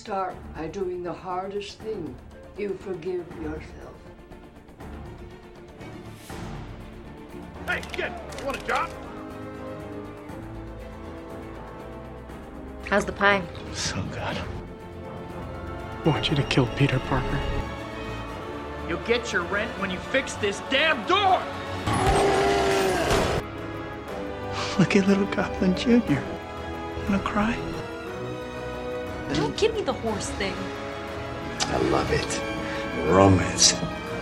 start by doing the hardest thing. You forgive yourself. Hey, kid, you want a job? How's the pie? So good. I want you to kill Peter Parker. You'll get your rent when you fix this damn door! Look at little Goblin Jr. Wanna cry? Don't give me the horse thing. I love it. Romance.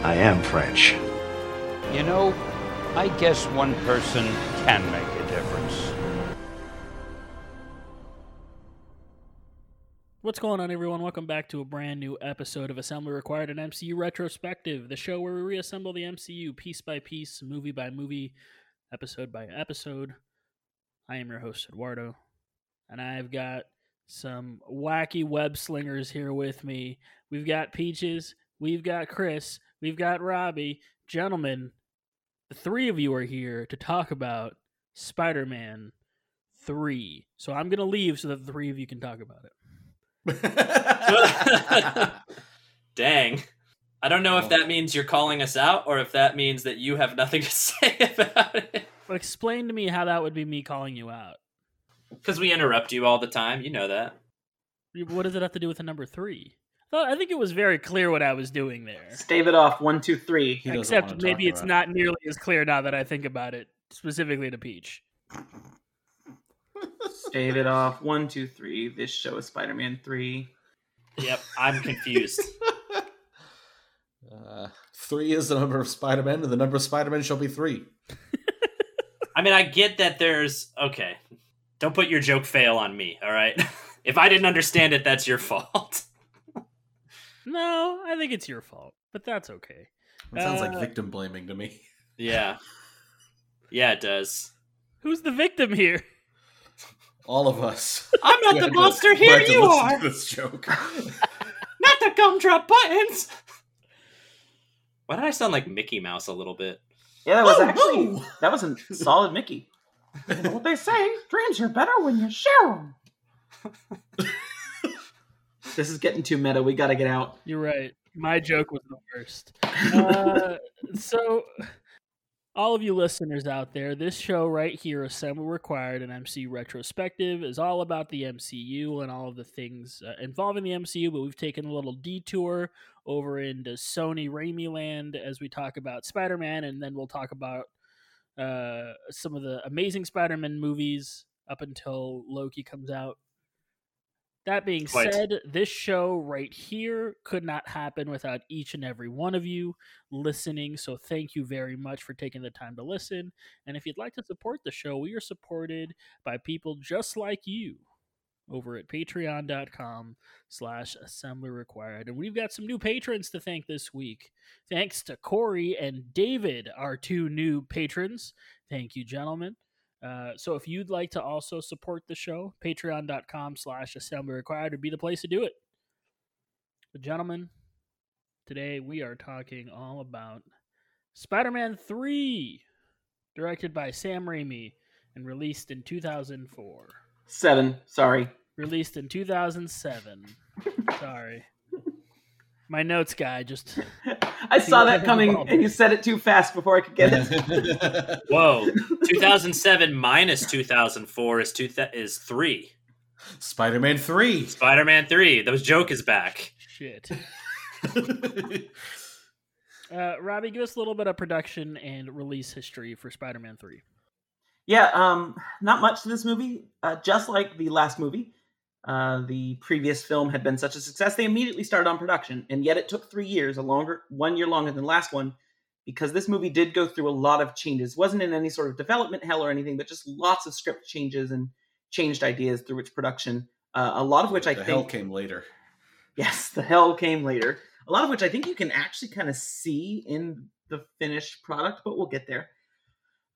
I am French. You know, I guess one person can make a difference. What's going on, everyone? Welcome back to a brand new episode of Assembly Required, an MCU retrospective, the show where we reassemble the MCU piece by piece, movie by movie, episode by episode. I am your host, Eduardo, and I've got some wacky web slingers here with me. We've got Peaches, we've got Chris, we've got Robbie. Gentlemen, the three of you are here to talk about Spider Man 3. So I'm going to leave so that the three of you can talk about it. Dang. I don't know if that means you're calling us out or if that means that you have nothing to say about it. But explain to me how that would be me calling you out. Because we interrupt you all the time. You know that. What does it have to do with the number three? I, think it was very clear what I was doing there. Stave it off. One, two, three. He Except maybe it's about not nearly as clear now that I think about it, specifically to Peach. Stave it off. One, two, three. This show is Spider-Man three. Yep, I'm confused. Uh, three is the number of Spider-Man, and the number of Spider-Man shall be three. I mean, I get that there's. Okay. Don't put your joke fail on me, all right? if I didn't understand it, that's your fault. No, I think it's your fault, but that's okay. It sounds Uh, like victim blaming to me. yeah. Yeah, it does. Who's the victim here? All of us. I'm not the had to- monster, we here you are! to This joke. Not the gumdrop buttons! Why did I sound like Mickey Mouse a little bit? Yeah, that was Oh, actually no. that was a solid Mickey. You know what they say? Dreams are better when you share them. this is getting too meta. We got to get out. You're right. My joke was the worst. Uh, so, all of you listeners out there, this show right here, Assembly Required, an MCU retrospective, is all about the MCU and all of the things uh, involving the MCU. But we've taken a little detour over into Sony Raimi land as we talk about Spider Man, and then we'll talk about uh, some of the amazing Spider Man movies up until Loki comes out. That being Quite. said, this show right here could not happen without each and every one of you listening. So thank you very much for taking the time to listen. And if you'd like to support the show, we are supported by people just like you over at patreon.com slash assembly required. And we've got some new patrons to thank this week. Thanks to Corey and David, our two new patrons. Thank you, gentlemen. Uh, so if you'd like to also support the show, patreon.com slash assembly required would be the place to do it. But gentlemen, today we are talking all about Spider-Man 3, directed by Sam Raimi and released in 2004. Seven. Sorry. Released in 2007. Sorry. My notes guy just I saw that coming, involved. and you said it too fast before I could get it. Whoa. 2007 minus 2004 is, two th- is 3. Spider-Man 3. Spider Man 3. Those joke is back. shit. Uh, Robbie, give us a little bit of production and release history for Spider-Man 3. Yeah, um, not much to this movie. Uh, just like the last movie, uh, the previous film had been such a success, they immediately started on production, and yet it took three years, a longer, one year longer than the last one, because this movie did go through a lot of changes. wasn't in any sort of development hell or anything, but just lots of script changes and changed ideas through its production. Uh, a lot of which I the think hell came later. Yes, the hell came later. A lot of which I think you can actually kind of see in the finished product, but we'll get there.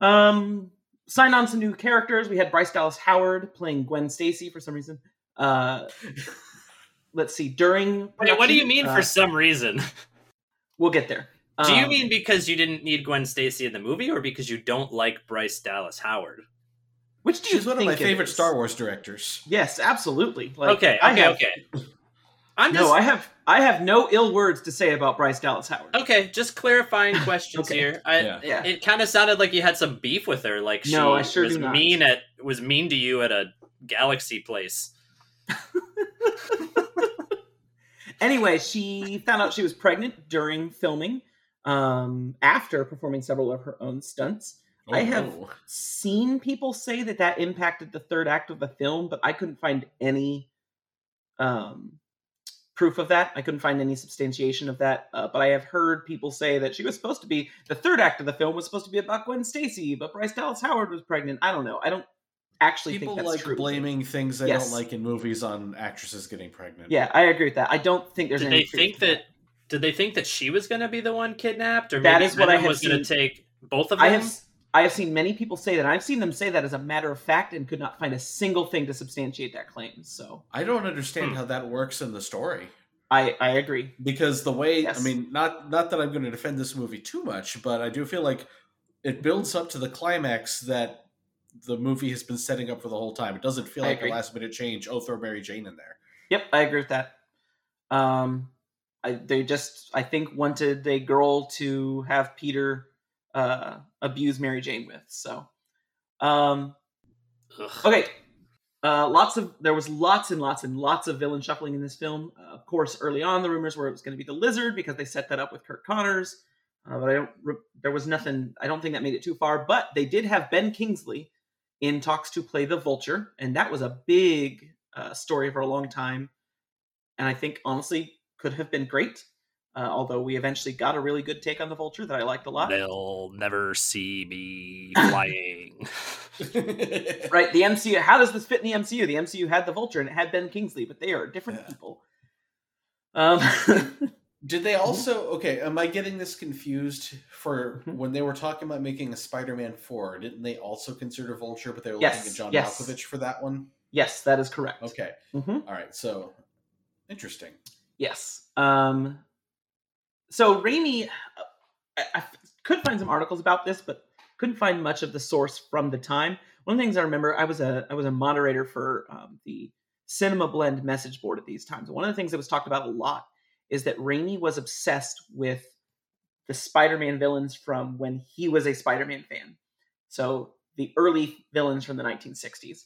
Um, signed on some new characters. We had Bryce Dallas Howard playing Gwen Stacy for some reason. Uh, let's see. During Wait, what do you mean uh, for some reason? We'll get there. Do you Um, mean because you didn't need Gwen Stacy in the movie or because you don't like Bryce Dallas Howard? which do you She's one of my favorite is? Star Wars directors. Yes, absolutely. Like, okay, I okay, have- okay. I'm just No, I have I have no ill words to say about Bryce Dallas Howard. okay. Just clarifying questions Okay. here. I, Yeah. It, Yeah. it kind of sounded like you had some beef with her. Like she No, I sure was do not. mean at was mean to you at a galaxy place. Anyway, she found out she was pregnant during filming, um, after performing several of her own stunts. I have Oh. seen people say that that impacted the third act of the film, but I couldn't find any um, proof of that. I couldn't find any substantiation of that. Uh, but I have heard people say that she was supposed to be the third act of the film was supposed to be about Gwen Stacy, but Bryce Dallas Howard was pregnant. I don't know. I don't actually People think that's like true. blaming things they Yes. don't like in movies on actresses getting pregnant. Yeah, I agree with that. I don't think there's Did any. they think of that? Did they think that she was going to be the one kidnapped, or That maybe is what I have was going to seen. take both of them? I have I have seen many people say that. I've seen them say that as a matter of fact, and could not find a single thing to substantiate that claim. So I don't understand Hmm. how that works in the story. I I agree. because the way Yes. I mean, not not that I'm going to defend this movie too much, but I do feel like it builds up to the climax that the movie has been setting up for the whole time. It doesn't feel I like agree. a last minute change. Oh, throw Mary Jane in there. Yep, I agree with that. Um, I they just I think wanted a girl to have Peter uh abuse Mary Jane with. So, um, okay. Uh, lots of there was lots and lots and lots of villain shuffling in this film. Uh, of course, early on the rumors were it was going to be the Lizard because they set that up with Curt Connors. Uh, but I don't. Re- there was nothing. I don't think that made it too far. But they did have Ben Kingsley in talks to play the Vulture, and that was a big uh, story for a long time. And I think honestly could have been great. Uh, although we eventually got a really good take on the Vulture that I liked a lot. They'll never see me flying. right the mcu how does this fit in the mcu the mcu had the vulture and it had ben kingsley but they are different Yeah. people um Did they also okay? Am I getting this confused? For Mhm. when they were talking about making a Spider-Man four, didn't they also consider Vulture? But they were Yes, looking at John yes. Malkovich for that one. yes that is correct Okay, Mhm. all right. So interesting. yes um so Raimi, uh, I, I could find some articles about this but couldn't find much of the source from the time one of the things i remember i was a i was a moderator for um, the cinema blend message board at these times one of the things that was talked about a lot is that Raimi was obsessed with the Spider-Man villains from when he was a Spider-Man fan. So the early villains from the 1960s.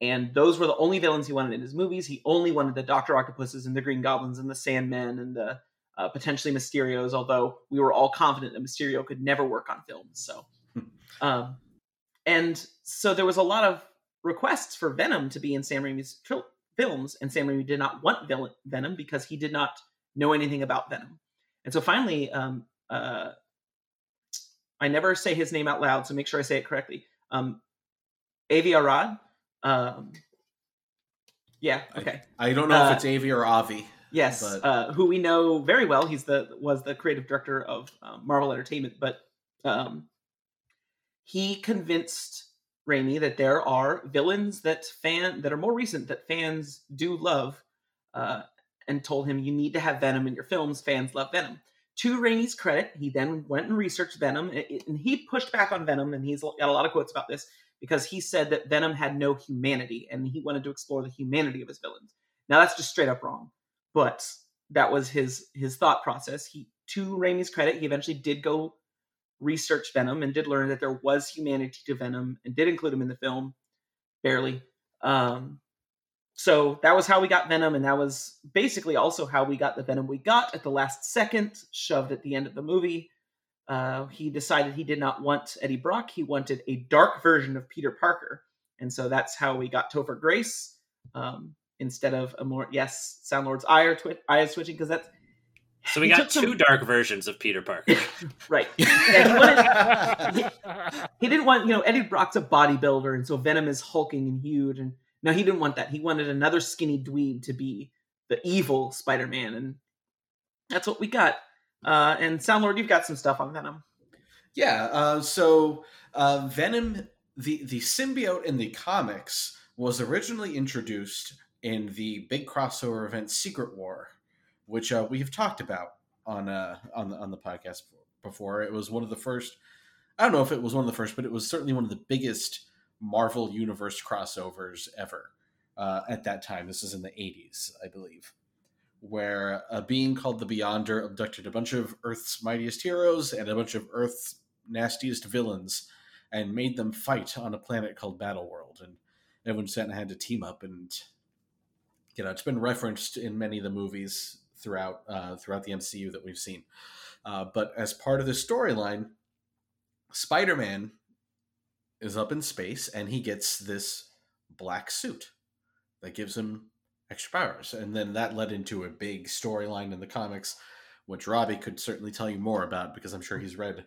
And those were the only villains he wanted in his movies. He only wanted the Doctor Octopuses and the Green Goblins and the Sandmen and the uh, potentially Mysterios, although we were all confident that Mysterio could never work on films. So, um, and so there was a lot of requests for Venom to be in Sam Raimi's tril- films, and Sam Raimi did not want villain- Venom because he did not know anything about Venom. And so finally, um, uh, I never say his name out loud, so make sure I say it correctly. Um, Avi Arad. Um, yeah. Okay. I don't know Uh, if it's Avi or Avi. Yes, But- uh, who we know very well. He's the was the creative director of um, Marvel Entertainment, but um, he convinced Raimi that there are villains that fan that are more recent that fans do love, uh, and told him you need to have Venom in your films. Fans love Venom. To Raimi's credit, he then went and researched Venom, and he pushed back on Venom, and he's got a lot of quotes about this because he said that Venom had no humanity, and he wanted to explore the humanity of his villains. Now that's just straight up wrong but that was his his thought process. He, to Raimi's credit, he eventually did go research Venom and did learn that there was humanity to Venom and did include him in the film, barely. Um, so that was how we got Venom, and that was basically also how we got the Venom we got at the last second, shoved at the end of the movie. Uh, he decided he did not want Eddie Brock; he wanted a dark version of Peter Parker, and so that's how we got Topher Grace. Um, instead of a more yes, Sound Lord's eye are twi- eye is twitching because that's So we He got took some- two dark versions of Peter Parker. right. He, wanted, he didn't want you know Eddie Brock's a bodybuilder, and so Venom is hulking and huge, and no, he didn't want that. He wanted another skinny dweeb to be the evil Spider-Man, and that's what we got. Uh, and Soundlord, you've got some stuff on Venom. Yeah. Uh, so uh, Venom, the the symbiote in the comics, was originally introduced in the big crossover event Secret War, which uh, we have talked about on uh, on the on the podcast before. It was one of the first. I don't know if it was one of the first, but it was certainly one of the biggest Marvel Universe crossovers ever uh, at that time. This is in the '80s, I believe. where a being called the Beyonder abducted a bunch of Earth's mightiest heroes and a bunch of Earth's nastiest villains and made them fight on a planet called Battleworld. And everyone sat and had to team up and you know it's been referenced in many of the movies throughout uh, throughout the MCU that we've seen. Uh, but as part of the storyline, Spider-Man is up in space and he gets this black suit that gives him extra powers, and then that led into a big storyline in the comics, which Robbie could certainly tell you more about because I'm sure he's read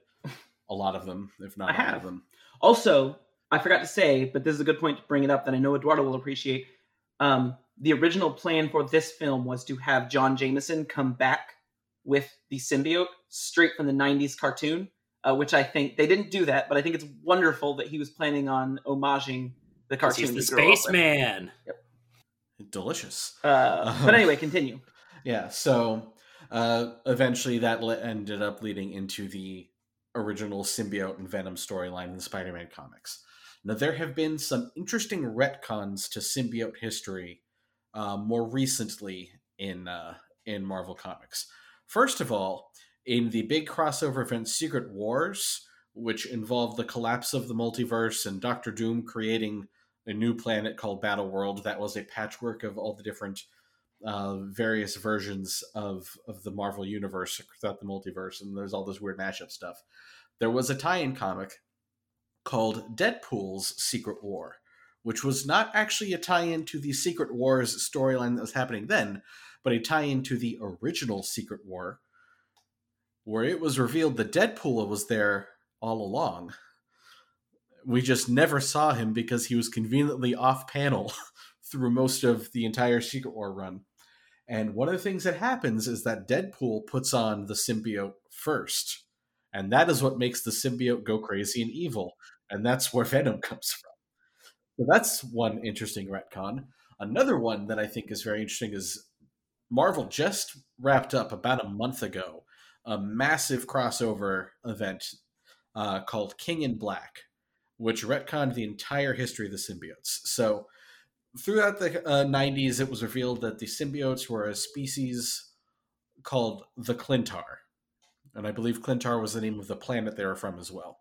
a lot of them, if not I all of them. Also, I forgot to say, but this is a good point to bring it up that I know Eduardo will appreciate. Um, the original plan for this film was to have John Jameson come back with the symbiote straight from the 90s cartoon, uh, which I think they didn't do that, but I think it's wonderful that he was planning on homaging the cartoon. he's the we grew up with. spaceman. Delicious. Uh, but anyway, continue. Yeah, so uh, eventually that le- ended up leading into the original symbiote and Venom storyline in the Spider Man comics. Now, there have been some interesting retcons to symbiote history uh, more recently in, uh, in Marvel Comics. First of all, in the big crossover event Secret Wars, which involved the collapse of the multiverse and Doctor Doom creating a new planet called Battle World that was a patchwork of all the different uh, various versions of of the Marvel universe throughout the multiverse, and there's all this weird mashup stuff. There was a tie-in comic called Deadpool's Secret War, which was not actually a tie-in to the Secret Wars storyline that was happening then, but a tie-in to the original Secret War, where it was revealed that Deadpool was there all along. We just never saw him because he was conveniently off panel through most of the entire Secret War run. And one of the things that happens is that Deadpool puts on the symbiote first. And that is what makes the symbiote go crazy and evil. And that's where Venom comes from. So that's one interesting retcon. Another one that I think is very interesting is Marvel just wrapped up about a month ago a massive crossover event uh, called King in Black, which retconned the entire history of the symbiotes. So throughout the uh, 90s, it was revealed that the symbiotes were a species called the Klyntar. And I believe Klyntar was the name of the planet they were from as well.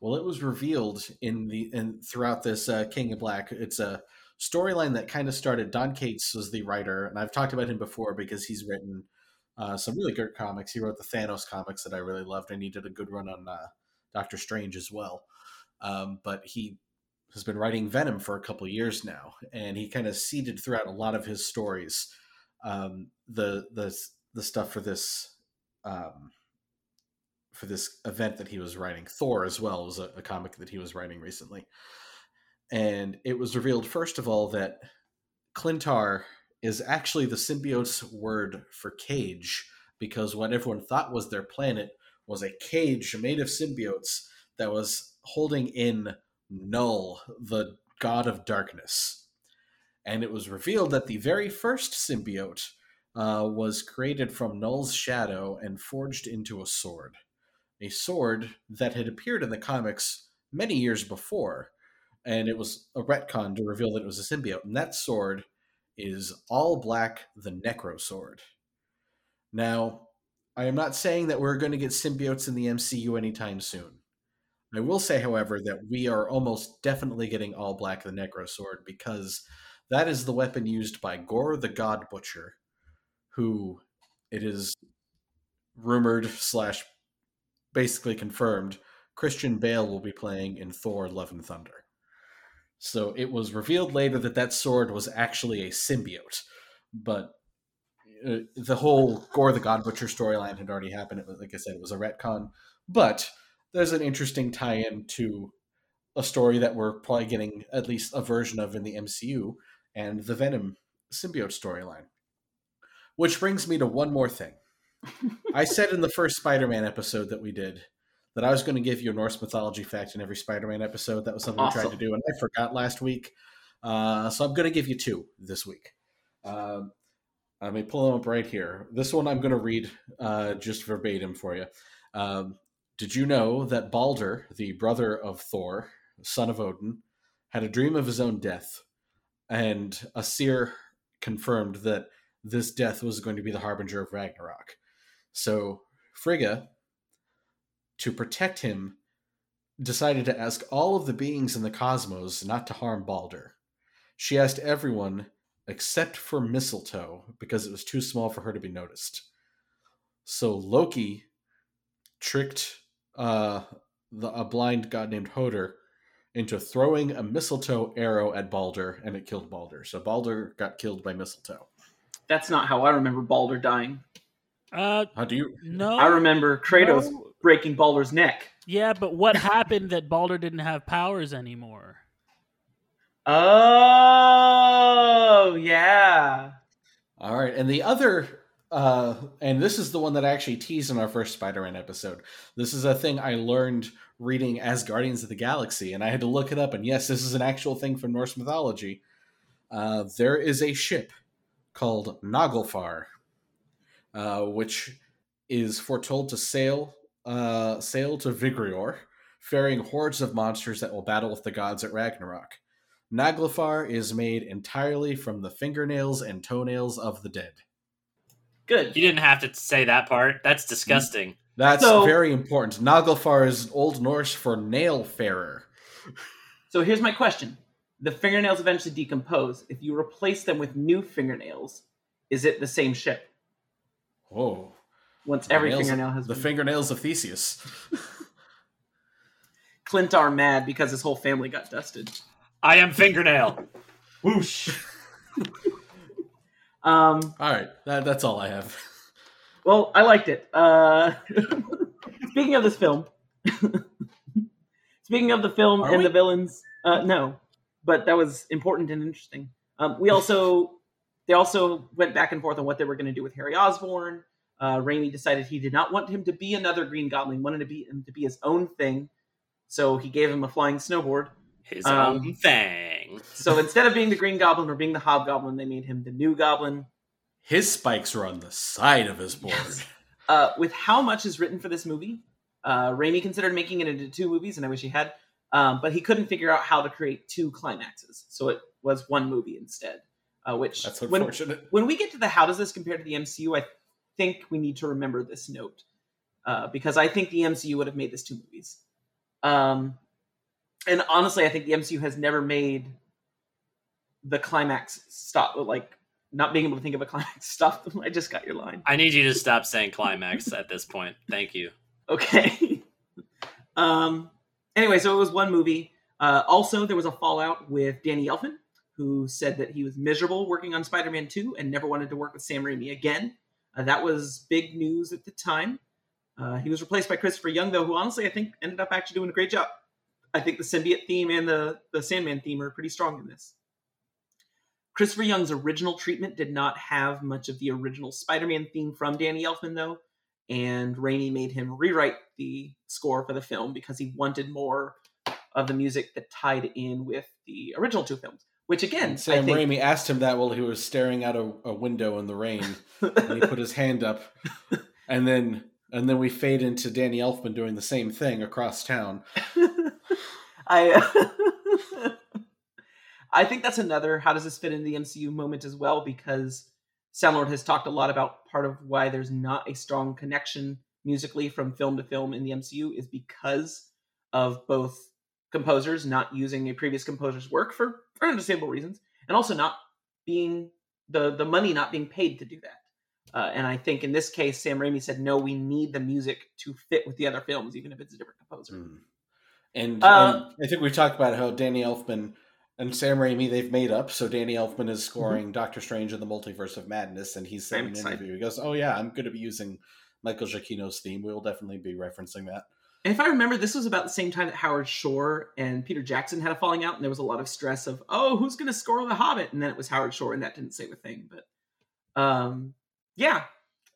Well, it was revealed in the in throughout this uh, King in Black. It's a storyline that kind of started. Don Cates was the writer, and I've talked about him before because he's written uh, some really good comics. He wrote the Thanos comics that I really loved, and he did a good run on uh, Doctor Strange as well. Um, but he has been writing Venom for a couple years now, and he kind of seeded throughout a lot of his stories um, the the the stuff for this um, for this event that he was writing. Thor as well was a, a comic that he was writing recently, and it was revealed first of all that Klyntar is actually the symbiote's word for cage because what everyone thought was their planet was a cage made of symbiotes that was holding in Null, the god of darkness. And it was revealed that the very first symbiote uh, was created from Null's shadow and forged into a sword. A sword that had appeared in the comics many years before, and it was a retcon to reveal that it was a symbiote. And that sword is All Black the Necro Sword. Now, I am not saying that we're going to get symbiotes in the MCU anytime soon. I will say, however, that we are almost definitely getting All Black the Necro Sword because that is the weapon used by Gorr the God Butcher, who it is rumored slash basically confirmed Christian Bale will be playing in Thor: Love and Thunder. So it was revealed later that that sword was actually a symbiote, but uh, the whole Gorr the God Butcher storyline had already happened. It was, like I said, it was a retcon, but there's an interesting tie-in to a story that we're probably getting at least a version of in the MCU and the Venom symbiote storyline. Which brings me to one more thing. I said in the first Spider-Man episode that we did that I was going to give you a Norse mythology fact in every Spider-Man episode. That was something we tried to do, and I forgot last week. Uh, so I'm going to give you two this week. Um, let me pull them up right here. This one I'm going to read uh, just verbatim for you. Um, did you know that Balder, the brother of Thor, son of Odin, had a dream of his own death? And a seer confirmed that this death was going to be the harbinger of Ragnarok. So Frigga, to protect him, decided to ask all of the beings in the cosmos not to harm Balder. She asked everyone except for Mistletoe because it was too small for her to be noticed. So Loki tricked uh, the, a blind god named Hoder into throwing a mistletoe arrow at Balder, and it killed Balder. So Balder got killed by mistletoe. That's not how I remember Balder dying. Uh, How do you? no. I remember Kratos no. Breaking Balder's neck. Yeah, but what happened that Balder didn't have powers anymore? Oh, yeah. All right, and the other, uh, and this is the one that I actually teased in our first Spider-Man episode. This is a thing I learned reading as Guardians of the Galaxy, and I had to look it up. And yes, this is an actual thing from Norse mythology. Uh, there is a ship called Naglfar, uh, which is foretold to sail uh, sail to Vigrior, ferrying hordes of monsters that will battle with the gods at Ragnarok. Naglfar is made entirely from the fingernails and toenails of the dead. Good. You didn't have to say that part. That's disgusting. That's So- very important. Naglfar is Old Norse for nail farer. So here's my question. The fingernails eventually decompose. If you replace them with new fingernails, is it the same ship? Whoa. Once every nails- fingernail has the been... fingernails of Theseus. Clint are mad because his whole family got dusted. I am fingernail. Whoosh. Um, All right, that, that's all I have. well, I liked it. Uh, speaking of this film, speaking of the film Are and we? the villains, uh, no, but that was important and interesting. Um, we also they also went back and forth on what they were going to do with Harry Osborn. Uh, Raimi decided he did not want him to be another Green Goblin; wanted to be him to be his own thing. So he gave him a flying snowboard. His Um, own thing. So instead of being the Green Goblin or being the Hobgoblin, they made him the New Goblin. His spikes are on the side of his board. Uh, with how much is written for this movie, uh, Raimi considered making it into two movies, and I wish he had. Um, but he couldn't figure out how to create two climaxes, so it was one movie instead. Uh, which That's when, unfortunate. when we get to the how does this compare to the MCU, I think we need to remember this note uh, because I think the MCU would have made this two movies. Um, and honestly, I think the MCU has never made the climax stop, like not being able to think of a climax stop them. I just got your line. I need you to stop saying climax at this point. Thank you. Okay. um. Anyway, so it was one movie. Uh, also, there was a fallout with Danny Elfman, who said that he was miserable working on Spider-Man 2 and never wanted to work with Sam Raimi again. Uh, that was big news at the time. Uh, he was replaced by Christopher Young, though, who honestly I think ended up actually doing a great job. I think the symbiote theme and the the Sandman theme are pretty strong in this. Christopher Young's original treatment did not have much of the original Spider-Man theme from Danny Elfman, though and Raimi made him rewrite the score for the film because he wanted more of the music that tied in with the original two films. Which again, Sam I think, Raimi asked him that while he was staring out a, a window in the rain, and he put his hand up, and then and then we fade into Danny Elfman doing the same thing across town. I I think that's another how does this fit in the MCU moment as well because Soundlord has talked a lot about part of why there's not a strong connection musically from film to film in the MCU is because of both composers not using a previous composer's work for, for understandable reasons and also not being the the money not being paid to do that. Uh, and I think in this case, Sam Raimi said, "No, we need the music to fit with the other films, even if it's a different composer." Mm. And, Uh, and I think we've talked about how Danny Elfman and Sam Raimi they've made up. So Danny Elfman is Mm-hmm. scoring Doctor Strange in the Multiverse of Madness, and he's saying in an interview, he goes, "Oh yeah, I'm going to be using Michael Giacchino's theme. We'll definitely be referencing that." If I remember, this was about the same time that Howard Shore and Peter Jackson had a falling out, and there was a lot of stress of, oh, who's going to score The Hobbit? And then it was Howard Shore, and that didn't save a thing. But um, yeah,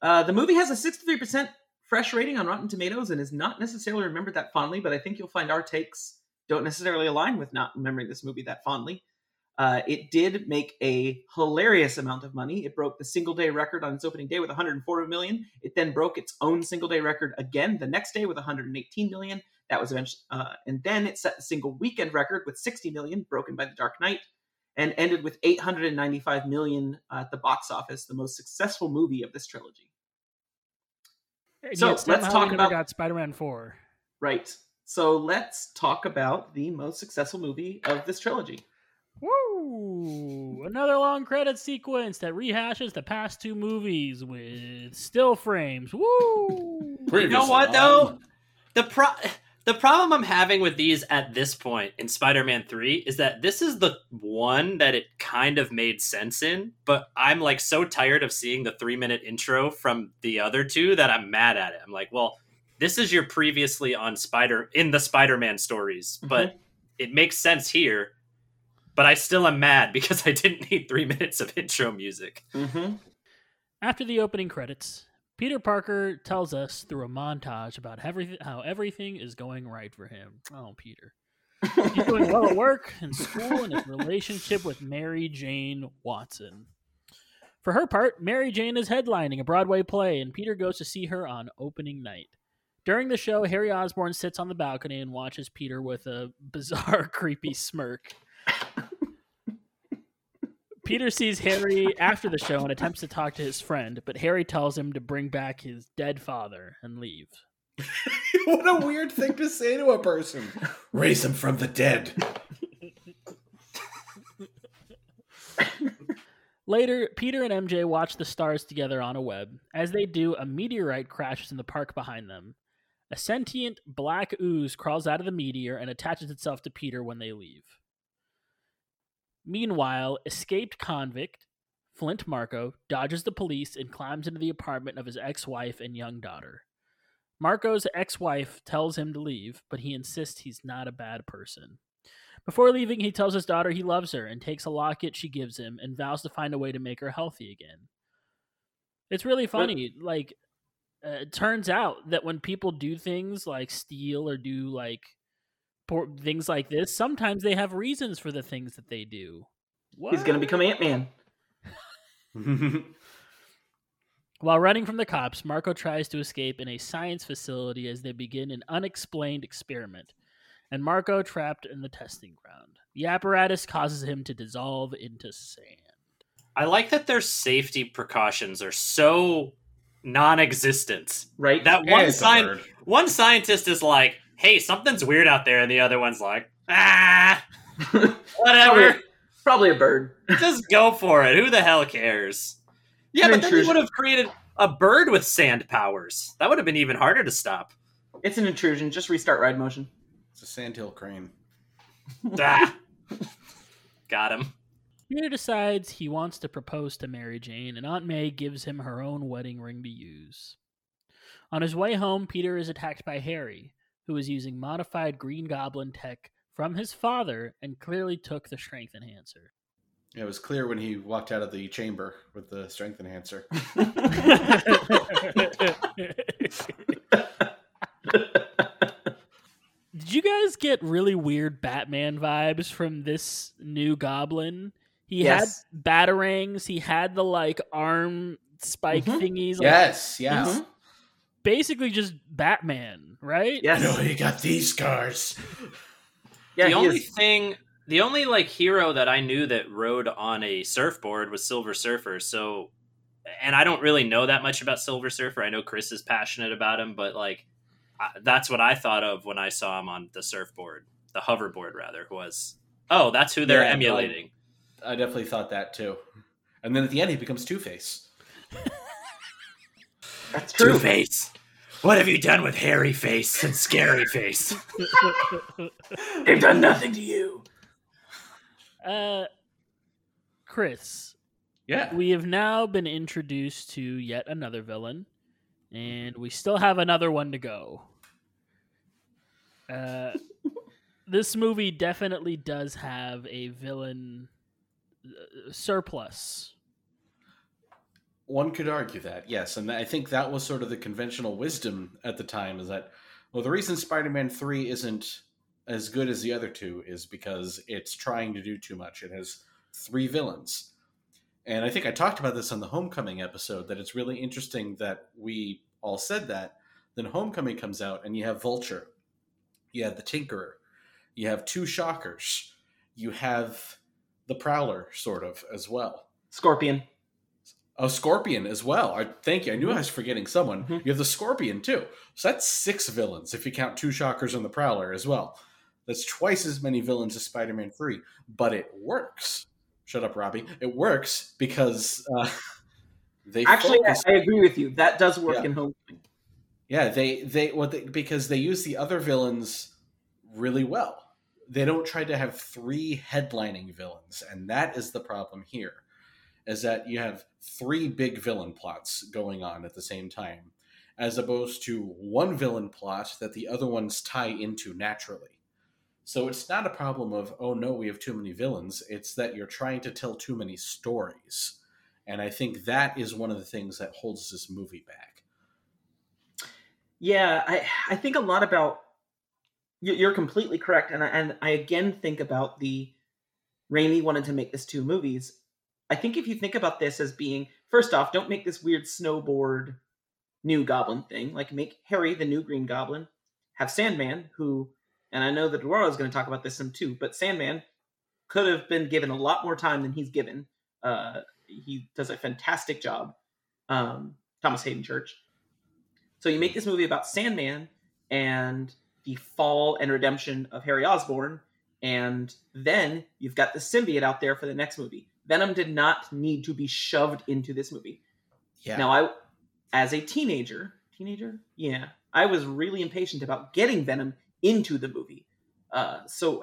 uh, the movie has a 63% fresh rating on Rotten Tomatoes and is not necessarily remembered that fondly, but I think you'll find our takes don't necessarily align with not remembering this movie that fondly. Uh, it did make a hilarious amount of money. It broke the single day record on its opening day with 140 million. It then broke its own single day record again the next day with 118 million. That was eventually, uh, and then it set the single weekend record with 60 million, broken by The Dark Knight. and ended with 895 million at the box office, the most successful movie of this trilogy. And So, yet let's talk about- Spider-Man Four. Right. So let's talk about the most successful movie of this trilogy. Woo! Another long credit sequence that rehashes the past two movies with still frames. Woo! You know what though? The pro the problem I'm having with these at this point in Spider-Man 3 is that this is the one that it kind of made sense in, but I'm like so tired of seeing the 3-minute intro from the other two that I'm mad at it. I'm like, well, this is your previously on Spider in the Spider-Man stories, but mm-hmm. it makes sense here. But I still am mad because I didn't need 3 minutes of intro music. Mm-hmm. After the opening credits, Peter Parker tells us through a montage about everything, how everything is going right for him. Oh, Peter. He's doing well at work and school and his relationship with Mary Jane Watson. For her part, Mary Jane is headlining a Broadway play, and Peter goes to see her on opening night. During the show, Harry Osborn sits on the balcony and watches Peter with a bizarre, creepy smirk. Peter sees Harry after the show and attempts to talk to his friend, but Harry tells him to bring back his dead father and leave. what a weird thing to say to a person. Raise him from the dead. Later, Peter and MJ watch the stars together on a web. As they do, a meteorite crashes in the park behind them. A sentient black ooze crawls out of the meteor and attaches itself to Peter when they leave. Meanwhile, escaped convict Flint Marko dodges the police and climbs into the apartment of his ex wife and young daughter. Marko's ex wife tells him to leave, but he insists he's not a bad person. Before leaving, he tells his daughter he loves her and takes a locket she gives him and vows to find a way to make her healthy again. It's really funny. Like, uh, it turns out that when people do things like steal or do like things like this, sometimes they have reasons for the things that they do. He's going to become Ant Man. While running from the cops, Marko tries to escape in a science facility as they begin an unexplained experiment, and Marko trapped in the testing ground. The apparatus causes him to dissolve into sand. I like that their safety precautions are so non-existent. Right. That one it's a sign one scientist is like, "Hey, something's weird out there," and the other one's like, "Ah, whatever. Probably, probably a bird. Just go for it. Who the hell cares?" Yeah, An but then you would have created a bird with sand powers. That would have been even harder to stop. It's an intrusion. Just restart ride motion. It's a sandhill crane. ah. Got him. Peter decides he wants to propose to Mary Jane, and Aunt May gives him her own wedding ring to use. On his way home, Peter is attacked by Harry, who is using modified Green Goblin tech from his father and clearly took the strength enhancer. It was clear when he walked out of the chamber with the strength enhancer. Did you guys get really weird Batman vibes from this new Goblin? He Yes. had batarangs. He had the like arm spike Mhm. thingies. Like, yes, yes. Basically just Batman, right? Yes. No, he got these scars. Yeah, the only is. thing the only like hero that I knew that rode on a surfboard was Silver Surfer. So and I don't really know that much about Silver Surfer. I know Chris is passionate about him, but like I, that's what I thought of when I saw him on the surfboard, the hoverboard rather was. Oh, that's who they're Yeah, emulating. I definitely thought that too. And then at the end, he becomes Two Face. That's true. Two Face. What have you done with Hairy Face and Scary Face? They've done nothing to you. Uh, Chris, Yeah. we have now been introduced to yet another villain, and we still have another one to go. Uh, this movie definitely does have a villain uh, surplus. One could argue that, yes. And I think that was sort of the conventional wisdom at the time is that, well, the reason Spider Man 3 isn't as good as the other two is because it's trying to do too much. It has three villains. And I think I talked about this on the Homecoming episode that it's really interesting that we all said that. Then Homecoming comes out and you have Vulture, you have the Tinkerer, you have two Shockers, you have the Prowler, sort of as well. Scorpion. Oh, Scorpion as well. I thank you. I knew I was forgetting someone. Mhm. You have the Scorpion too. So that's six villains if you count two Shockers and the Prowler as well. That's twice as many villains as Spider-Man Three, but it works. Shut up, Robbie. It works because uh, they Actually, I, focus- I agree with you. That does work Yeah. in Homecoming. Yeah, they they what they, because they use the other villains really well. They don't try to have three headlining villains, and that is the problem here. Is that you have three big villain plots going on at the same time, as opposed to one villain plot that the other ones tie into naturally. So it's not a problem of oh no, we have too many villains. It's that you're trying to tell too many stories, and I think that is one of the things that holds this movie back. Yeah, I I think a lot about. you- You're completely correct, and I, and I again think about the Raimi wanted to make this two movies. I think if you think about this as being first off, don't make this weird snowboard new Goblin thing. Like make Harry the new Green Goblin, have Sandman, who, and I know that Dora is going to talk about this some too, but Sandman could have been given a lot more time than he's given. Uh, he does a fantastic job. Um, Thomas Haden Church. So you make this movie about Sandman and the fall and redemption of Harry Osborn, and then you've got the symbiote out there for the next movie. Venom did not need to be shoved into this movie. Yeah. Now, I, as a teenager, teenager, yeah, I was really impatient about getting Venom into the movie. Uh, so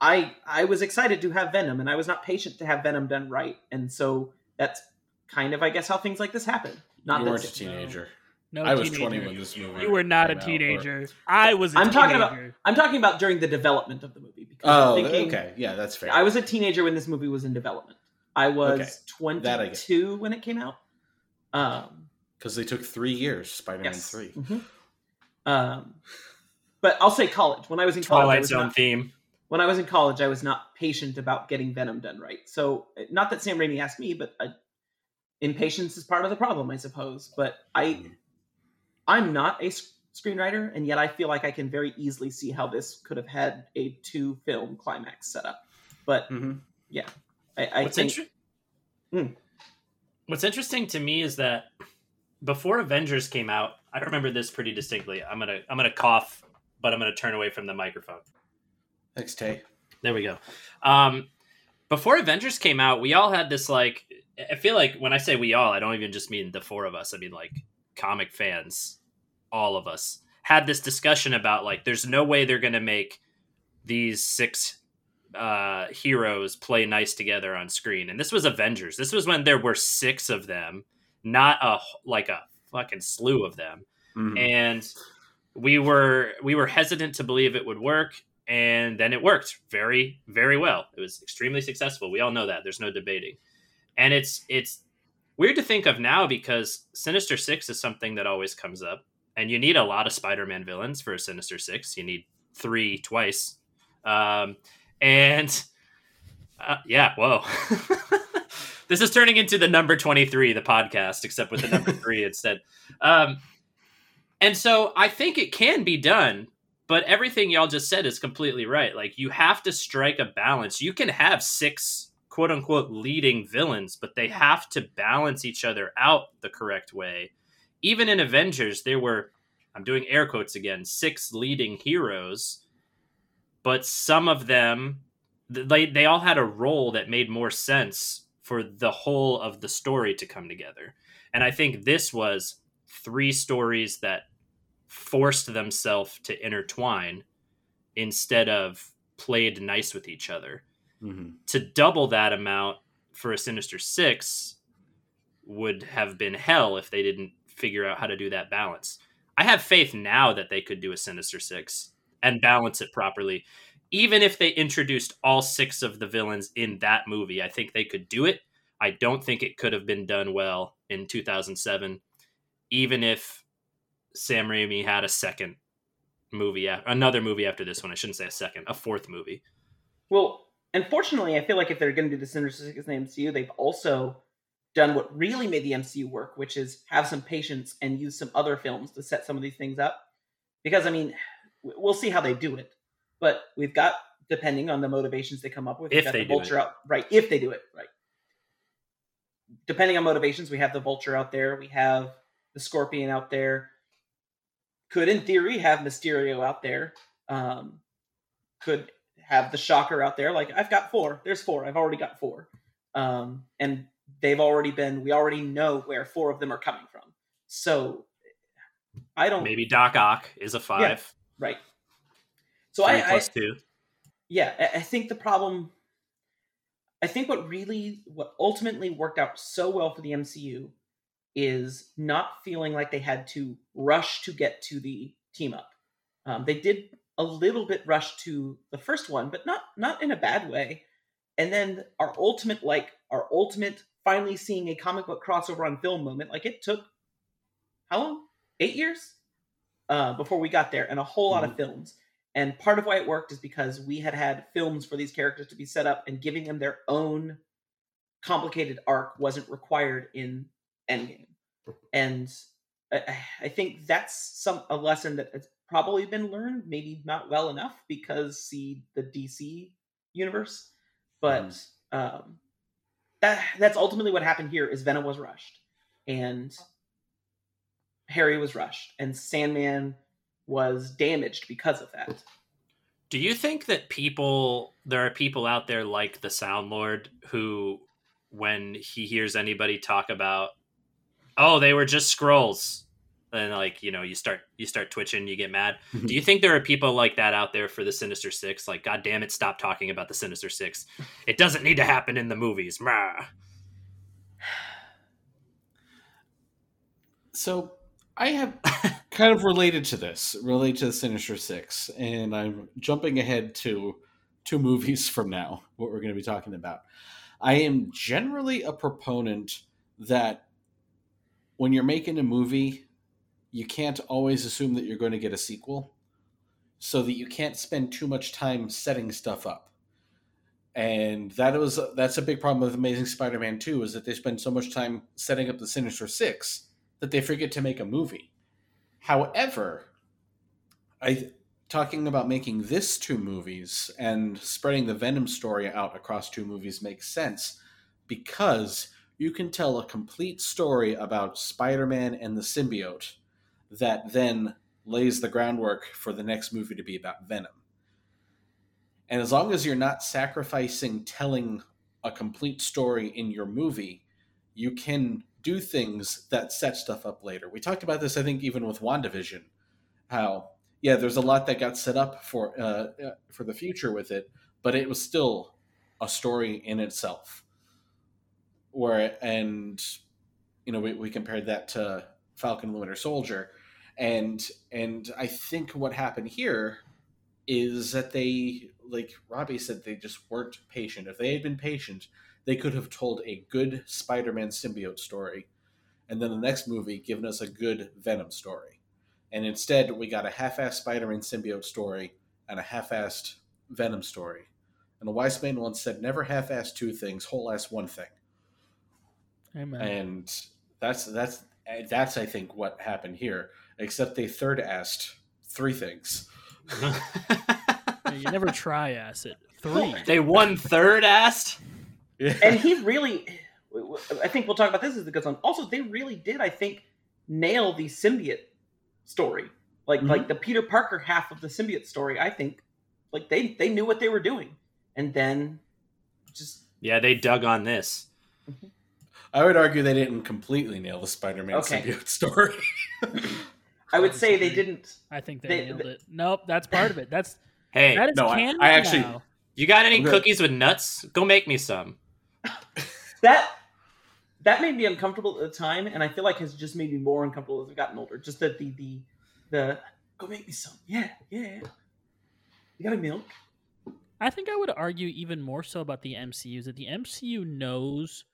I I was excited to have Venom, and I was not patient to have Venom done right, and so that's kind of, I guess, how things like this happen. Not you weren't a teenager. No, I was teenager. 20 when this movie. You were not a came out, or- teenager. I was. i I'm talking about I'm talking about during the development of the movie. Because Oh, I'm thinking- okay. Yeah, that's fair. I was a teenager when this movie was in development. I was Okay, that I 22 when it came out. Um, because they took three years. Spider-Man yes. three. Mhm. Um, but I'll say college. When I was in college, I Twilight was Zone not, theme. when I was in college, I was not patient about getting Venom done right. So, not that Sam Raimi asked me, but I, impatience is part of the problem, I suppose. But I, I'm not a screenwriter, and yet I feel like I can very easily see how this could have had a two film climax set up. But Mhm. yeah, I, I What's, think inter- Hmm. What's interesting to me is that before Avengers came out, I remember this pretty distinctly. I'm gonna I'm gonna cough, but I'm gonna turn away from the microphone. Thanks, Tay. There we go. Um, before Avengers came out, we all had this like. I feel like when I say we all, I don't even just mean the four of us. I mean like comic fans, all of us had this discussion about like, there's no way they're gonna make these six uh, heroes play nice together on screen. And this was Avengers. This was when there were six of them, not a like a fucking slew of them Mhm. and we were we were hesitant to believe it would work and then it worked very very well it was extremely successful we all know that there's no debating and it's it's weird to think of now because sinister six is something that always comes up. And you need a lot of spider-man villains for a sinister six. You need three twice. Um, and uh, yeah whoa. This is turning into the number 23 the podcast except with the number three instead. Um, and so I think it can be done, but everything y'all just said is completely right. Like you have to strike a balance. You can have six quote unquote leading villains, but they have to balance each other out the correct way. Even in Avengers, there were I'm doing air quotes again, six leading heroes, but some of them they they all had a role that made more sense for the whole of the story to come together. And I think this was three stories that forced themselves to intertwine instead of played nice with each other. Mhm. To double that amount for a Sinister Six would have been hell if they didn't figure out how to do that balance. I have faith now that they could do a Sinister Six and balance it properly. Even if they introduced all six of the villains in that movie, I think they could do it. I don't think it could have been done well in 2007 even if Sam Raimi had a second movie, another movie after this one. I shouldn't say a second, a fourth movie. Well, unfortunately, I feel like if they're going to do the Sinister Six in the MCU, they've also done what really made the MCU work, which is have some patience and use some other films to set some of these things up. Because I mean, we'll see how they do it, but we've got depending on the motivations they come up with. If We've got they the do vulture it. out right. If they do it right, depending on motivations, we have the vulture out there. We have the scorpion out there. Could, in theory, have Mysterio out there. Um, could have the shocker out there. Like I've got four. There's four. I've already got four. Um, and they've already been. We already know where four of them are coming from. So I don't Maybe Doc Ock is a five. right. So Three I, I plus two. yeah, I- I think the problem. I think what really, what ultimately worked out so well for the MCU is not feeling like they had to rush to get to the team up. Um, they did a little bit rush to the first one, but not not in a bad way. And then our ultimate, like our ultimate, finally seeing a comic book crossover on film moment, like it took how long? Eight years uh, before we got there, and a whole lot of mm-hmm. films. And part of why it worked is because we had had films for these characters to be set up, and giving them their own complicated arc wasn't required in Endgame. And uh, I, I think that's some a lesson that has probably been learned, maybe not well enough because see the DC universe, but um, that that's ultimately what happened here. Is Venom was rushed, and Harry was rushed, and Sandman was damaged because of that. Do you think that people there are people out there like the Sound Lord who when he hears anybody talk about oh they were just scrolls and like you know you start you start twitching you get mad. Mm-hmm. Do you think there are people like that out there for the sinister six? Like god damn it stop talking about the sinister six. It doesn't need to happen in the movies. So I have kind of related to this, related to the Sinister Six, and I'm jumping ahead to two movies from now, what we're going to be talking about. I am generally a proponent that when you're making a movie, you can't always assume that you're going to get a sequel, so that you can't spend too much time setting stuff up. And that was that's a big problem with Amazing Spider-Man 2 is that they spend so much time setting up the Sinister Six that they forget to make a movie. However, I talking about making this two movies and spreading the Venom story out across two movies makes sense because you can tell a complete story about Spider-Man and the symbiote that then lays the groundwork for the next movie to be about Venom. And as long as you're not sacrificing telling a complete story in your movie, you can do things that set stuff up later. We talked about this, I think, even with WandaVision, how yeah, there's a lot that got set up for uh, uh, for the future with it, but it was still a story in itself. Where and you know we, we compared that to Falcon and Winter Soldier, and and I think what happened here is that they like Robbie said they just weren't patient. If they had been patient, they could have told a good Spider-Man symbiote story, and then the next movie given us a good Venom story. And instead, we got a half-assed Spider-Man symbiote story and a half-assed Venom story. And a wise man once said, "Never half-ass two things, whole-ass one thing." Amen. And that's that's that's I think what happened here. Except they third-assed three things. You never try acid. Three. they one third assed and he really i think we'll talk about this as it goes on also they really did i think nail the symbiote story like Mhm. like the peter parker half of the symbiote story i think like they they knew what they were doing and then just yeah they dug on this I would argue they didn't completely nail the Spider-Man Okay. symbiote story. i would say they didn't I think they, They- nailed they- it. Nope, that's part of it. That's hey that is no, I- canon I actually- now. you got any cookies with nuts? Go make me some. That that made me uncomfortable at the time and i feel like has just made me more uncomfortable as i've gotten older. Just that the the the go make me some. Yeah yeah. You got a milk? I think I would argue even more so about the MCU is that the MCU knows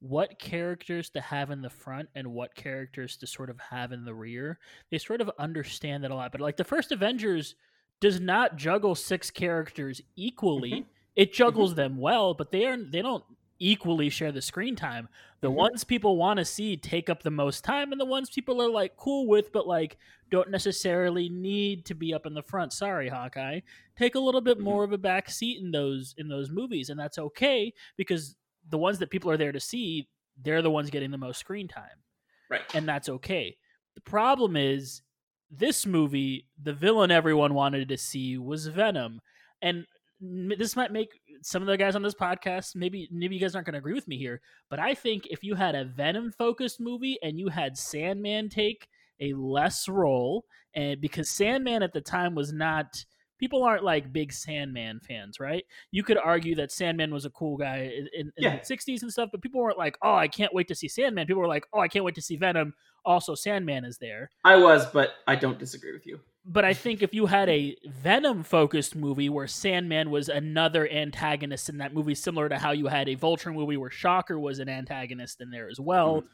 what characters to have in the front and what characters to sort of have in the rear. They sort of understand that a lot. But like the first Avengers does not juggle six characters equally. Mhm. It juggles them well, but they are they don't equally share the screen time. The Mhm. ones people want to see take up the most time, and the ones people are like cool with, but like don't necessarily need to be up in the front. Sorry, Hawkeye, take a little bit Mhm. more of a back seat in those in those movies, and that's okay because the ones that people are there to see, they're the ones getting the most screen time, Right. and that's okay. The problem is this movie, the villain everyone wanted to see was Venom, and this might make some of the guys on this podcast maybe maybe you guys aren't going to agree with me here, but I think if you had a Venom focused movie and you had Sandman take a less role, and because Sandman at the time was not people aren't like big Sandman fans, right? You could argue that Sandman was a cool guy in, in, Yeah. the '60s and stuff, but people weren't like, "Oh, I can't wait to see Sandman." People were like, "Oh, I can't wait to see Venom." Also, Sandman is there. I was, but I don't disagree with you. But I think if you had a Venom focused movie where Sandman was another antagonist in that movie, similar to how you had a Vulture movie where Shocker was an antagonist in there as well, mm-hmm.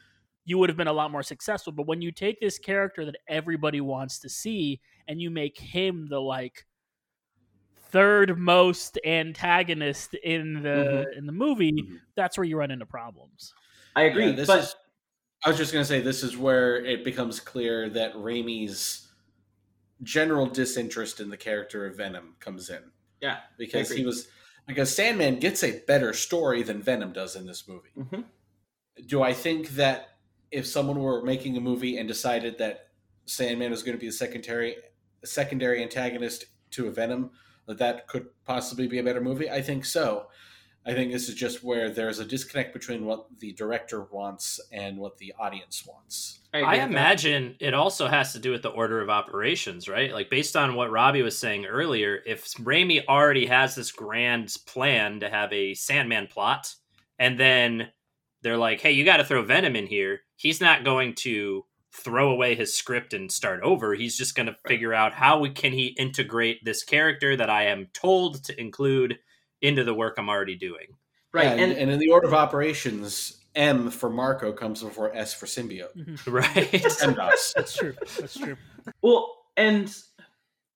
you would have been a lot more successful. But when you take this character that everybody wants to see and you make him the like third most antagonist in the in the movie, Mhm. that's where you run into problems. I agree, Yeah, this but is. I was just going to say this is where it becomes clear that Raimi's general disinterest in the character of Venom comes in yeah, because he was because Sandman gets a better story than Venom does in this movie. Mhm. Do I think that if someone were making a movie and decided that Sandman was going to be the secondary secondary antagonist to a Venom, that that could possibly be a better movie? I think so. I think this is just where there's a disconnect between what the director wants and what the audience wants. agree I with that. imagine it also has to do with the order of operations, right? Like based on what Robbie was saying earlier, if Raimi already has this grand plan to have a Sandman plot, and then they're like, "Hey, you got to throw Venom in here," he's not going to throw away his script and start over. He's just going to figure out how we, can he integrate this character that I am told to include into the work I'm already doing. right, Yeah, and, and, and in the order of operations, M for Marko comes before S for symbiote. Mm-hmm. Right? MDOS. That's true. That's true. Well, and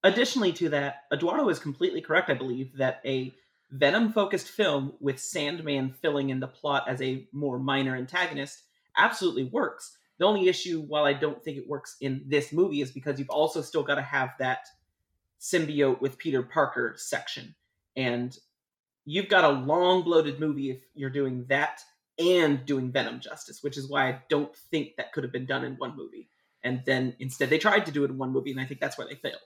additionally to that, Eduardo is completely correct, I believe, that a Venom focused film with Sandman filling in the plot as a more minor antagonist absolutely works. The only issue, while I don't think it works in this movie, is because you've also still got to have that symbiote with Peter Parker section. And you've got a long bloated movie if you're doing that and doing Venom justice, which is why I don't think that could have been done in one movie and then instead they tried to do it in one movie and i think that's where they failed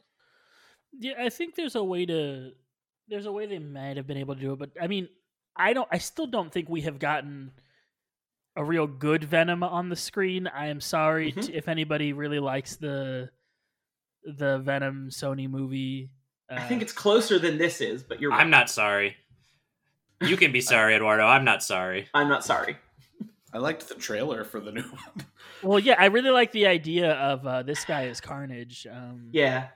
Yeah, I think there's a way to there's a way they might have been able to do it, but I mean, I don't I still don't think we have gotten a real good Venom on the screen. I am sorry Mhm. to, if anybody really likes the the Venom Sony movie. Uh, i think it's closer than this is but you're right. I'm not sorry. You can be sorry, Eduardo. I'm not sorry. i'm not sorry I liked the trailer for the new one. well, yeah, I really like the idea of uh, this guy is Carnage. Um, yeah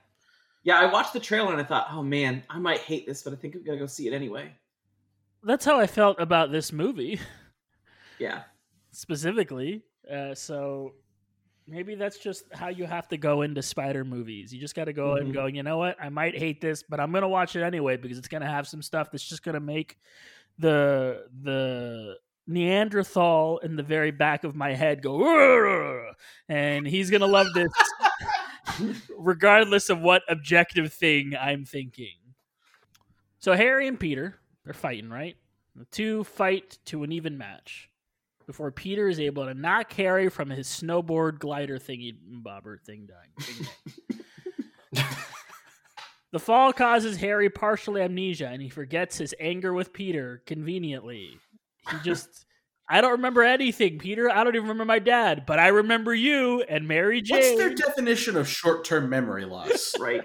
yeah i watched the trailer and i thought oh man i might hate this but i think i'm gonna go see it anyway that's how I felt about this movie yeah specifically. Uh, so maybe that's just how you have to go into spider movies. You just got to go in Mhm. going, you know what? I might hate this, but I'm gonna watch it anyway because it's gonna have some stuff that's just gonna make the the Neanderthal in the very back of my head go, and he's gonna love this, regardless of what objective thing I'm thinking. So Harry and Peter they're fighting, right? The two fight to an even match before Peter is able to knock Harry from his snowboard glider thingy mm, bobber thing dying. the fall causes Harry partial amnesia and he forgets his anger with Peter conveniently. He just I don't remember anything, Peter. I don't even remember my dad, but I remember you and Mary Jane. What's their definition of short-term memory loss? right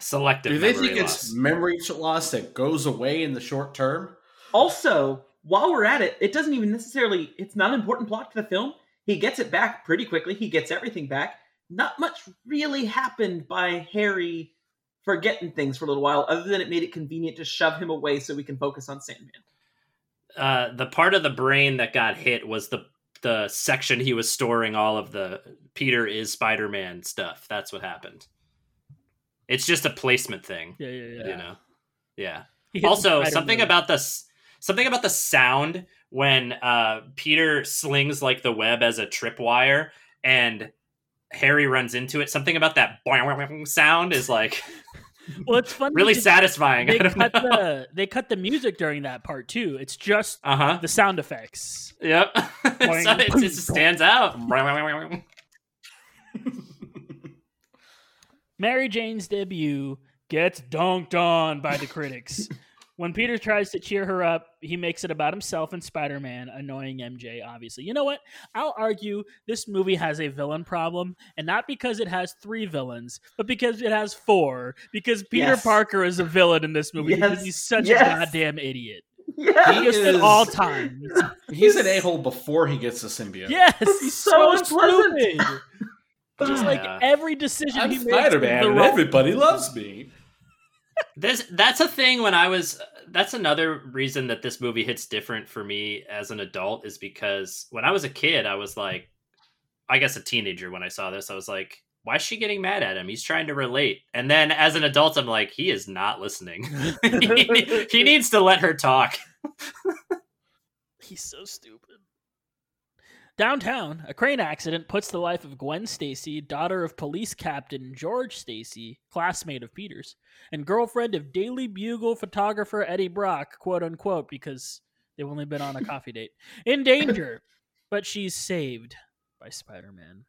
Selective Do they memory think loss. it's memory loss that goes away in the short term? also while we're at it it doesn't even necessarily it's not an important plot to the film he gets it back pretty quickly he gets everything back not much really happened by harry forgetting things for a little while other than it made it convenient to shove him away so we can focus on sandman uh, the part of the brain that got hit was the the section he was storing all of the Peter is Spider Man stuff. That's what happened. It's just a placement thing, yeah, yeah, yeah. you know. Yeah. He hit the Also, something about this something about the sound when uh, Peter slings like the web as a tripwire and Harry runs into it. Something about that boing sound is like Well, it's fun. really satisfying. They cut know. the they cut the music during that part too. It's just Uh huh. the sound effects. Yep. so it just stands out. Mary Jane's debut gets dunked on by the critics. when Peter tries to cheer her up, he makes it about himself and Spider Man, annoying MJ, obviously. You know what? I'll argue this movie has a villain problem, and not because it has three villains, but because it has four. Because Peter Yes. Parker is a villain in this movie because he's such Yes. a goddamn idiot. Yeah. He Just at all times. He's an a hole before he gets the symbiote. Yes, he's so so, stupid. Just like Yeah. every decision I'm he makes. Spider-Man the and wrong- everybody loves me. This that's a thing when I was that's another reason that this movie hits different for me as an adult is because when I was a kid I was like I guess a teenager when I saw this I was like why is she getting mad at him? He's trying to relate. And then as an adult I'm like he is not listening. he, he needs to let her talk. He's so stupid. Downtown, a crane accident puts the life of Gwen Stacy, daughter of police captain George Stacy, classmate of Peter's, and girlfriend of Daily Bugle photographer Eddie Brock, quote unquote, because they've only been on a coffee date, in danger. But she's saved by Spider Man.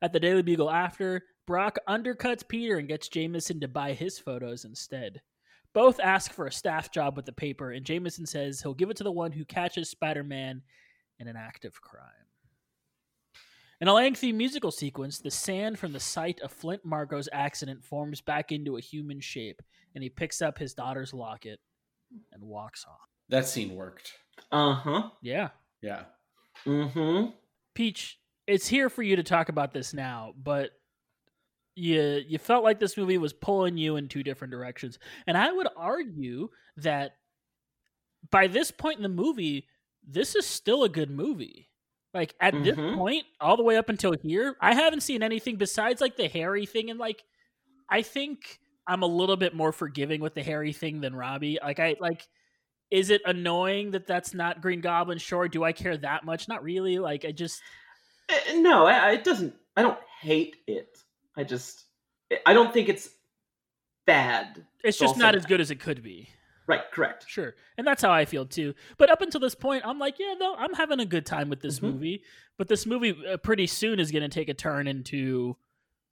At the Daily Bugle after, Brock undercuts Peter and gets Jameson to buy his photos instead. Both ask for a staff job with the paper, and Jameson says he'll give it to the one who catches Spider Man in an act of crime. In a lengthy musical sequence, the sand from the site of Flint Marko's accident forms back into a human shape, and he picks up his daughter's locket and walks off. That scene worked. Uh huh. Yeah. Yeah. Mm-hmm. Peach, it's here for you to talk about this now, but you you felt like this movie was pulling you in two different directions. And I would argue that by this point in the movie, this is still a good movie. Like at this Mhm. point, all the way up until here, I haven't seen anything besides like the Harry thing and like I think I'm a little bit more forgiving with the Harry thing than Robbie. Like I like is it annoying that that's not Green Goblin? Sure. Do I care that much? Not really. Like I just Uh, No, I, I- it doesn't. I don't hate it. I just. I don't think it's bad. it's just not as good as it could be. Right. Correct. Sure. And that's how I feel too. But up until this point, I'm like, yeah, no, I'm having a good time with this Mhm. movie. But this movie uh, pretty soon is going to take a turn into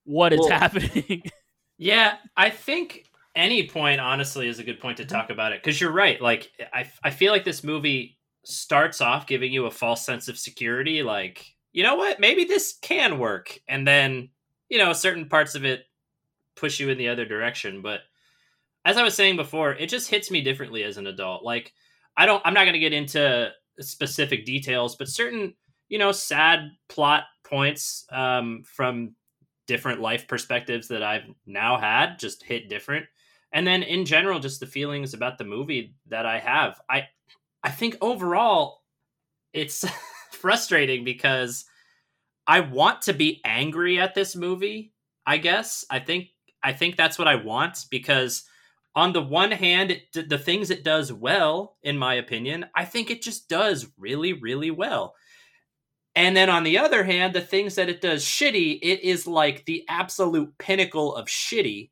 what is Well- happening. Yeah, I think any point honestly is a good point to talk about it because you're right. Like I, I feel like this movie starts off giving you a false sense of security. Like you know what, maybe this can work, and then you know certain parts of it push you in the other direction. But as I was saying before, it just hits me differently as an adult. Like I don't, I'm not going to get into specific details, but certain you know sad plot points um, from different life perspectives that I've now had just hit different. And then in general, just the feelings about the movie that I have. I I think overall it's frustrating because I want to be angry at this movie, I guess. I think I think that's what I want because on the one hand, it, the things it does well, in my opinion, I think it just does really, really well. And then on the other hand, the things that it does shitty, it is like the absolute pinnacle of shitty.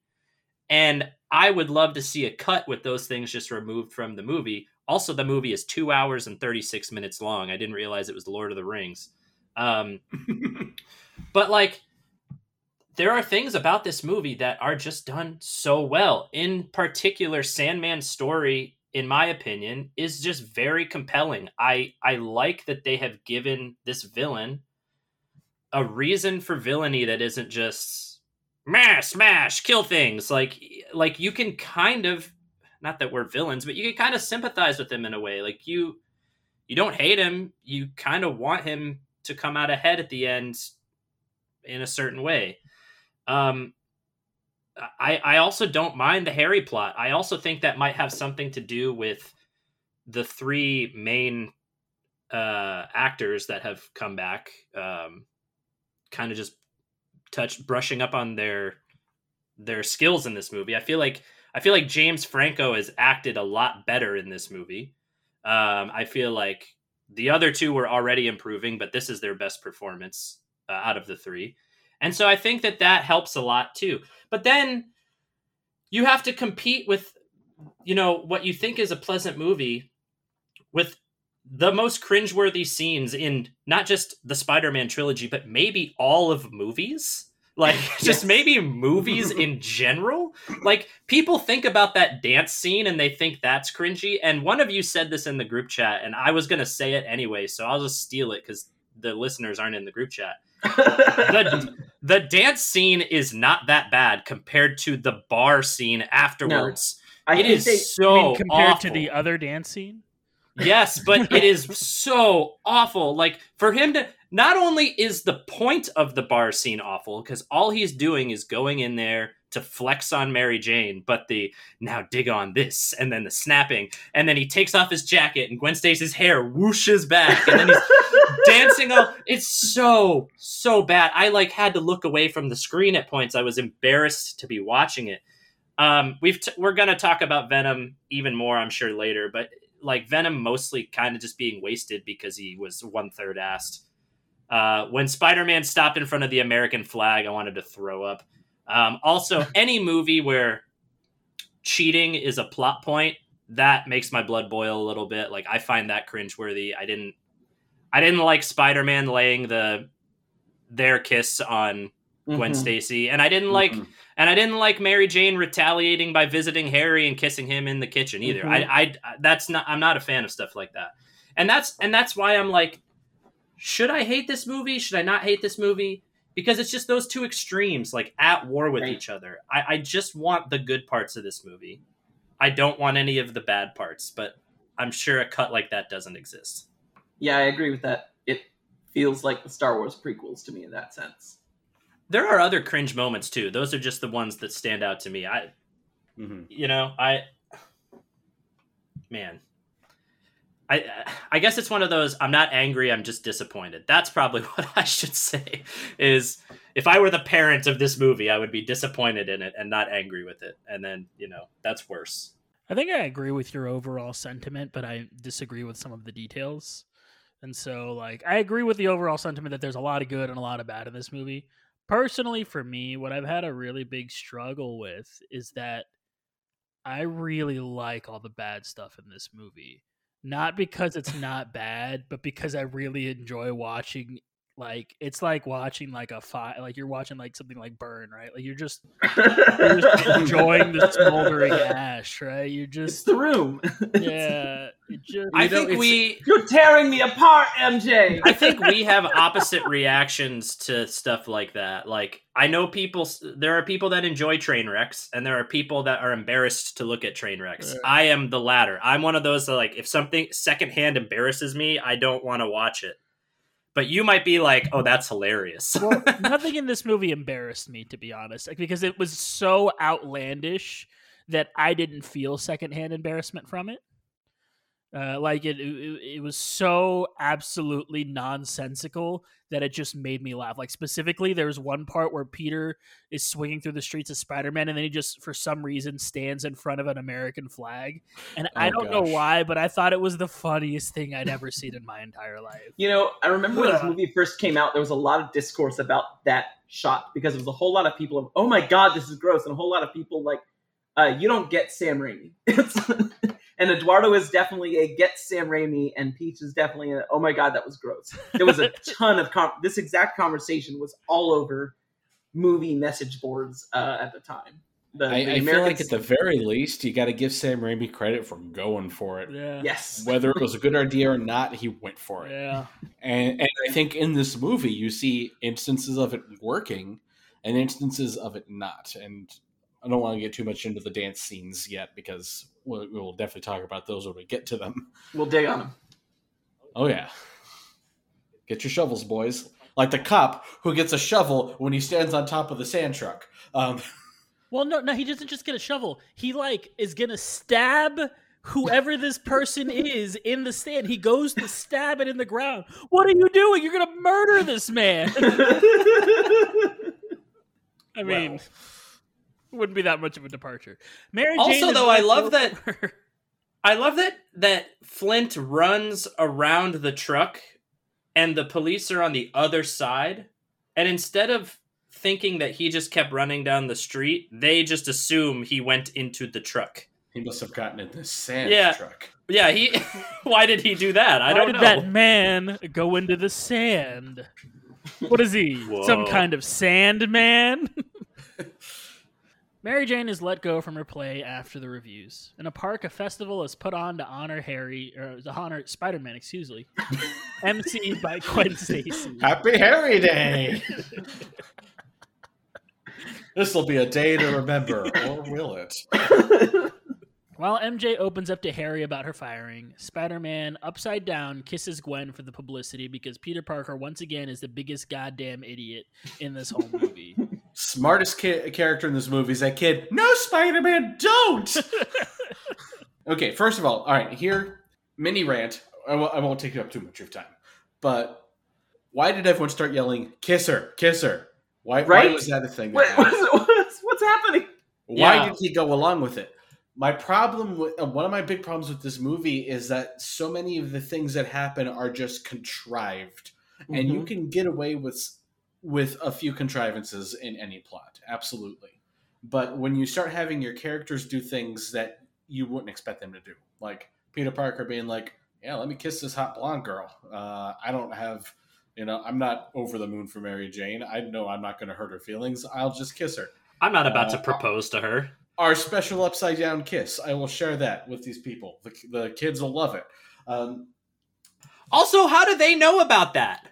And I would love to see a cut with those things just removed from the movie. Also, the movie is two hours and 36 minutes long. I didn't realize it was Lord of the Rings. Um, but like, there are things about this movie that are just done so well. In particular, Sandman's story, in my opinion, is just very compelling. I I like that they have given this villain a reason for villainy that isn't just smash, smash, kill things. Like like you can kind of not that we're villains, but you can kind of sympathize with him in a way. Like you you don't hate him, you kind of want him to come out ahead at the end in a certain way. Um, I I also don't mind the Harry plot. I also think that might have something to do with the three main uh, actors that have come back. Um, kind of just touch brushing up on their their skills in this movie. I feel like I feel like James Franco has acted a lot better in this movie. Um, I feel like the other two were already improving, but this is their best performance uh, out of the three. And so I think that that helps a lot too. But then you have to compete with, you know, what you think is a pleasant movie with the most cringeworthy scenes in not just the Spider Man trilogy, but maybe all of movies. Like, just maybe movies in general. Like, people think about that dance scene and they think that's cringy. And one of you said this in the group chat, and I was going to say it anyway, so I'll just steal it because the listeners aren't in the group chat. The, the dance scene is not that bad compared to the bar scene afterwards. I it is they- so I mean, compared awful. to the other dance scene. Yes, but it is so awful. Like for him to not only is the point of the bar scene awful because all he's doing is going in there to flex on Mary Jane, but the now dig on this and then the snapping and then he takes off his jacket and Gwen Stacy's hair whooshes back and then he's dancing up. It's so so bad. I like had to look away from the screen at points. I was embarrassed to be watching it. Um, we've t- we're gonna talk about Venom even more, I'm sure later, but like Venom mostly kind of just being wasted because he was one third assed. Uh, when Spider Man stopped in front of the American flag, I wanted to throw up. Um, also, any movie where cheating is a plot point that makes my blood boil a little bit. Like I find that cringeworthy. I didn't, I didn't like Spider Man laying the their kiss on Gwen Mhm. Stacy, and I didn't like Mhm. and I didn't like Mary Jane retaliating by visiting Harry and kissing him in the kitchen either. Mhm. I, I, that's not. I'm not a fan of stuff like that. And that's and that's why I'm like, should I hate this movie? Should I not hate this movie? Because it's just those two extremes, like at war with Right. each other. I, I just want the good parts of this movie. I don't want any of the bad parts. But I'm sure a cut like that doesn't exist. Yeah, I agree with that. It feels like the Star Wars prequels to me in that sense. There are other cringe moments too. Those are just the ones that stand out to me. I, Mhm. you know, I, man, I, I guess it's one of those. I'm not angry. I'm just disappointed. That's probably what I should say. Is if I were the parent of this movie, I would be disappointed in it and not angry with it. And then you know that's worse. I think I agree with your overall sentiment, but I disagree with some of the details. And so, like, I agree with the overall sentiment that there's a lot of good and a lot of bad in this movie. Personally, for me, what I've had a really big struggle with is that I really like all the bad stuff in this movie. Not because it's not bad, but because I really enjoy watching. Like, it's like watching like a fire, like you're watching like something like burn, right? Like you're just you're just enjoying the smoldering ash, right? You're It's just the room. yeah. Just I You know, think we. You're tearing me apart, MJ. I think we have opposite reactions to stuff like that. Like, I know people, there are people that enjoy train wrecks, and there are people that are embarrassed to look at train wrecks. Yeah. I am the latter. I'm one of those that, like, if something secondhand embarrasses me, I don't want to watch it. But you might be like, oh, that's hilarious. well, nothing in this movie embarrassed me, to be honest, like, because it was so outlandish that I didn't feel secondhand embarrassment from it. Uh, like it, it, it was so absolutely nonsensical that it just made me laugh. Like specifically, there was one part where Peter is swinging through the streets of Spider-Man, and then he just, for some reason, stands in front of an American flag, and I Oh, don't know why, but I thought it was the funniest thing I'd ever seen in my entire life. You know, I remember when this movie first came out, there was a lot of discourse about that shot because there was a whole lot of people of, oh my god, this is gross, and a whole lot of people like, uh, you don't get Sam Raimi. It's- and Eduardo is definitely a get Sam Raimi, and Peach is definitely a, oh my god, that was gross. There was a ton of com- this exact conversation was all over movie message boards uh, at the time. The, I, the I feel like at the very least, you got to give Sam Raimi credit for going for it. Yeah, yes, Whether it was a good idea or not, he went for it. yeah. And, and I think in this movie, you see instances of it working and instances of it not. And I don't want to get too much into the dance scenes yet because we'll, we'll definitely talk about those when we get to them. we'll dig on them. Oh, yeah. Get your shovels, boys. Like the cop who gets a shovel when he stands on top of the sand truck. Um, Well, no, no, he doesn't just get a shovel. He like is gonna stab whoever this person is in the stand. He goes to stab it in the ground. What are you doing? You're gonna murder this man. I mean, Well. Wouldn't be that much of a departure. Mary Also, Jane is though, I love that- I love that that Flint runs around the truck and the police are on the other side and instead of thinking that he just kept running down the street, they just assume he went into the truck. He must have gotten in the sand Yeah. truck. Yeah, he why did he do that? I Why don't did know. that man go into the sand? What is he? Some kind of sand man? Mary Jane is let go from her play after the reviews. In a park, a festival is put on to honor Harry, or to honor Spider Man, excuse me, emceed by Gwen Stacy. Happy Harry Day! this will be a day to remember, or will it? While MJ opens up to Harry about her firing, Spider Man, upside down, kisses Gwen for the publicity because Peter Parker, once again, is the biggest goddamn idiot in this whole movie. Smartest ki- character in this movie is that kid. No, Spider Man, don't! okay, first of all, all right, here, mini rant. I w- I won't take up too much of your time. But why did everyone start yelling, kiss her, kiss her? Why, why Right? was that a thing? that What, what's, what's, what's happening? Why Yeah. did he go along with it? My problem with uh, one of my big problems with this movie is that so many of the things that happen are just contrived, and you Mhm. can get away with with a few contrivances in any plot, absolutely. But when you start having your characters do things that you wouldn't expect them to do, like Peter Parker being like, "Yeah, let me kiss this hot blonde girl," uh, I don't have. You know, I'm not over the moon for Mary Jane. I know I'm not going to hurt her feelings. I'll just kiss her I'm not about to Uh, propose to her. our special upside down kiss. I will share that with these people. The, the kids will love it. Um, Also, how do they know about that?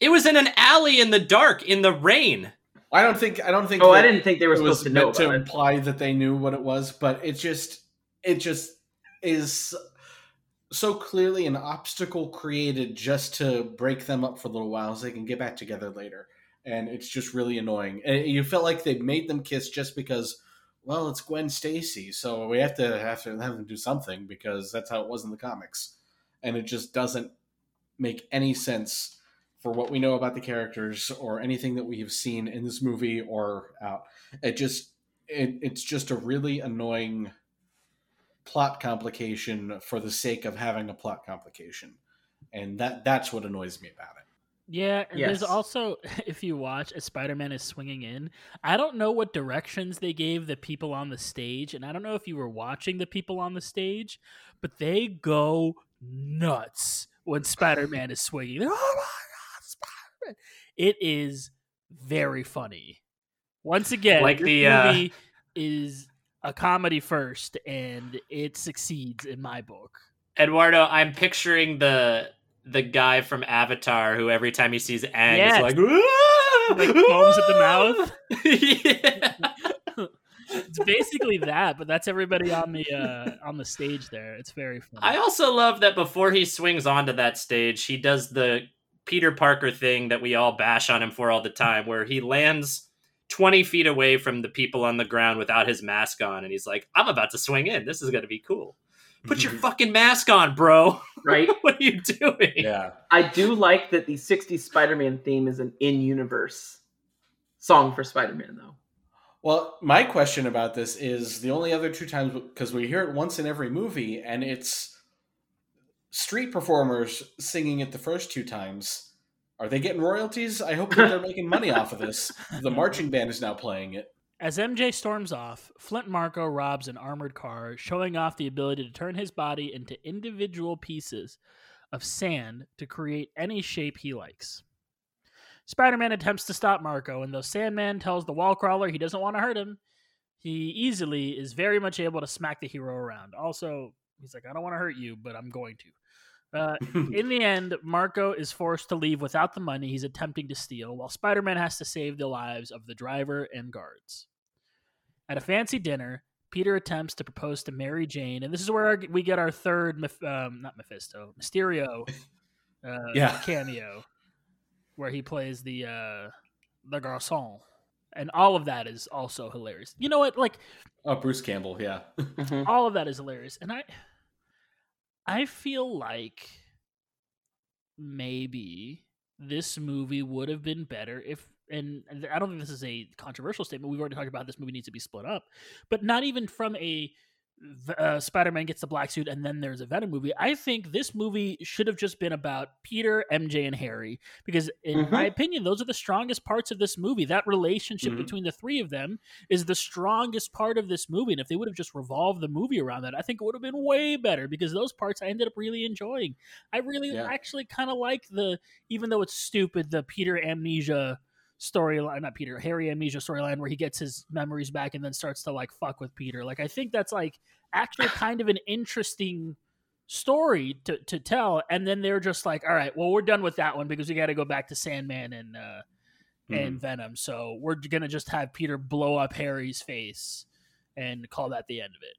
It was in an alley in the dark in the rain. I don't think I don't think. Oh, I didn't think they were it was supposed to know meant to it. imply that they knew what it was, but it just it just is so clearly an obstacle created just to break them up for a little while so they can get back together later. And it's just really annoying. And you felt like they made them kiss just because, well, it's Gwen Stacy, so we have to have to have them do something because that's how it was in the comics. And it just doesn't make any sense for what we know about the characters or anything that we have seen in this movie or out. It just it, it's just a really annoying plot complication for the sake of having a plot complication. And that that's what annoys me about it. Yeah, and there's also if you watch as Spider-Man is swinging in, I don't know what directions they gave the people on the stage, and I don't know if you were watching the people on the stage, but they go nuts when Spider-Man is swinging. They're, oh my It is very funny. Once again, Like the, uh, movie is a comedy first, and it succeeds in my book. Eduardo, I'm picturing the the guy from Avatar who every time he sees Aang Yes. is like, "Ah! Like foams at the mouth. yeah. it's basically that, but that's everybody on the uh on the stage there. It's very funny. I also love that before he swings onto that stage, he does the Peter Parker thing that we all bash on him for all the time, where he lands 20 feet away from the people on the ground without his mask on, and he's like, I'm about to swing in. This is going to be cool. Put your fucking mask on, bro. Right? what are you doing? Yeah. I do like that the 60s Spider Man theme is an in universe song for Spider Man, though. Well, my question about this is the only other two times because we hear it once in every movie, and it's street performers singing it the first two times. Are they getting royalties? I hope that they're making money off of this. The marching band is now playing it. As MJ storms off, Flint Marko robs an armored car, showing off the ability to turn his body into individual pieces of sand to create any shape he likes. Spider Man attempts to stop Marko, and though Sandman tells the wall crawler he doesn't want to hurt him, he easily is very much able to smack the hero around. Also, he's like, I don't want to hurt you, but I'm going to. Uh, in the end, Marko is forced to leave without the money he's attempting to steal, while Spider Man has to save the lives of the driver and guards. At a fancy dinner, Peter attempts to propose to Mary Jane, and this is where our, we get our third, um, not Mephisto, Mysterio uh, Yeah. cameo, where he plays the uh, the garçon, and all of that is also hilarious. You know what? Like Oh, Bruce Campbell, yeah. all of that is hilarious and i i feel like maybe this movie would have been better if and i don't think this is a controversial statement we've already talked about this movie needs to be split up but not even from a uh, Spider-Man gets the black suit, and then there's a Venom movie. I think this movie should have just been about Peter, MJ, and Harry, because in Mhm. my opinion, those are the strongest parts of this movie. That relationship Mhm. between the three of them is the strongest part of this movie. And if they would have just revolved the movie around that, I think it would have been way better. Because those parts I ended up really enjoying. I really Yeah. actually kind of like the, even though it's stupid, the Peter amnesia storyline not peter harry amnesia storyline where he gets his memories back and then starts to like fuck with peter. Like i think that's like actually kind of an interesting story to, to tell. And then they're just like all right well we're done with that one because we got to go back to sandman and uh and venom. So we're gonna just have peter blow up harry's face and call that the end of it.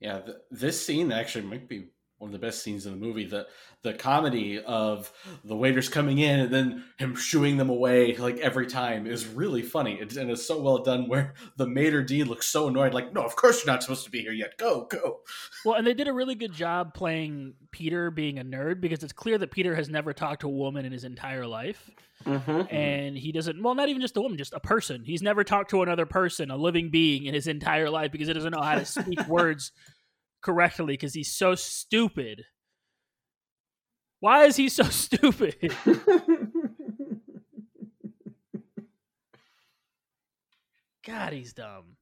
Yeah, th- this scene actually might be one of the best scenes in the movie. The the comedy of the waiters coming in and then him shooing them away like every time is really funny. It's, and it's so well done where the maitre d looks so annoyed, like, no, of course you're not supposed to be here yet. Go, go. well and they did a really good job playing peter being a nerd because it's clear that peter has never talked to a woman in his entire life Mhm. and he doesn't well not even just a woman just a person he's never talked to another person a living being in his entire life because he doesn't know how to speak words correctly because he's so stupid. Why is he so stupid? God he's dumb.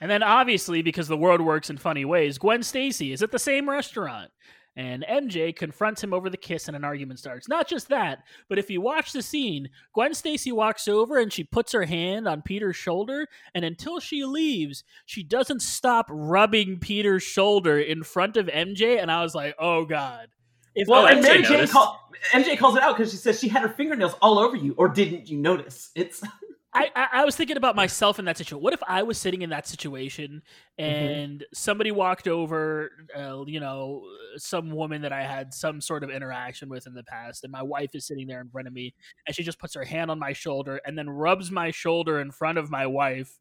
And then obviously because the world works in funny ways gwen stacy is at the same restaurant and MJ confronts him over the kiss and an argument starts. Not just that, but if you watch the scene, Gwen Stacy walks over and she puts her hand on Peter's shoulder, and until she leaves, she doesn't stop rubbing Peter's shoulder in front of MJ, and I was like, oh god. If Well, and Mary Jane call, MJ calls it out because she says she had her fingernails all over you, or didn't you notice? It's I, I, I was thinking about myself in that situation. What if I was sitting in that situation and somebody walked over, uh, you know, some woman that I had some sort of interaction with in the past, and my wife is sitting there in front of me, and she just puts her hand on my shoulder and then rubs my shoulder in front of my wife.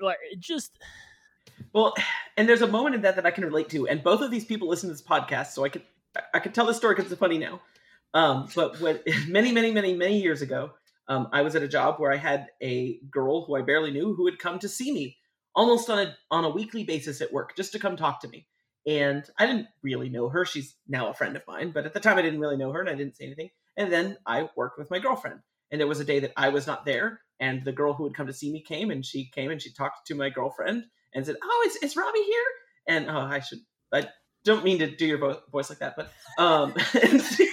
Like, it just well, and there's a moment in that that I can relate to, and both of these people listen to this podcast, so I could I- I could tell this story because it's funny now. Um, but when many, many, many, many years ago, um, I was at a job where I had a girl who I barely knew who would come to see me almost on a on a weekly basis at work just to come talk to me. And I didn't really know her. She's now a friend of mine, but at the time I didn't really know her and I didn't say anything. And then I worked with my girlfriend. And there was a day that I was not there, and the girl who would come to see me came, and she came and she talked to my girlfriend and said, "Oh, it's it's Robbie here." And oh, I should I don't mean to do your vo- voice like that, but um, and she,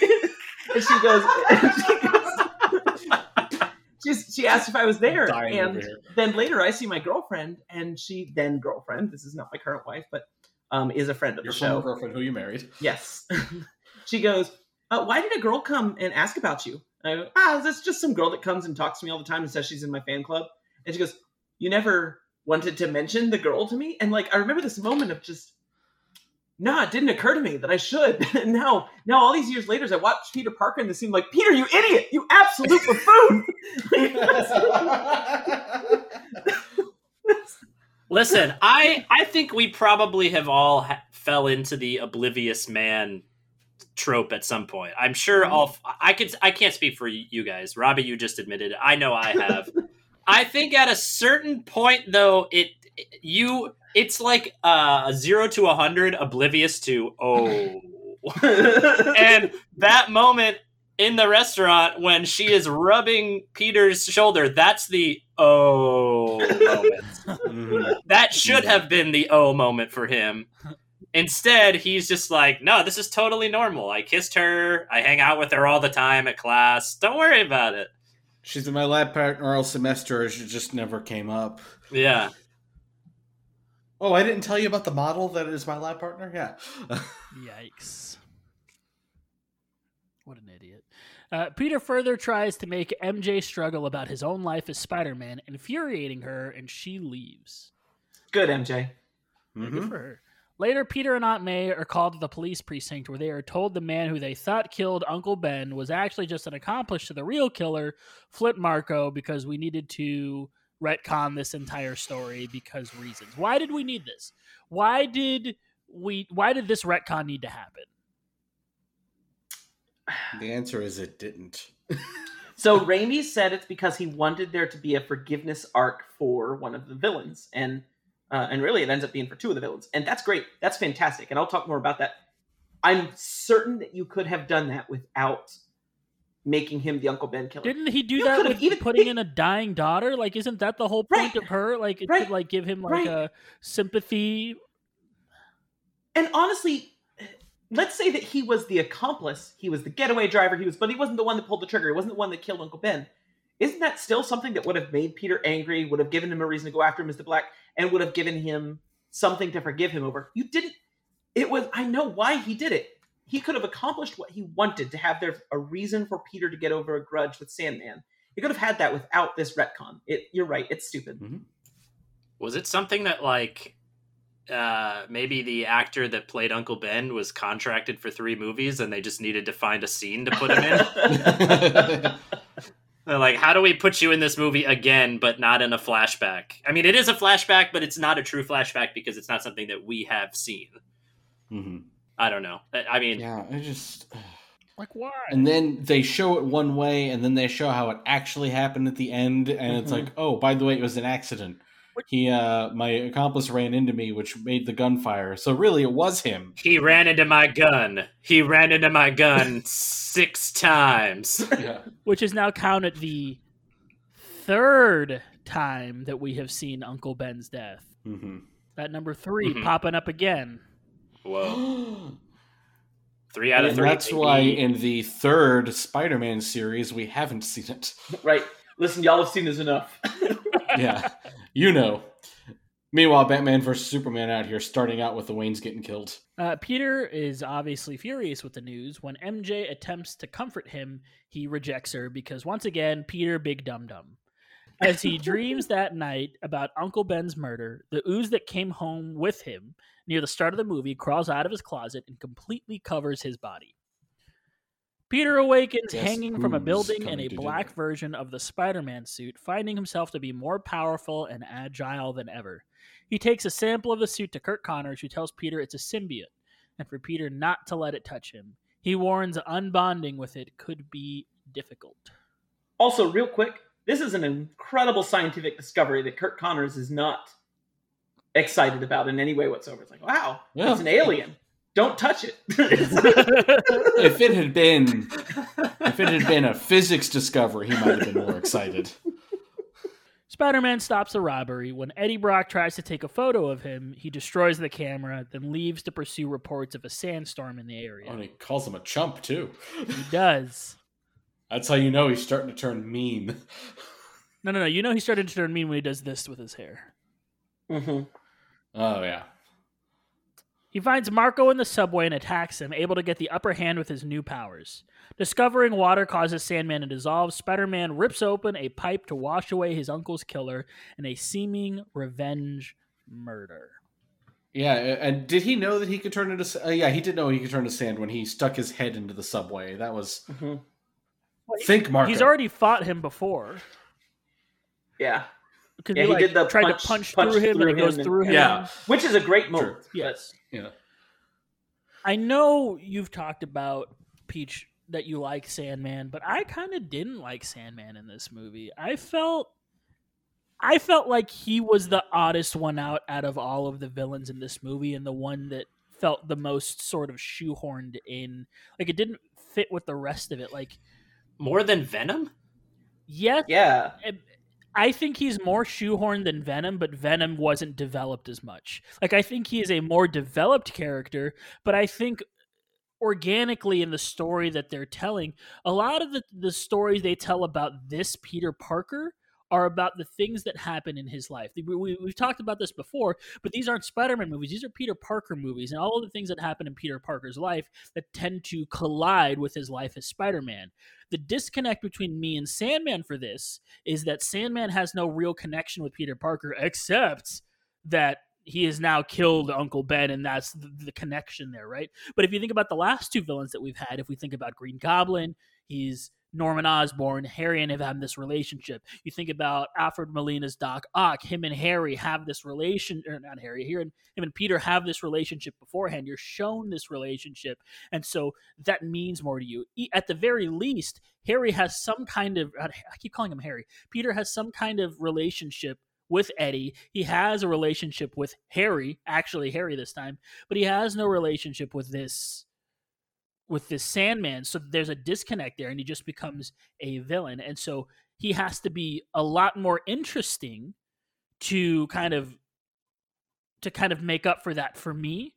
and she goes, and she goes she's, she asked if I was there, and then later I see my girlfriend, and she then girlfriend. This is not my current wife, but um, is a friend of Your the show. girlfriend who you married. Yes. she goes, uh, Why did a girl come and ask about you? I go, Ah, that's just some girl that comes and talks to me all the time and says she's in my fan club. And she goes, You never wanted to mention the girl to me? And like, I remember this moment of just, no, it didn't occur to me that I should. And now, now all these years later, as I watch Peter Parker in the scene, like, Peter, you idiot, you absolute buffoon. Listen, I I think we probably have all ha- fell into the oblivious man trope at some point. I'm sure mm-hmm. all I could I can't speak for you guys. Robbie, you just admitted it. I know I have. I think at a certain point though, it you it's like uh, a zero to a hundred, oblivious to oh, and that moment in the restaurant when she is rubbing Peter's shoulder, that's the oh moment. That should have been the oh moment for him. Instead, he's just like, no, this is totally normal. I kissed her. I hang out with her all the time at class. Don't worry about it. She's in my lab partner all semester. She just never came up. Yeah. Oh, I didn't tell you about the model that is my lab partner? Yeah. Yikes. What an idiot. Uh, Peter further tries to make MJ struggle about his own life as Spider Man, infuriating her, and she leaves. Good, MJ. Good Mhm. for her. Later, Peter and Aunt May are called to the police precinct where they are told the man who they thought killed Uncle Ben was actually just an accomplice to the real killer, Flint Marko, because we needed to retcon this entire story because reasons. Why did we need this? Why did we why did this retcon need to happen? The answer is it didn't. So Raimi said it's because he wanted there to be a forgiveness arc for one of the villains, and uh, and really it ends up being for two of the villains, and that's great. That's fantastic, and I'll talk more about that. I'm certain that you could have done that without making him the Uncle Ben killer. Didn't he do You that with even- putting he- in a dying daughter? Like, isn't that the whole point Right. of her? Like, it Right. could like give him like Right. a sympathy. And honestly, let's say that he was the accomplice, he was the getaway driver, he was, but he wasn't the one that pulled the trigger. He wasn't the one that killed Uncle Ben. Isn't that still something that would have made Peter angry? Would have given him a reason to go after Mr. Black, and would have given him something to forgive him over? You didn't. It was. I know why he did it. He could have accomplished what he wanted to have there a reason for Peter to get over a grudge with Sandman. He could have had that without this retcon. It. You're right. It's stupid. Was it something that like uh maybe the actor that played Uncle Ben was contracted for three movies and they just needed to find a scene to put him in? They're like, how do we put you in this movie again, but not in a flashback? I mean, it is a flashback, but it's not a true flashback because it's not something that we have seen. hmm I don't know. I I mean, Yeah, I just. Like, why? And then they show it one way, and then they show how it actually happened at the end, and it's Mhm. like, oh, by the way, it was an accident. He, uh, my accomplice ran into me, which made the gunfire. So really, it was him. he ran into my gun. He ran into my gun six times. Yeah. Which is now counted the third time that we have seen Uncle Ben's death. hmm That number 3 Mhm. popping up again. Whoa. Three out of and three. that's baby. why in the third Spider-Man series we haven't seen it. right. Listen, y'all have seen this enough. Yeah, you know. Meanwhile, Batman versus Superman out here, starting out with the Waynes getting killed. Uh, Peter is obviously furious with the news. When MJ attempts to comfort him, he rejects her because once again, Peter big dum dum. As he dreams that night about Uncle Ben's murder, the ooze that came home with him near the start of the movie crawls out of his closet and completely covers his body. Peter awakens Yes, hanging from a building in a black version of the Spider Man suit, finding himself to be more powerful and agile than ever. He takes a sample of the suit to Curt Connors, who tells Peter it's a symbiote, and for Peter not to let it touch him. He warns unbonding with it could be difficult. Also, real quick, this is an incredible scientific discovery that Curt Connors is not excited about in any way whatsoever. It's like, wow, Yeah. it's an alien. Don't touch it. If it had been, if it had been a physics discovery, he might have been more excited. Spider Man stops the robbery. When Eddie Brock tries to take a photo of him, he destroys the camera, then leaves to pursue reports of a sandstorm in the area. Oh, and he calls him a chump too. He does. That's how you know he's starting to turn mean. No, no, no. You know he started to turn mean when he does this with his hair. hmm Oh yeah. He finds Marko in the subway and attacks him, able to get the upper hand with his new powers. Discovering water causes Sandman to dissolve, Spider Man rips open a pipe to wash away his uncle's killer in a seeming revenge murder. Yeah, and did he know that he could turn into? Uh, yeah, he did know he could turn to sand when he stuck his head into the subway. That was hmm think, Marko. He's already fought him before. Yeah. Because Yeah, he, he like, did the tried punch- to punch punch through him through and it goes and- through him. Yeah. Which is a great True. moment. Yes. Yeah. I know you've talked about Peach that you like Sandman, but I kind of didn't like Sandman in this movie. I felt I felt like he was the oddest one out out of all of the villains in this movie and the one that felt the most sort of shoehorned in. Like it didn't fit with the rest of it. Like More than Venom? yes, Yeah. I think he's more shoehorned than Venom, but Venom wasn't developed as much. Like I think he is a more developed character, but I think organically in the story that they're telling, a lot of the, the stories they tell about this Peter Parker are about the things that happen in his life. We, we, we've talked about this before, but these aren't Spider-Man movies. These are Peter Parker movies, and all of the things that happen in Peter Parker's life that tend to collide with his life as Spider-Man. The disconnect between me and Sandman for this is that Sandman has no real connection with Peter Parker except that he has now killed Uncle Ben, and that's the connection there, right? But if you think about the last two villains that we've had, if we think about Green Goblin, he's Norman Osborn, Harry and have this relationship. You think about Alfred Molina's Doc Ock, him and Harry have this relation, or not Harry, here and him and Peter have this relationship beforehand. You're shown this relationship, and so that means more to you. At the very least, Harry has some kind of, I keep calling him Harry. Peter has some kind of relationship with Eddie. He has a relationship with Harry, actually Harry this time, but he has no relationship with this with this Sandman. So there's a disconnect there and he just becomes a villain. And so he has to be a lot more interesting to kind of to kind of make up for that for me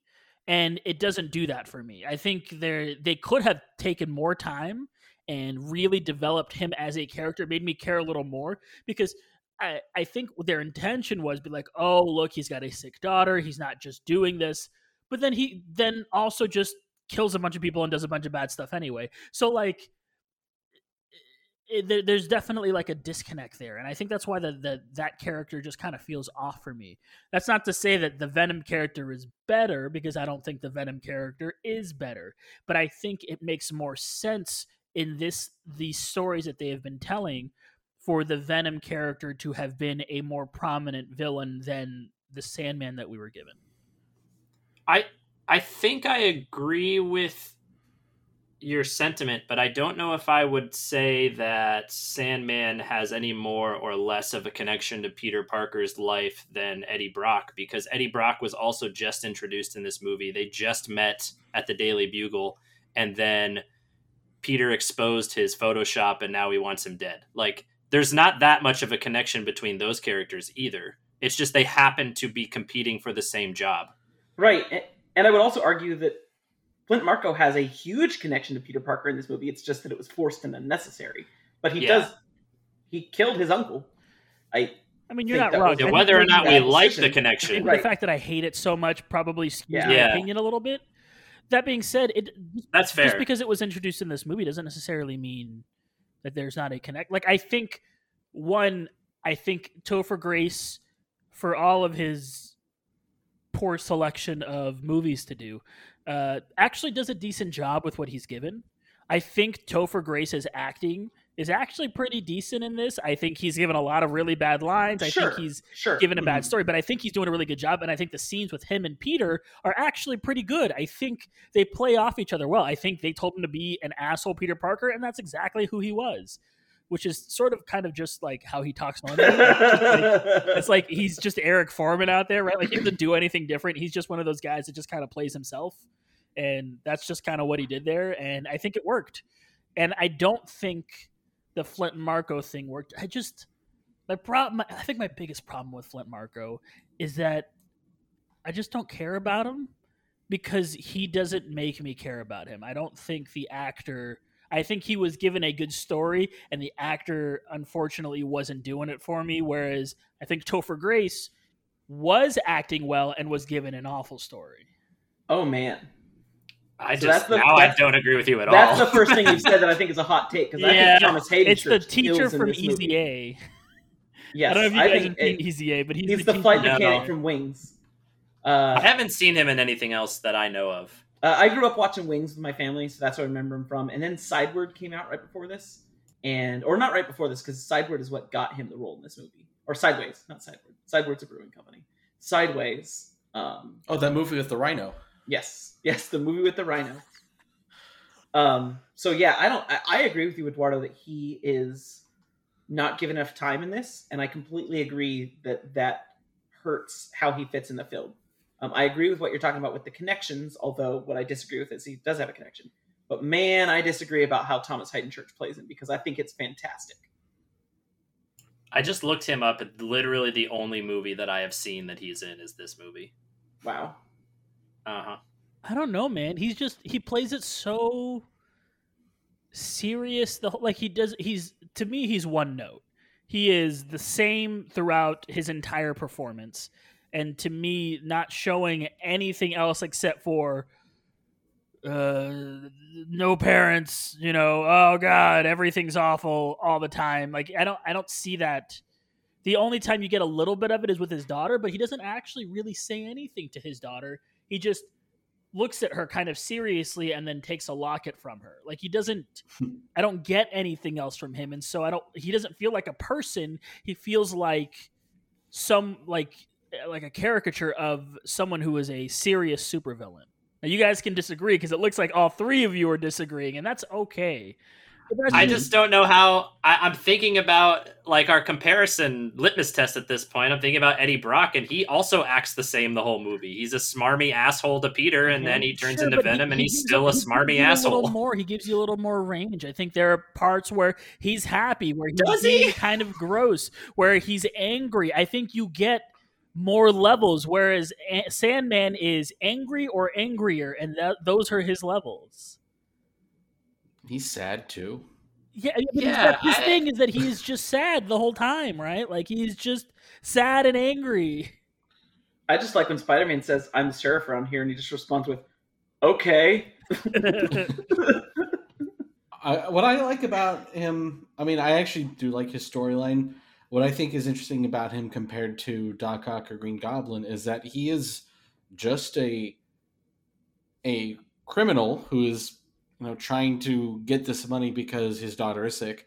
and it doesn't do that for me. I think they they could have taken more time and really developed him as a character, made me care a little more because I, I think their intention was be like, oh look, he's got a sick daughter, he's not just doing this, but then he then also just kills a bunch of people and does a bunch of bad stuff anyway. So like it, there, there's definitely like a disconnect there, and I think that's why the, the that character just kind of feels off for me. That's not to say that the Venom character is better because I don't think the Venom character is better, but I think it makes more sense in this these stories that they have been telling for the Venom character to have been a more prominent villain than the Sandman that we were given. I I think I agree with your sentiment, but I don't know if I would say that Sandman has any more or less of a connection to Peter Parker's life than Eddie Brock because Eddie Brock was also just introduced in this movie. They just met at the Daily Bugle and then Peter exposed his Photoshop and now he wants him dead. Like there's not that much of a connection between those characters either. It's just they happen to be competing for the same job. Right. And I would also argue that Flint Marko has a huge connection to Peter Parker in this movie. It's just that it was forced and unnecessary. But he yeah. does he killed his uncle. I I mean, you're not wrong. Yeah, whether or not we like decision. the connection, right. the fact that I hate it so much probably skews yeah. my yeah. opinion a little bit. That being said, it that's fair. Just because it was introduced in this movie doesn't necessarily mean that there's not a connect. Like I think one, I think Topher Grace, for all of his poor selection of movies to do, uh, actually does a decent job with what he's given. I think Topher Grace's acting is actually pretty decent in this. I think he's given a lot of really bad lines. I sure, think he's sure. given a bad mm-hmm. story, but I think he's doing a really good job. And I think the scenes with him and Peter are actually pretty good. I think they play off each other well. I think they told him to be an asshole Peter Parker, and that's exactly who he was. Which is sort of kind of just like how he talks normally. it's, like, it's like he's just Eric Forman out there, right? Like he doesn't do anything different. He's just one of those guys that just kind of plays himself and that's just kind of what he did there and i think it worked and i don't think the flint Marko thing worked i just my problem i think my biggest problem with flint Marko is that i just don't care about him because he doesn't make me care about him i don't think the actor i think he was given a good story and the actor unfortunately wasn't doing it for me whereas i think topher grace was acting well and was given an awful story oh man I so just the, now I don't agree with you at that's all. That's the first thing you said that I think is a hot take because yeah, I think Thomas Haden. It's the teacher from Easy A. Yes, I don't know if you guys have seen Easy A, but he's, he's the, the flight mechanic no. from Wings. Uh, I haven't seen him in anything else that I know of. Uh, I grew up watching Wings with my family, so that's where I remember him from. And then Sideward came out right before this, and or not right before this because Sideward is what got him the role in this movie, or Sideways, not Sideward. Sideward's a brewing company. Sideways. Um, oh, that movie with the rhino. Yes, yes, the movie with the rhino. Um, so yeah, I don't. I, I agree with you, Eduardo, that he is not given enough time in this, and I completely agree that that hurts how he fits in the film. Um, I agree with what you're talking about with the connections, although what I disagree with is he does have a connection. But man, I disagree about how Thomas Haden Church plays him because I think it's fantastic. I just looked him up. Literally, the only movie that I have seen that he's in is this movie. Wow. Uh huh. I don't know, man. He's just he plays it so serious. The like he does. He's to me, he's one note. He is the same throughout his entire performance, and to me, not showing anything else except for uh, no parents. You know, oh god, everything's awful all the time. Like I don't, I don't see that. The only time you get a little bit of it is with his daughter, but he doesn't actually really say anything to his daughter. He just looks at her kind of seriously and then takes a locket from her. Like he doesn't I don't get anything else from him and so I don't he doesn't feel like a person. He feels like some like like a caricature of someone who is a serious supervillain. Now you guys can disagree because it looks like all three of you are disagreeing and that's okay. I just don't know how. I, I'm thinking about like our comparison litmus test at this point. I'm thinking about Eddie Brock, and he also acts the same the whole movie. He's a smarmy asshole to Peter, and then he turns Sure, into but he- Venom, and he's gives still you- a he smarmy you A little asshole. more. He gives you a little more range. I think there are parts where he's happy, where he's Does he? kind of gross, where he's angry. I think you get more levels, whereas A- Sandman is angry or angrier, and that, those are his levels. He's sad too. Yeah, I mean, Yeah, but his I- thing is that he's just sad the whole time, right? Like he's just sad and angry. I just like when Spider Man says, I'm the sheriff around here, and he just responds with, okay. I, what I like about him, I mean, I actually do like his storyline. What I think is interesting about him compared to Doc Ock or Green Goblin is that he is just a a criminal who is, you know, trying to get this money because his daughter is sick,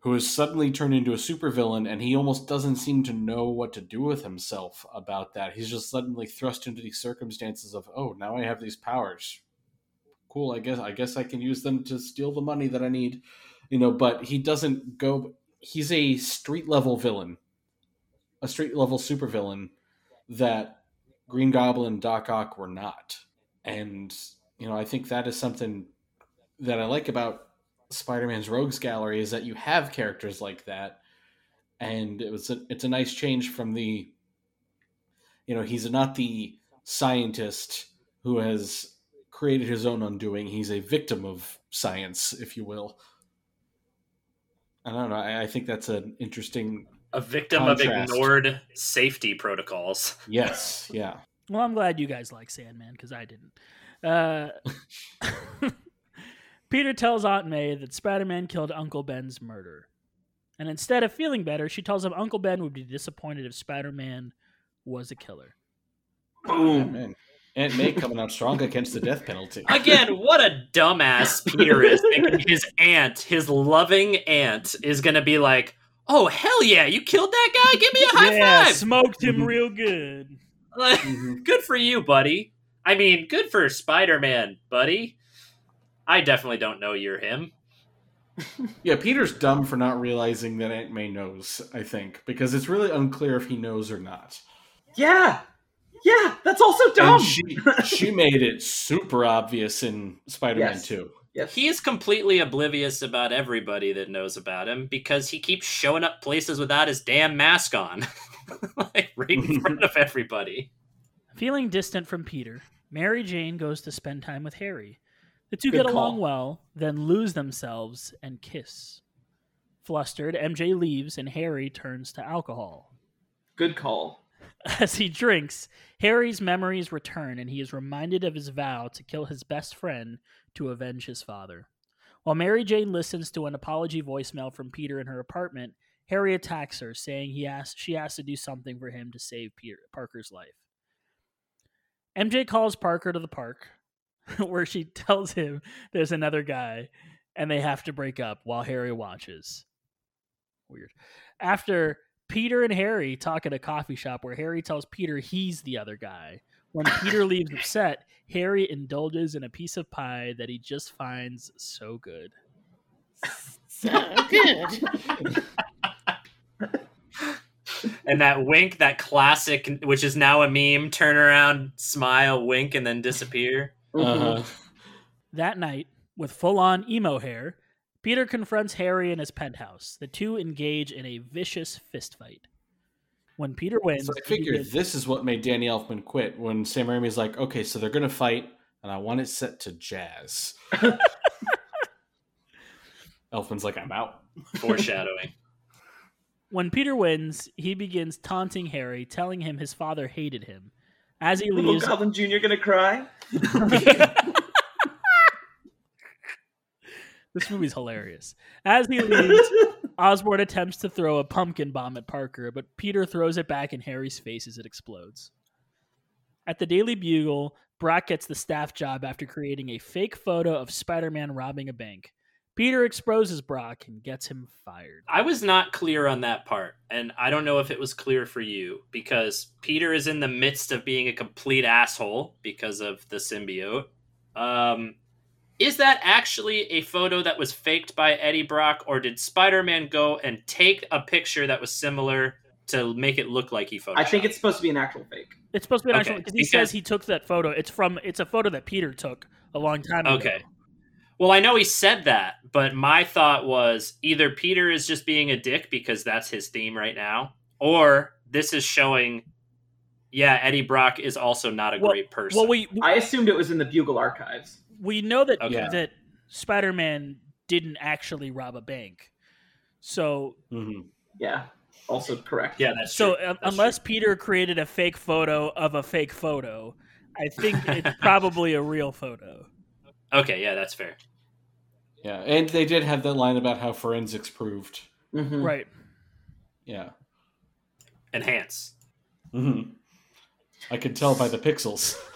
who is suddenly turned into a supervillain, and he almost doesn't seem to know what to do with himself about that. He's just suddenly thrust into these circumstances of, oh, now I have these powers cool i guess i guess i can use them to steal the money that i need you know but he doesn't go he's a street level villain a street level supervillain that green goblin doc ock were not and you know i think that is something that i like about spider-man's rogues gallery is that you have characters like that and it was a, it's a nice change from the you know he's not the scientist who has created his own undoing. He's a victim of science, if you will. I don't know. I, I think that's an interesting. A victim Contrast. of ignored safety protocols. Yes, yeah. Well, I'm glad you guys like Sandman because I didn't. Uh, Peter tells Aunt May that Spider Man killed Uncle Ben's murder. And instead of feeling better, she tells him Uncle Ben would be disappointed if Spider Man was a killer. Boom. Man. Aunt May coming out strong against the death penalty. Again, what a dumbass Peter is thinking his aunt, his loving aunt, is gonna be like, "Oh hell yeah, you killed that guy! Give me a high yeah, five! smoked him real good. Like, Mhm. good for you, buddy. I mean, good for Spider Man, buddy. I definitely don't know you're him. Yeah, Peter's dumb for not realizing that Aunt May knows, I think, because it's really unclear if he knows or not. Yeah. Yeah, that's also dumb. And she, she made it super obvious in Spider Man Yes. 2. yes. He is completely oblivious about everybody that knows about him because he keeps showing up places without his damn mask on. like right in front of everybody. Feeling distant from Peter, Mary Jane goes to spend time with Harry. The two Good get along well, then lose themselves and kiss. Flustered, MJ leaves and Harry turns to alcohol. Good call. As he drinks, Harry's memories return and he is reminded of his vow to kill his best friend to avenge his father. While Mary Jane listens to an apology voicemail from Peter in her apartment, Harry attacks her, saying he has, she has to do something for him to save Peter, Parker's life. MJ calls Parker to the park, where she tells him there's another guy and they have to break up while Harry watches. Weird. After Peter and Harry talk at a coffee shop where Harry tells Peter he's the other guy. When Peter leaves upset, Harry indulges in a piece of pie that he just finds so good. So good. and that wink, that classic, which is now a meme, turn around, smile, wink, and then disappear. Uh-huh. That night, with full on emo hair, Peter confronts Harry in his penthouse. The two engage in a vicious fistfight. When Peter wins, So I he figured begins- this is what made Danny Elfman quit when Sam Raimi's like, okay, so they're gonna fight, and I want it set to jazz. Elfman's like, I'm out. Foreshadowing. When Peter wins, he begins taunting Harry, telling him his father hated him. As he Little leaves, Goblin Jr. gonna cry? this movie's hilarious. As he leaves, Osborn attempts to throw a pumpkin bomb at Parker, but Peter throws it back in Harry's face as it explodes. At the Daily Bugle, Brock gets the staff job after creating a fake photo of Spider Man robbing a bank. Peter exposes Brock and gets him fired. I was not clear on that part, and I don't know if it was clear for you because Peter is in the midst of being a complete asshole because of the symbiote. Um, is that actually a photo that was faked by Eddie Brock, or did Spider-Man go and take a picture that was similar to make it look like he photoshopped? I think it's supposed to be an actual fake. It's supposed to be an Okay, actual because he says he took that photo. It's from it's a photo that Peter took a long time ago. Okay. Well, I know he said that, but my thought was either Peter is just being a dick because that's his theme right now, or this is showing, yeah, Eddie Brock is also not a Well- great person. Well, we I assumed it was in the Bugle archives. We know that Okay. that Spider Man didn't actually rob a bank. So Mhm. Yeah, also correct. yeah, that's so true. That's unless Peter created a fake photo of a fake photo, I think it's probably a real photo. okay, yeah, that's fair. Yeah, and they did have that line about how forensics proved. Mhm. Right. Yeah. Enhance. hmm I could tell by the pixels.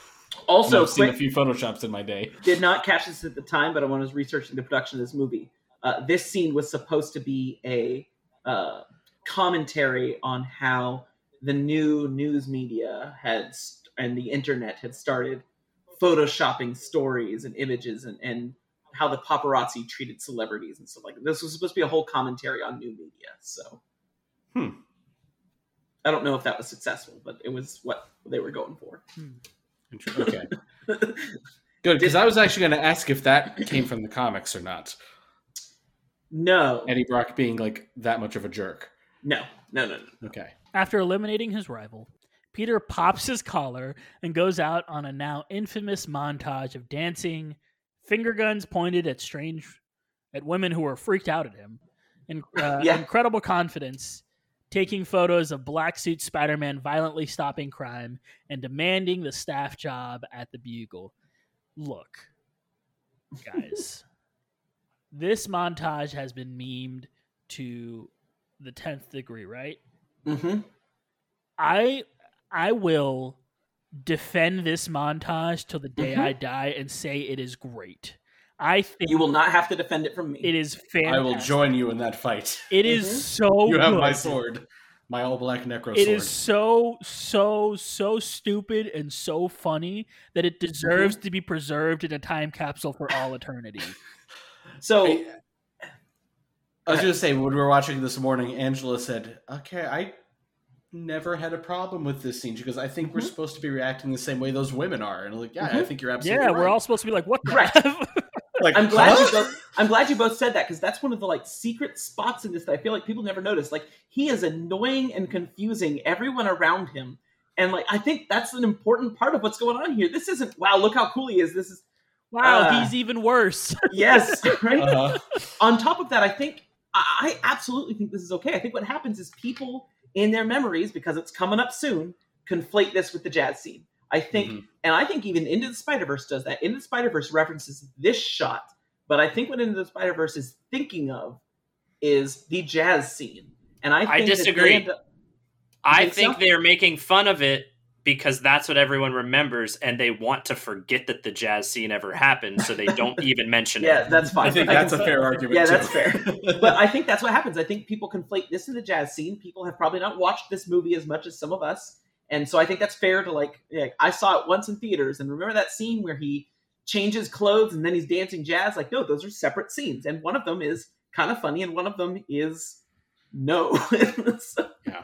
Also, I've seen a few photoshops in my day. did not catch this at the time, but when I was researching the production of this movie, uh, this scene was supposed to be a uh, commentary on how the new news media had st- and the internet had started photoshopping stories and images and, and how the paparazzi treated celebrities and stuff like that. This was supposed to be a whole commentary on new media. So, Hmm. I don't know if that was successful, but it was what they were going for. Okay. Good, because I was actually going to ask if that came from the comics or not. No, Eddie Brock being like that much of a jerk. no, no, no, no. Okay. After eliminating his rival, Peter pops his collar and goes out on a now infamous montage of dancing, finger guns pointed at strange, at women who are freaked out at him, and uh, Yeah. incredible confidence, taking photos of black suit Spider-Man violently stopping crime and demanding the staff job at the Bugle. Look, guys, this montage has been memed to the tenth degree, right? Mm-hmm. I I will defend this montage till the day Mhm. I die and say it is great. I think You will not have to defend it from me. it is fantastic. I will join you in that fight. It is Mhm. so you have good. my sword. My all black necro It sword. is so so so stupid and so funny that it deserves to be preserved in a time capsule for all eternity. So I, I was going to say, when we were watching this morning, Angela said, Okay, I never had a problem with this scene. because I think we're Mhm. supposed to be reacting the same way those women are. And I'm like, Yeah, I Mhm. think you're absolutely yeah, right. we're all supposed to be like, what the Correct. F? like, I'm glad huh? you both. I'm glad you both said that because that's one of the like secret spots in this that I feel like people never notice. Like he is annoying and confusing everyone around him, and like I think that's an important part of what's going on here. This isn't wow, look how cool he is. This is wow, Uh, he's even worse. yes, right. Uh-huh. on top of that, I think I I absolutely think this is okay. I think what happens is people in their memories, because it's coming up soon, conflate this with the jazz scene. I think, Mhm. and I think even Into the Spider Verse does that. Into the Spider Verse references this shot, but I think what Into the Spider Verse is thinking of is the jazz scene. And I think I that they disagree. up- I think think so? they're making fun of it because that's what everyone remembers, and they want to forget that the jazz scene ever happened, so they don't even mention yeah, it. Yeah, that's fine. I think I that's can- a fair argument. Yeah, too. that's fair. but I think that's what happens. I think people conflate this and the jazz scene. People have probably not watched this movie as much as some of us, and so I think that's fair to like. Yeah, I saw it once in theaters, and remember that scene where he changes clothes and then he's dancing jazz. Like, no, those are separate scenes, and one of them is kind of funny, and one of them is no. so, Yeah.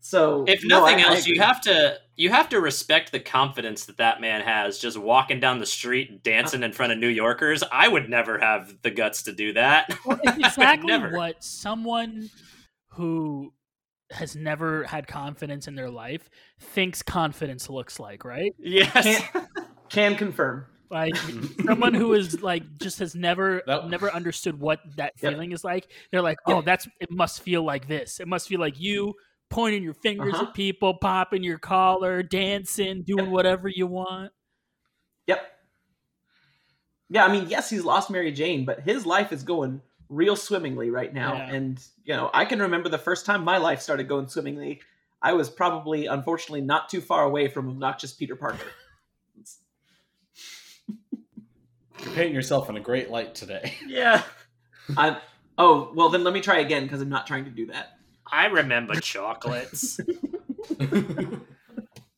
so, If nothing I- I else, you have to you have to respect the confidence that that man has just walking down the street dancing in front of New Yorkers. I would never have the guts to do that. Well, it's I would exactly what someone who has never had confidence in their life thinks confidence looks like, right? Yes. Can't- can confirm. Like someone who is like just has never That- never understood what that Yep. feeling is like. They're like, "Oh, that's it must feel like this. It must feel like you pointing your fingers Uh-huh. at people, popping your collar, dancing, doing whatever you want." Yep. Yeah, I mean, yes, he's lost Mary Jane, but his life is going real swimmingly right now. Yeah. And, you know, I can remember the first time my life started going swimmingly. I was probably, unfortunately, not too far away from obnoxious Peter Parker. You're painting yourself in a great light today. yeah. I, oh, well, then let me try again because I'm not trying to do that. I remember chocolates.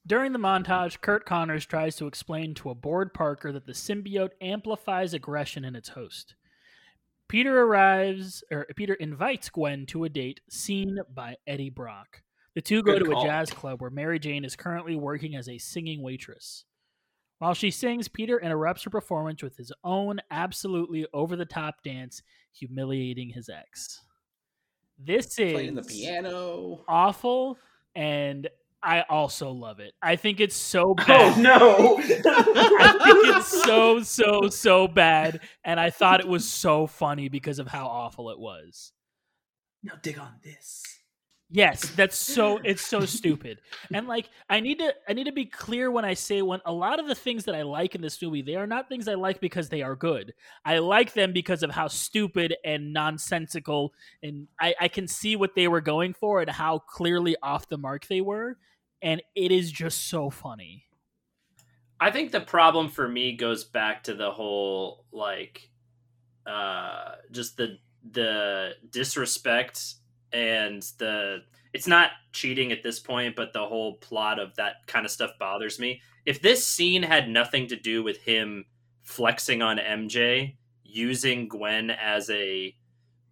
During the montage, Curt Connors tries to explain to a bored Parker that the symbiote amplifies aggression in its host. Peter arrives, or Peter invites Gwen to a date seen by Eddie Brock. The two go Good to call. a jazz club where Mary Jane is currently working as a singing waitress. While she sings, Peter interrupts her performance with his own absolutely over the top dance, humiliating his ex. This is Playing the piano. awful, and I also love it. I think it's so oh, bad. Oh no! I think it's so so so bad, and I thought it was so funny because of how awful it was. now dig on this. Yes, that's so it's so stupid. And like I need to I need to be clear when I say when a lot of the things that I like in this movie, they are not things I like because they are good. I like them because of how stupid and nonsensical and I, I can see what they were going for and how clearly off the mark they were. And it is just so funny. I think the problem for me goes back to the whole like uh just the the disrespect and the it's not cheating at this point but the whole plot of that kind of stuff bothers me. If this scene had nothing to do with him flexing on MJ using Gwen as a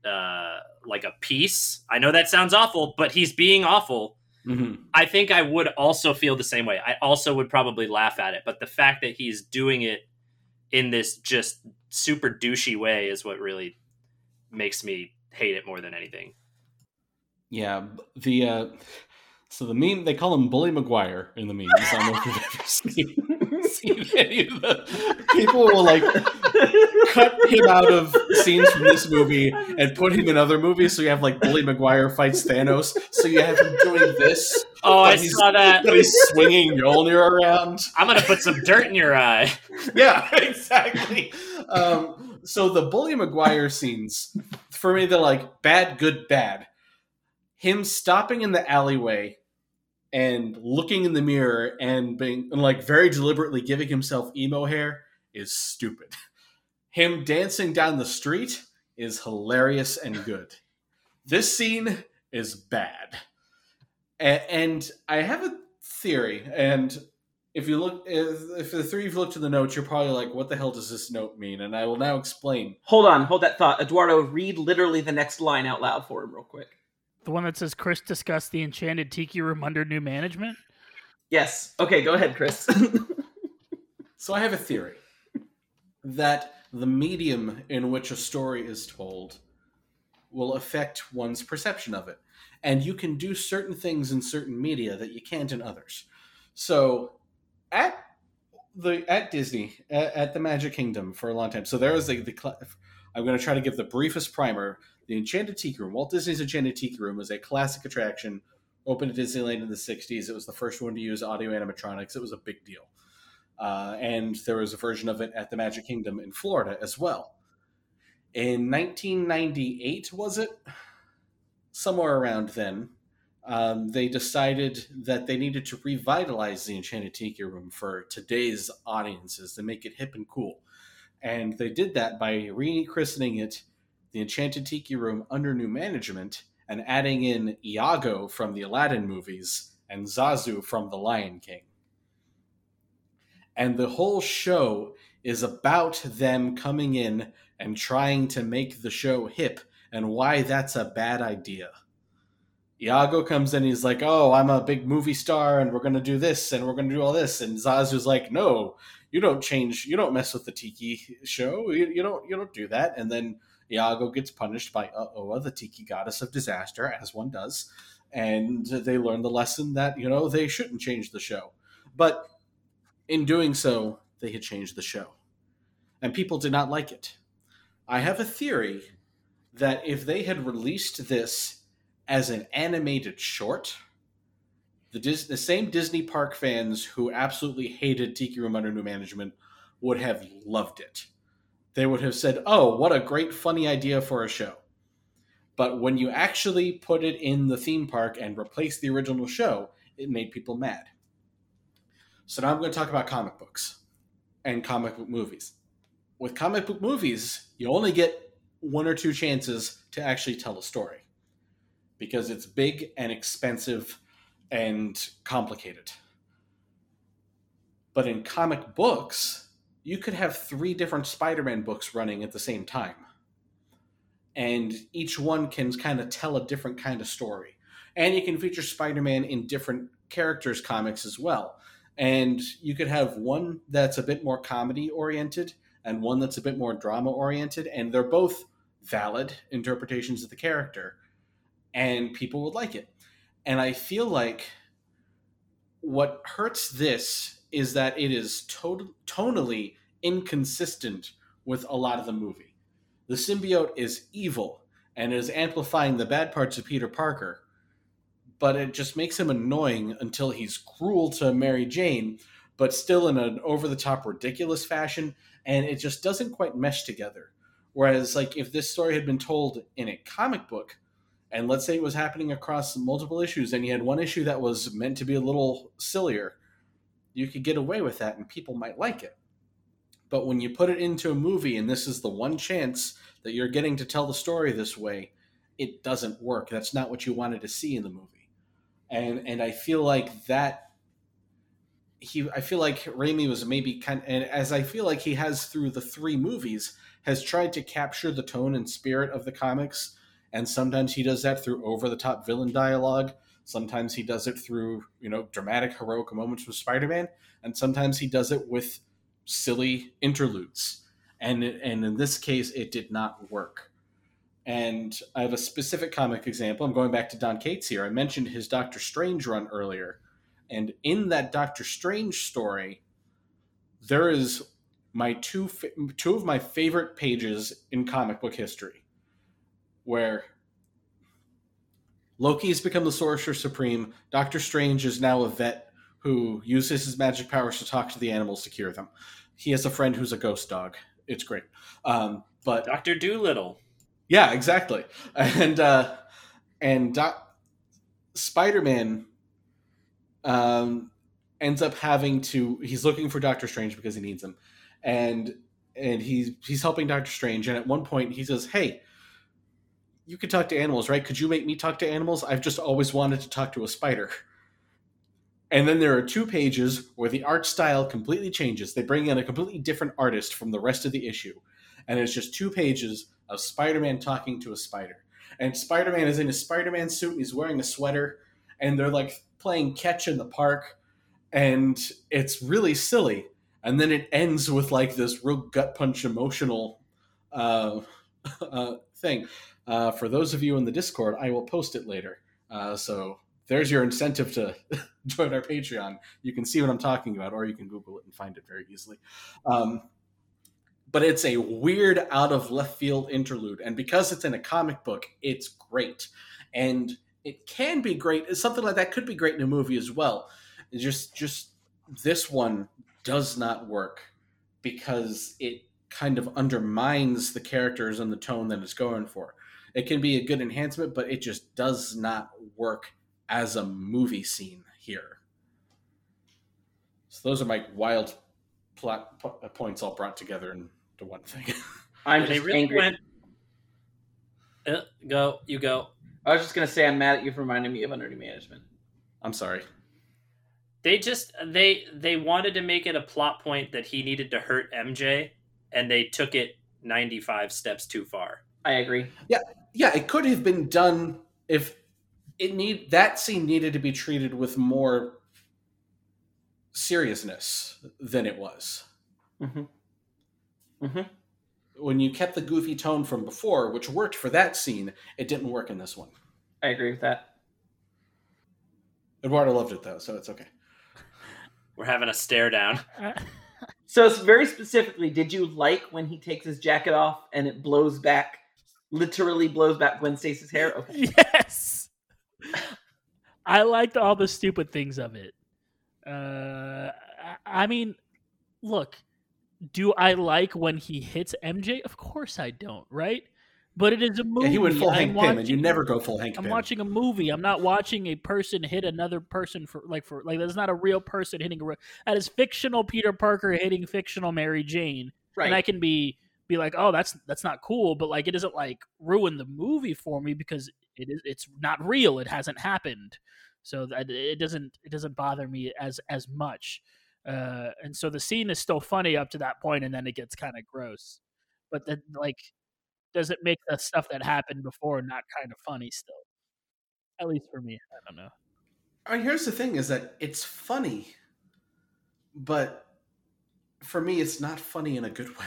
uh like a piece. I know that sounds awful, but he's being awful. Hmm I think I would also feel the same way. I also would probably laugh at it, but the fact that he's doing it in this just super douchey way is what really makes me hate it more than anything. Yeah, the uh, so the meme they call him Bully Maguire in the memes. I don't know if you've ever seen, seen any of the people will like cut him out of scenes from this movie and put him in other movies. So you have like Bully Maguire fights Thanos. So you have him doing this. Oh, I he's- saw that. But he's swinging Mjolnir around. I'm gonna put some dirt in your eye. yeah, exactly. Um, so the Bully Maguire scenes, for me, they're like bad, good, bad. Him stopping in the alleyway and looking in the mirror and being and like very deliberately giving himself emo hair is stupid. Him dancing down the street is hilarious and good. This scene is bad. A- and I have a theory, and if you look if, if the three of you looked to the notes you're probably like what the hell does this note mean and i will now explain Hold on, hold that thought. Eduardo, read literally the next line out loud for him, real quick. The one that says Chris discussed the enchanted tiki room under new management. Yes. Okay, go ahead, Chris. so i have a theory that the medium in which a story is told will affect one's perception of it and you can do certain things in certain media that you can't in others so at the at disney at, at the magic kingdom for a long time so there was like the i'm going to try to give the briefest primer the enchanted tiki room. Walt disney's enchanted tiki room was a classic attraction opened at disneyland in the 60s it was the first one to use audio animatronics. It was a big deal. Uh, and there was a version of it at the magic kingdom in florida as well. In 1998 was it? Somewhere around then um, they decided that they needed to revitalize the Enchanted Tiki Room for today's audiences to make it hip and cool. And they did that by rechristening it the Enchanted Tiki Room under new management and adding in Iago from the Aladdin movies and Zazu from The Lion King. And the whole show is about them coming in and trying to make the show hip and why that's a bad idea. Iago comes in, he's like, "Oh, I'm a big movie star, and we're gonna do this, and we're gonna do all this." And Zazu's like, "No, you don't change, you don't mess with the Tiki show, you, you don't, you don't do that." And then Iago gets punished by Oa, the Tiki goddess of disaster, as one does, and they learn the lesson that you know they shouldn't change the show. But in doing so, they had changed the show, and people did not like it. I have a theory that if they had released this as an animated short, the Dis- the same Disney park fans who absolutely hated Tiki Room under new management would have loved it. They would have said, "Oh, what a great funny idea for a show." But when you actually put it in the theme park and replace the original show, it made people mad. So now I'm going to talk about comic books and comic book movies. With comic book movies, you only get one or two chances to actually tell a story because it's big and expensive and complicated. But in comic books, you could have three different Spider Man books running at the same time. And each one can kind of tell a different kind of story. And you can feature Spider Man in different characters' comics as well. And you could have one that's a bit more comedy oriented and one that's a bit more drama oriented. And they're both valid interpretations of the character. And people would like it. And I feel like what hurts this is that it is to- tonally inconsistent with a lot of the movie. The symbiote is evil and is amplifying the bad parts of Peter Parker, but it just makes him annoying until he's cruel to Mary Jane, but still in an over the top ridiculous fashion, and it just doesn't quite mesh together. Whereas, like, if this story had been told in a comic book, and let's say it was happening across multiple issues, and you had one issue that was meant to be a little sillier, you could get away with that and people might like it. But when you put it into a movie and this is the one chance that you're getting to tell the story this way, it doesn't work. That's not what you wanted to see in the movie. And and I feel like that he I feel like Raimi was maybe kind and as I feel like he has through the three movies has tried to capture the tone and spirit of the comics and sometimes he does that through over the top villain dialogue sometimes he does it through you know dramatic heroic moments with spider-man and sometimes he does it with silly interludes. And and in this case it did not work. And i have a specific comic example. I'm going back to don cates here. I mentioned his doctor strange run earlier. And in that doctor strange story there is my two two of my favorite pages in comic book history where Loki has become the Sorcerer Supreme. Doctor Strange is now a vet who uses his magic powers to talk to the animals to cure them. He has a friend who's a ghost dog. It's great. Um, but Doctor Dolittle. Yeah, exactly. And uh, and Doc- Spider-Man um, ends up having to. He's looking for Doctor Strange because he needs him, and and he's he's helping Doctor Strange. And at one point, he says, "Hey." You could talk to animals, right? Could you make me talk to animals? I've just always wanted to talk to a spider. And then there are two pages where the art style completely changes. They bring in a completely different artist from the rest of the issue. And it's just two pages of Spider Man talking to a spider. And Spider Man is in a Spider Man suit and he's wearing a sweater. And they're like playing catch in the park. And it's really silly. And then it ends with like this real gut punch emotional uh, uh, thing. Uh, for those of you in the Discord, I will post it later. Uh, so there's your incentive to join our Patreon. You can see what I'm talking about, or you can Google it and find it very easily. Um, but it's a weird, out of left field interlude, and because it's in a comic book, it's great, and it can be great. Something like that could be great in a movie as well. It's just, just this one does not work because it kind of undermines the characters and the tone that it's going for it can be a good enhancement, but it just does not work as a movie scene here. So those are my wild plot points all brought together into one thing. I'm just really angry. went- Uh, go, you go. I was just gonna say I'm mad at you for reminding me of Under New Management. I'm sorry. They just they they wanted to make it a plot point that he needed to hurt MJ, and they took it 95 steps too far. I agree. Yeah, yeah, it could have been done if it need that scene needed to be treated with more seriousness than it was. Mm-hmm. Mm-hmm. When you kept the goofy tone from before, which worked for that scene, it didn't work in this one. I agree with that. Eduardo loved it though, so it's okay. We're having a stare down. So it's very specifically, did you like when he takes his jacket off and it blows back, literally blows back Gwen Stacy's hair? Okay. Yes. I liked all the stupid things of it. Uh, I- mean, look, do I like when he hits MJ? Of course I don't, right? But it is a movie. Yeah, he went full I'm Hank Pym, and you never go full Hank I'm Pym. watching a movie. I'm not watching a person hit another person for like for like that's not a real person hitting a real, that is fictional Peter Parker hitting fictional Mary Jane. Right. And I can be be like, "Oh, that's that's not cool," but like it doesn't like ruin the movie for me because it is it's not real. It hasn't happened. So that it doesn't it doesn't bother me as as much. Uh, and so the scene is still funny up to that point, and then it gets kind of gross. But then, like, does it make the stuff that happened before not kind of funny still? At least for me, I don't know. Uh, here's the thing: is that it's funny, but for me, it's not funny in a good way.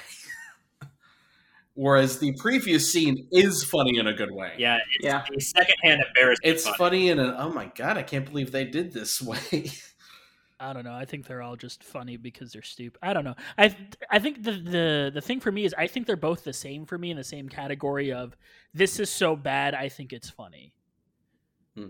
Whereas the previous scene is funny in a good way. Yeah, it's Yeah. a secondhand embarrassment. It's funny. funny in an oh my god, I can't believe they did this way. I don't know. I think they're all just funny because they're stupid. I don't know. I I think the the the thing for me is I think they're both the same for me in the same category of this is so bad I think it's funny. Hmm.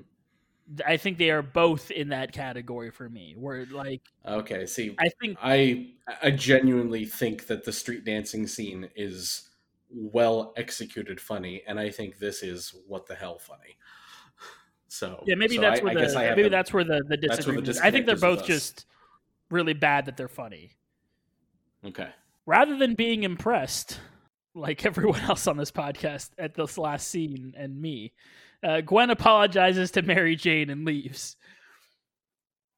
I think they are both in that category for me. Where like okay, see, I think I I genuinely think that the street dancing scene is well executed funny, and I think this is what the hell funny. So yeah, maybe so that's I, where the maybe the- that's where the the the disagreement. is. I think they're both is with us. just really bad that they're funny. okay. rather than being impressed like everyone else on this podcast at this last scene and me uh, gwen apologizes to mary jane and leaves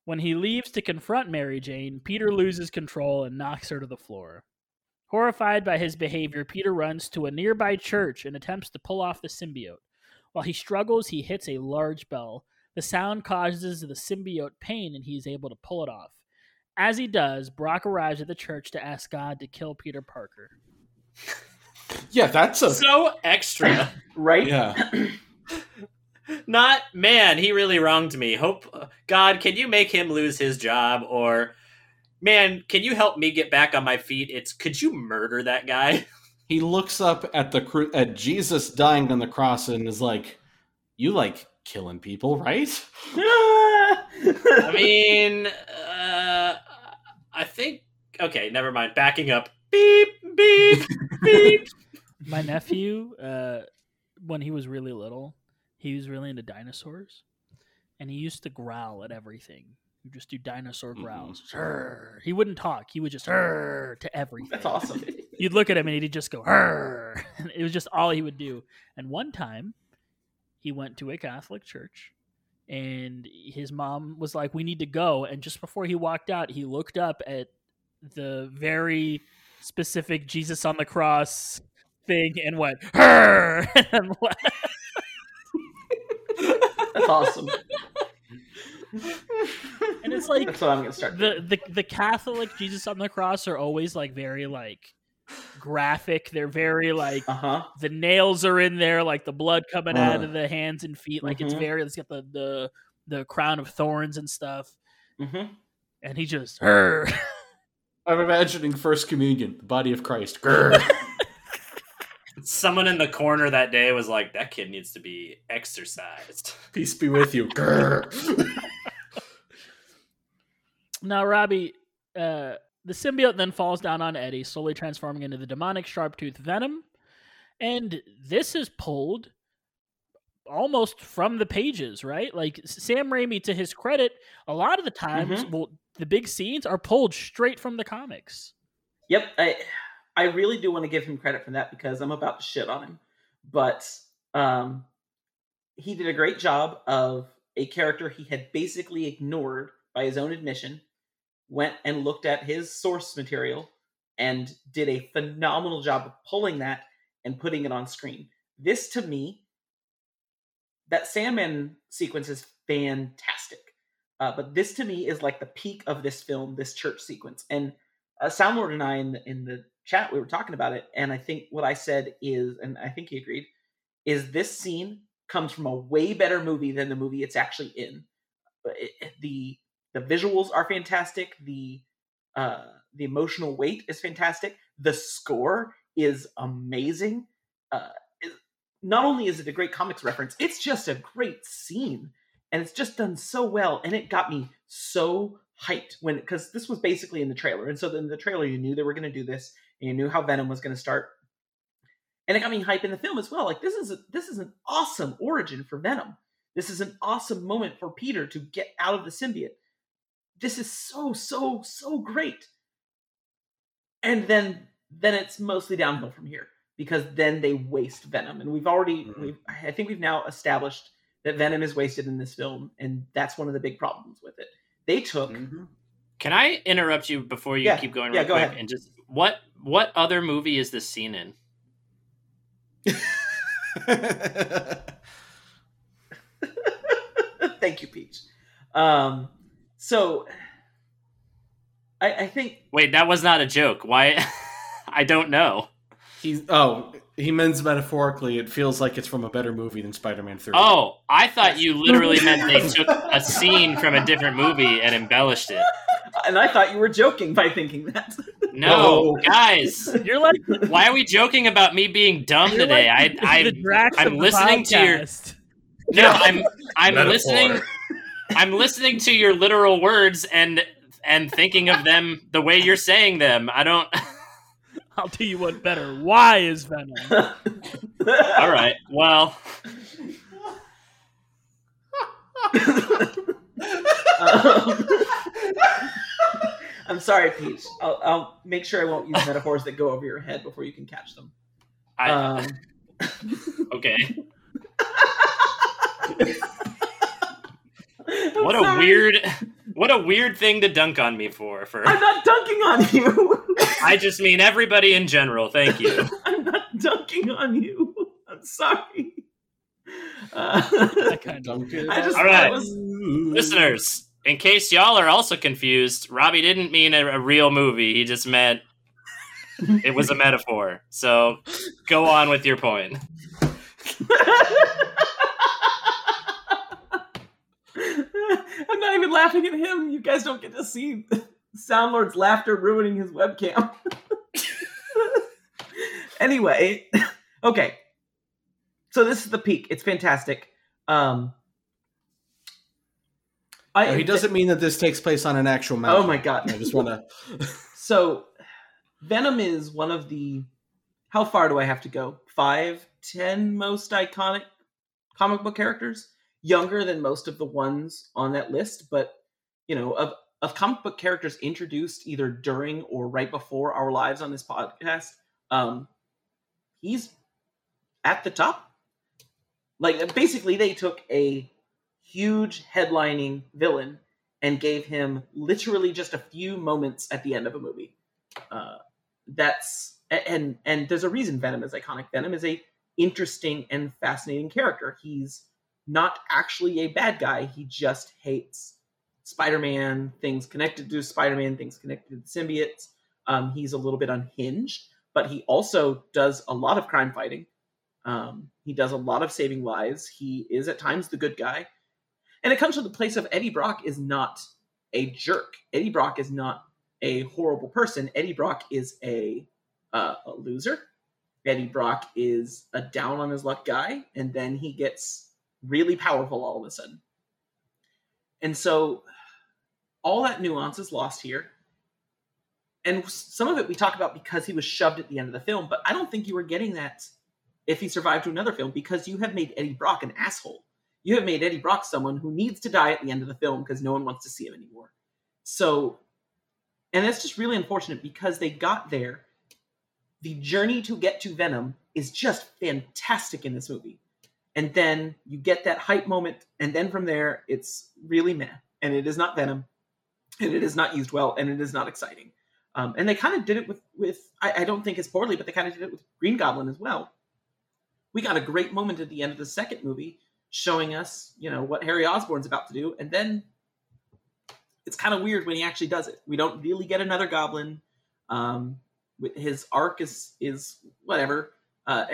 when he leaves to confront mary jane peter loses control and knocks her to the floor horrified by his behavior peter runs to a nearby church and attempts to pull off the symbiote while he struggles he hits a large bell the sound causes the symbiote pain and he is able to pull it off as he does, Brock arrives at the church to ask God to kill Peter Parker. Yeah, that's a so extra. Right? yeah. Not man, he really wronged me. Hope God, can you make him lose his job or man, can you help me get back on my feet? It's could you murder that guy? He looks up at the cru- at Jesus dying on the cross and is like, "You like killing people, right?" I mean, uh, I think okay, never mind. Backing up. Beep beep beep. My nephew, uh, when he was really little, he was really into dinosaurs, and he used to growl at everything. He just do dinosaur mm-hmm. growls. "Rrr." He wouldn't talk. He would just to everything. That's awesome. You'd look at him and he'd just go. And it was just all he would do. And one time, he went to a Catholic church, and his mom was like, "We need to go." And just before he walked out, he looked up at the very specific Jesus on the cross thing and went and left. That's awesome. And it's like That's what I'm gonna start. the, the the Catholic Jesus on the cross are always like very like graphic. They're very like Uh huh. the nails are in there, like the blood coming out Uh. of the hands and feet. Like it's Mhm. very. It's got the the the crown of thorns and stuff. Mm-hmm. And he just "Rrr." I'm imagining First Communion, the body of Christ. Grr. Someone in the corner that day was like, "That kid needs to be exorcised." Peace be with you. Now, Robbie, uh, the symbiote then falls down on Eddie, slowly transforming into the demonic sharp-toothed Venom. And this is pulled almost from the pages, right? Like Sam Raimi, to his credit, a lot of the times, Mhm. well, the big scenes are pulled straight from the comics. Yep, I I really do want to give him credit for that because I'm about to shit on him. But um he did a great job of a character he had basically ignored by his own admission, went and looked at his source material and did a phenomenal job of pulling that and putting it on screen. This to me that Sandman sequence is fantastic. Uh, but this to me is like the peak of this film, this church sequence. And uh, Soundlord and I in the, in the chat we were talking about it, and I think what I said is, and I think he agreed, is this scene comes from a way better movie than the movie it's actually in. It- the the visuals are fantastic. The uh, the emotional weight is fantastic. The score is amazing. Uh, not only is it a great comics reference, it's just a great scene, and it's just done so well. And it got me so hyped when because this was basically in the trailer, and so in the trailer you knew they were going to do this, and you knew how Venom was going to start, and it got me hype in the film as well. Like this is a, this is an awesome origin for Venom. This is an awesome moment for Peter to get out of the symbiote. This is so so so great. And then then it's mostly downhill from here because then they waste Venom, and we've already Mhm. we've I think we've now established that Venom is wasted in this film, and that's one of the big problems with it. They took Mhm. Can I interrupt you before you Yeah, keep going yeah, real go quick ahead. and just what what other movie is this scene in? Thank you, Peach. Um, so I, I think Wait, that was not a joke. Why? I don't know. He's oh, he means metaphorically. It feels like it's from a better movie than Spider-Man Three. Oh, I thought you literally meant they took a scene from a different movie and embellished it. and I thought you were joking by thinking that. No, guys, You're like why are we joking about me being dumb today? like I, I, I'm of the listening to your no, I'm, I'm Metaphor. listening. I'm listening to your literal words and and thinking of them the way you're saying them. I don't. I'll tell you what better. Why is Venom? All right. Well, Um, I'm sorry, Peach. I'll, I'll make sure I won't use metaphors that go over your head before you can catch them. I, Um, okay. I'm What a weird, what a weird thing to dunk on me for. For I'm not dunking on you. I just mean everybody in general. Thank you. I'm not dunking on you. I'm sorry. Uh, I kind of Duncan. I just All thought right. it was Listeners, in case y'all are also confused, Robbie didn't mean a, a real movie. He just meant it was a metaphor. So go on with your point. I'm not even laughing at him. You guys don't get to see Soundlord's laughter ruining his webcam. anyway, okay. So this is the peak. It's fantastic. Um, I, he doesn't mean that this takes place on an actual mountain. Oh my god! I just want to. So, Venom is one of the. How far do I have to go? Five, ten most iconic comic book characters. Younger than most of the ones on that list, but you know, of of comic book characters introduced either during or right before our lives on this podcast, um, he's at the top. Like basically, they took a huge headlining villain and gave him literally just a few moments at the end of a movie. Uh, that's and and there's a reason Venom is iconic. Venom is a interesting and fascinating character. He's not actually a bad guy. He just hates Spider-Man, things connected to Spider-Man, things connected to the symbiotes. Um, he's a little bit unhinged, but he also does a lot of crime fighting. Um, he does a lot of saving lives. He is at times the good guy. And it comes to the place of Eddie Brock is not a jerk. Eddie Brock is not a horrible person. Eddie Brock is a, uh, a loser. Eddie Brock is a down on his luck guy, and then he gets really powerful all of a sudden. And so all that nuance is lost here. And some of it we talk about because he was shoved at the end of the film, but I don't think you were getting that if he survived to another film because you have made Eddie Brock an asshole. You have made Eddie Brock someone who needs to die at the end of the film because no one wants to see him anymore. So, and that's just really unfortunate because they got there. The journey to get to Venom is just fantastic in this movie. And then you get that hype moment, and then from there, it's really meh. And it is not Venom, and it is not used well, and it is not exciting. Um, and they kind of did it with, with I, I don't think it's poorly, but they kind of did it with Green Goblin as well. We got a great moment at the end of the second movie showing us, you know, what Harry Osborn's about to do, and then it's kind of weird when he actually does it. We don't really get another Goblin. Um, his arc is is whatever. Uh,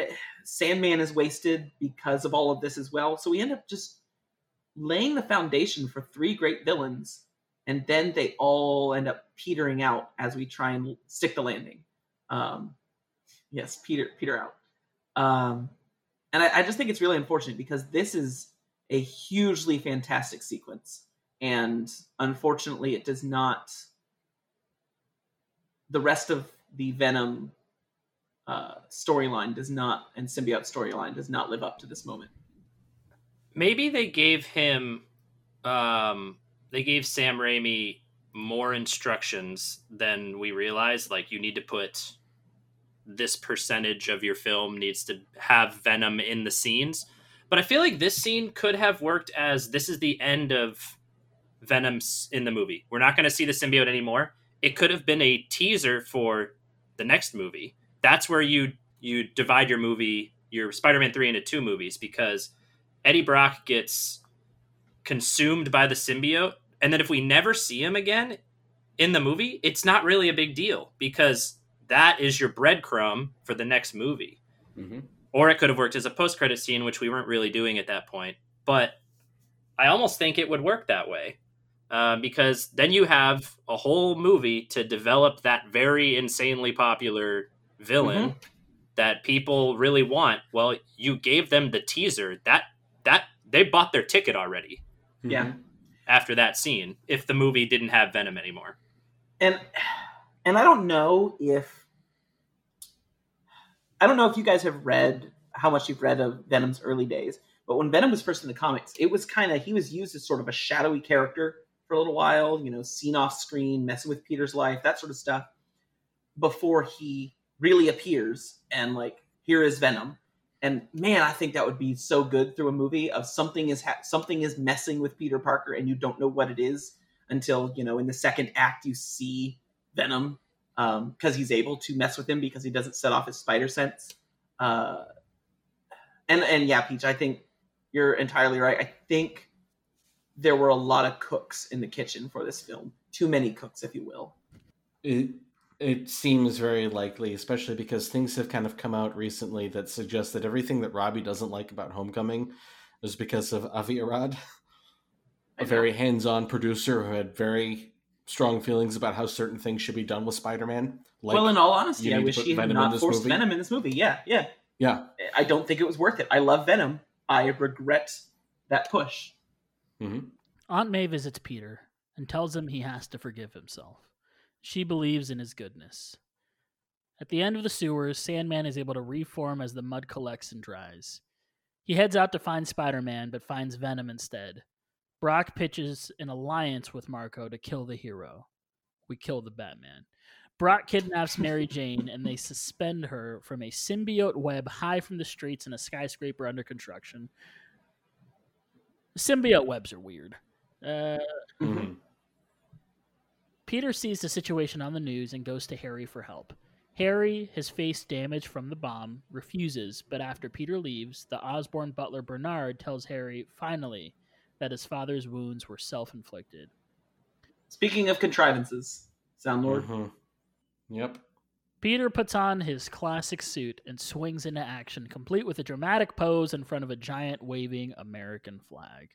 Sandman is wasted because of all of this as well. So we end up just laying the foundation for three great villains, and then they all end up petering out as we try and stick the landing. Um, yes, Peter Peter out. Um, and I, I just think it's really unfortunate because this is a hugely fantastic sequence, and unfortunately, it does not. The rest of the Venom uh, storyline does not, and symbiote storyline does not live up to this moment. Maybe they gave him, um, they gave Sam Raimi more instructions than we realized. Like you need to put this percentage of your film needs to have Venom in the scenes. But I feel like this scene could have worked as this is the end of Venom's in the movie. We're not going to see the symbiote anymore. It could have been a teaser for the next movie. That's where you you divide your movie, your Spider-Man 3 into two movies because Eddie Brock gets consumed by the symbiote and then if we never see him again in the movie, it's not really a big deal because that is your breadcrumb for the next movie. Mm-hmm. Or it could have worked as a post-credit scene, which we weren't really doing at that point. But I almost think it would work that way uh, because then you have a whole movie to develop that very insanely popular villain Mhm. that people really want. Well, you gave them the teaser that that they bought their ticket already Yeah. after that scene. If the movie didn't have Venom anymore, and and I don't know if I don't know if you guys have read how much you've read of Venom's early days, but when Venom was first in the comics, it was kind of he was used as sort of a shadowy character for a little while, you know, seen off screen, messing with Peter's life, that sort of stuff, before he really appears and like here is Venom. And man, I think that would be so good through a movie of something is ha- something is messing with Peter Parker and you don't know what it is until you know in the second act you see Venom because he's able to mess with him because he doesn't set off his spider sense. Uh, and and yeah, Peach, I think you're entirely right. I think there were a lot of cooks in the kitchen for this film, too many cooks, if you will. It seems very likely, especially because things have kind of come out recently that suggest that everything that Robbie doesn't like about Homecoming is because of Avi Arad, a very hands-on producer who had very strong feelings about how certain things should be done with Spider-Man. Like, well, in all honesty, I wish he had Venom not forced movie. Venom in this movie. Yeah, yeah. Yeah. I don't think it was worth it. I love Venom. I regret that push. Mm-hmm. Aunt May visits Peter and tells him he has to forgive himself. She believes in his goodness. At the end of the sewers, Sandman is able to reform as the mud collects and dries. He heads out to find Spider Man, but finds Venom instead. Brock pitches an alliance with Marko to kill the hero. We kill the Batman. Brock kidnaps Mary Jane and they suspend her from a symbiote web high from the streets in a skyscraper under construction. Symbiote webs are weird. Uh, Mhm. Peter sees the situation on the news and goes to Harry for help. Harry, his face damaged from the bomb, refuses, but after Peter leaves, the Osborn butler Bernard tells Harry, finally, that his father's wounds were self inflicted. Speaking of contrivances, Sound Lord. Mhm. Yep. Peter puts on his classic suit and swings into action, complete with a dramatic pose in front of a giant waving American flag.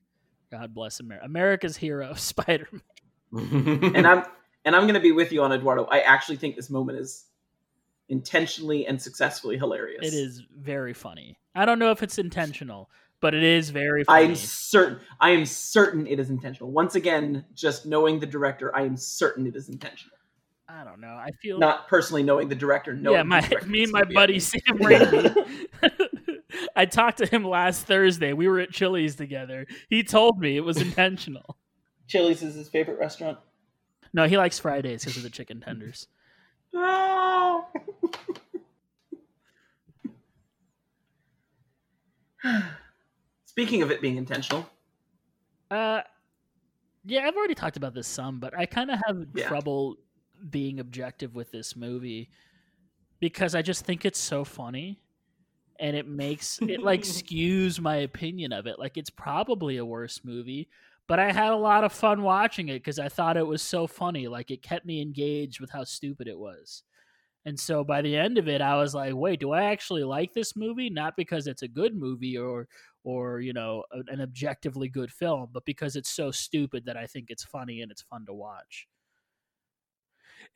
God bless America. America's hero, Spider Man. And I'm and I'm going to be with you on Eduardo. I actually think this moment is intentionally and successfully hilarious. It is very funny. I don't know if it's intentional, but it is very funny. I'm certain. I am certain it is intentional. Once again, just knowing the director, I am certain it is intentional. I don't know. I feel Not personally knowing the director. Knowing yeah, my me and my buddy. Sam Raimi. I talked to him last Thursday. We were at Chili's together. He told me it was intentional. Chili's is his favorite restaurant. No, he likes Fridays because of the chicken tenders. Oh. Speaking of it being intentional, Uh, yeah, I've already talked about this some, but I kind of have Yeah. trouble being objective with this movie because I just think it's so funny and it makes it like skews my opinion of it. Like it's probably a worse movie, but I had a lot of fun watching it because I thought it was so funny. Like it kept me engaged with how stupid it was. And so by the end of it, I was like, wait, do I actually like this movie? Not because it's a good movie or or you know an objectively good film, but because it's so stupid that I think it's funny and it's fun to watch.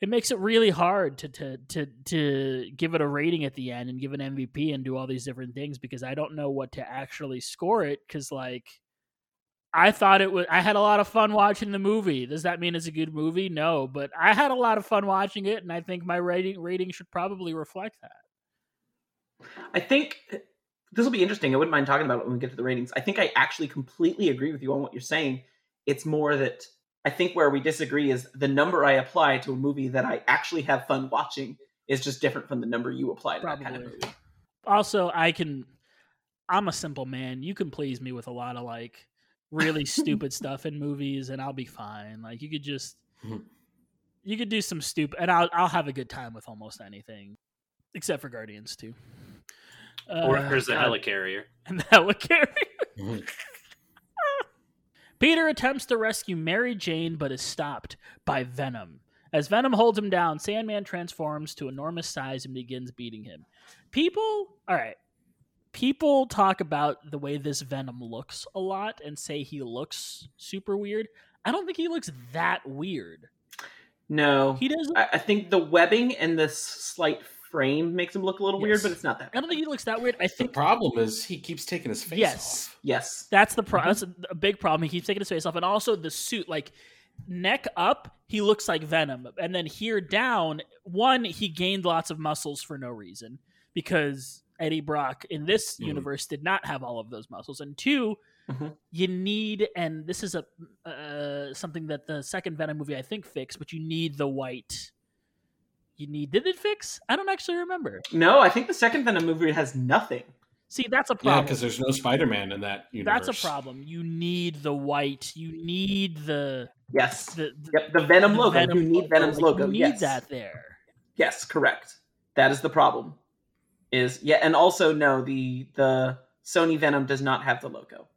It makes it really hard to to to to give it a rating at the end and give an MVP and do all these different things because I don't know what to actually score it because like I thought it was I had a lot of fun watching the movie. Does that mean it's a good movie? No, but I had a lot of fun watching it and I think my rating rating should probably reflect that. I think this will be interesting. I wouldn't mind talking about it when we get to the ratings. I think I actually completely agree with you on what you're saying. It's more that I think where we disagree is the number I apply to a movie that I actually have fun watching is just different from the number you apply to that kind of Probably. movie. also i can i'm a simple man you can please me with a lot of like really stupid stuff in movies, and I'll be fine. Like you could just Mhm. you could do some stupid, and I'll I'll have a good time with almost anything, except for Guardians 2. or Uh, there's the God, helicarrier. and the helicarrier. Mhm. Peter attempts to rescue Mary Jane, but is stopped by Venom. As Venom holds him down, Sandman transforms to enormous size and begins beating him. People, all right, people talk about the way this Venom looks a lot and say he looks super weird. I don't think he looks that weird. No, He doesn't. I, I think the webbing and the s- slight frame makes him look a little weird, but it's not that. I don't think he looks that weird. I think The think problem is he keeps taking his face Yes. off. Yes, Yes. That's the pro- Mhm. that's a, a big problem. He keeps taking his face off, and also the suit, like neck up, he looks like Venom, and then here down, one he gained lots of muscles for no reason because Eddie Brock in this Mhm. universe did not have all of those muscles, and 2 Mhm. you need, and this is a uh, something that the second Venom movie I think fixed, but you need the white. You need did it fix? I don't actually remember. no, I think the second Venom movie has nothing. See, that's a Yeah, problem. because there's no Spider-Man in that universe. that's a problem. You need the white. You need the Yes, the, the yep, the Venom the logo. Venom you need Venom's Like, logo. You need yes, that there. yes, correct. That is the problem. Is yeah, and also no, the the Sony Venom does not have the logo.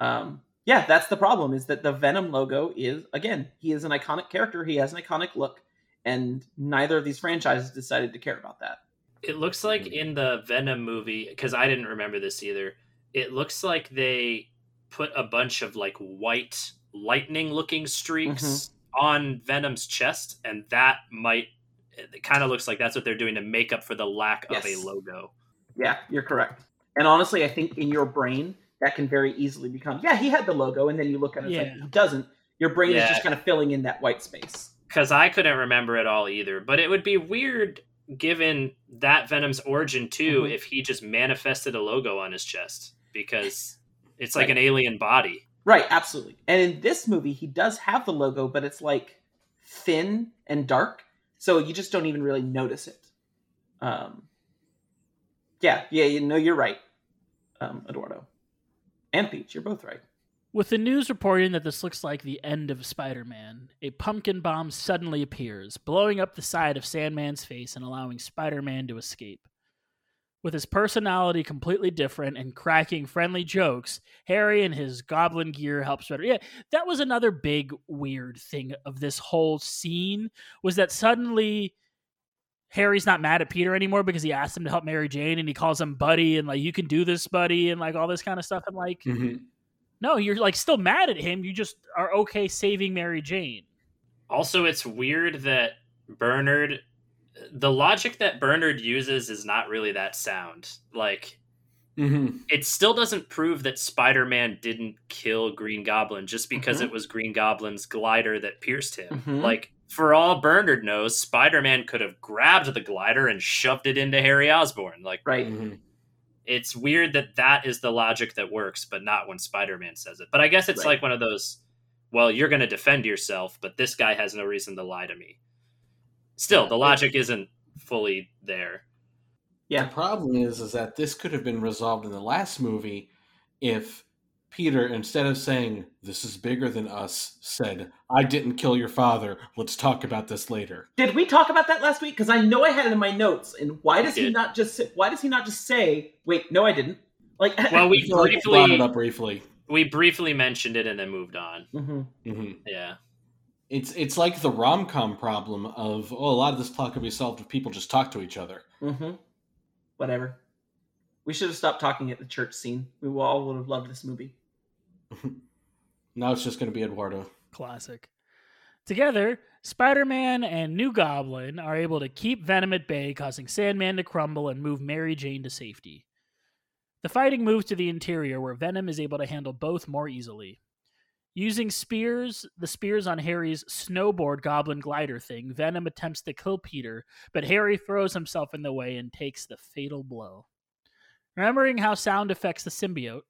Um, yeah, that's the problem. Is that the Venom logo is again, he is an iconic character. He has an iconic look, and neither of these franchises decided to care about that. It looks like in the Venom movie, because I didn't remember this either. It looks like they put a bunch of like white lightning looking streaks on Venom's chest, and that might. It kind of looks like that's what they're doing to make up for the lack of a logo. Yeah, you're correct. And honestly, I think in your brain that can very easily become yeah, he had the logo, and then you look at it, Yeah. like he doesn't. Your brain is just kind of filling in that white space. Because I couldn't remember it all either. But it would be weird given that Venom's origin too Mhm. if he just manifested a logo on his chest because it's like Right. an alien body. Right, absolutely. And in this movie, he does have the logo, but it's like thin and dark, so you just don't even really notice it. Um, yeah, yeah, you know, you're right, um, Eduardo and Peach. You're both right. With the news reporting that this looks like the end of Spider Man, a pumpkin bomb suddenly appears, blowing up the side of Sandman's face and allowing Spider Man to escape. With his personality completely different and cracking friendly jokes, Harry and his goblin gear helps better. Yeah, that was another big weird thing of this whole scene was that suddenly Harry's not mad at Peter anymore because he asked him to help Mary Jane and he calls him buddy and like you can do this buddy and like all this kind of stuff and like Mhm. no, you're like still mad at him. You just are okay saving Mary Jane. Also, it's weird that Bernard, the logic that Bernard uses is not really that sound. Like, Mhm. it still doesn't prove that Spider Man didn't kill Green Goblin just because Mhm. it was Green Goblin's glider that pierced him. Mhm. Like, for all Bernard knows, Spider Man could have grabbed the glider and shoved it into Harry Osborn. Like, Right. Mhm. it's weird that that is the logic that works, but not when Spider Man says it. But I guess it's Right. like one of those, well, you're going to defend yourself, but this guy has no reason to lie to me. Still, the logic isn't fully there. Yeah. The problem is, is that this could have been resolved in the last movie if Peter, instead of saying "This is bigger than us," said, "I didn't kill your father. Let's talk about this later." Did we talk about that last week? Because I know I had it in my notes. And why does he not just say, why does he not just say, "Wait, no, I didn't"? Like, Well, we feel like brought briefly it up briefly. we briefly mentioned it and then moved on. hmm hmm Yeah. It's it's like the rom com problem of oh, a lot of this plot could be solved if people just talk to each other. hmm Whatever. We should have stopped talking at the church scene. We all would have loved this movie. Now it's just going to be Eduardo. Classic. Together, Spider Man and New Goblin are able to keep Venom at bay, causing Sandman to crumble and move Mary Jane to safety. The fighting moves to the interior, where Venom is able to handle both more easily. Using spears, the spears on Harry's snowboard goblin glider thing, Venom attempts to kill Peter, but Harry throws himself in the way and takes the fatal blow. Remembering how sound affects the symbiote,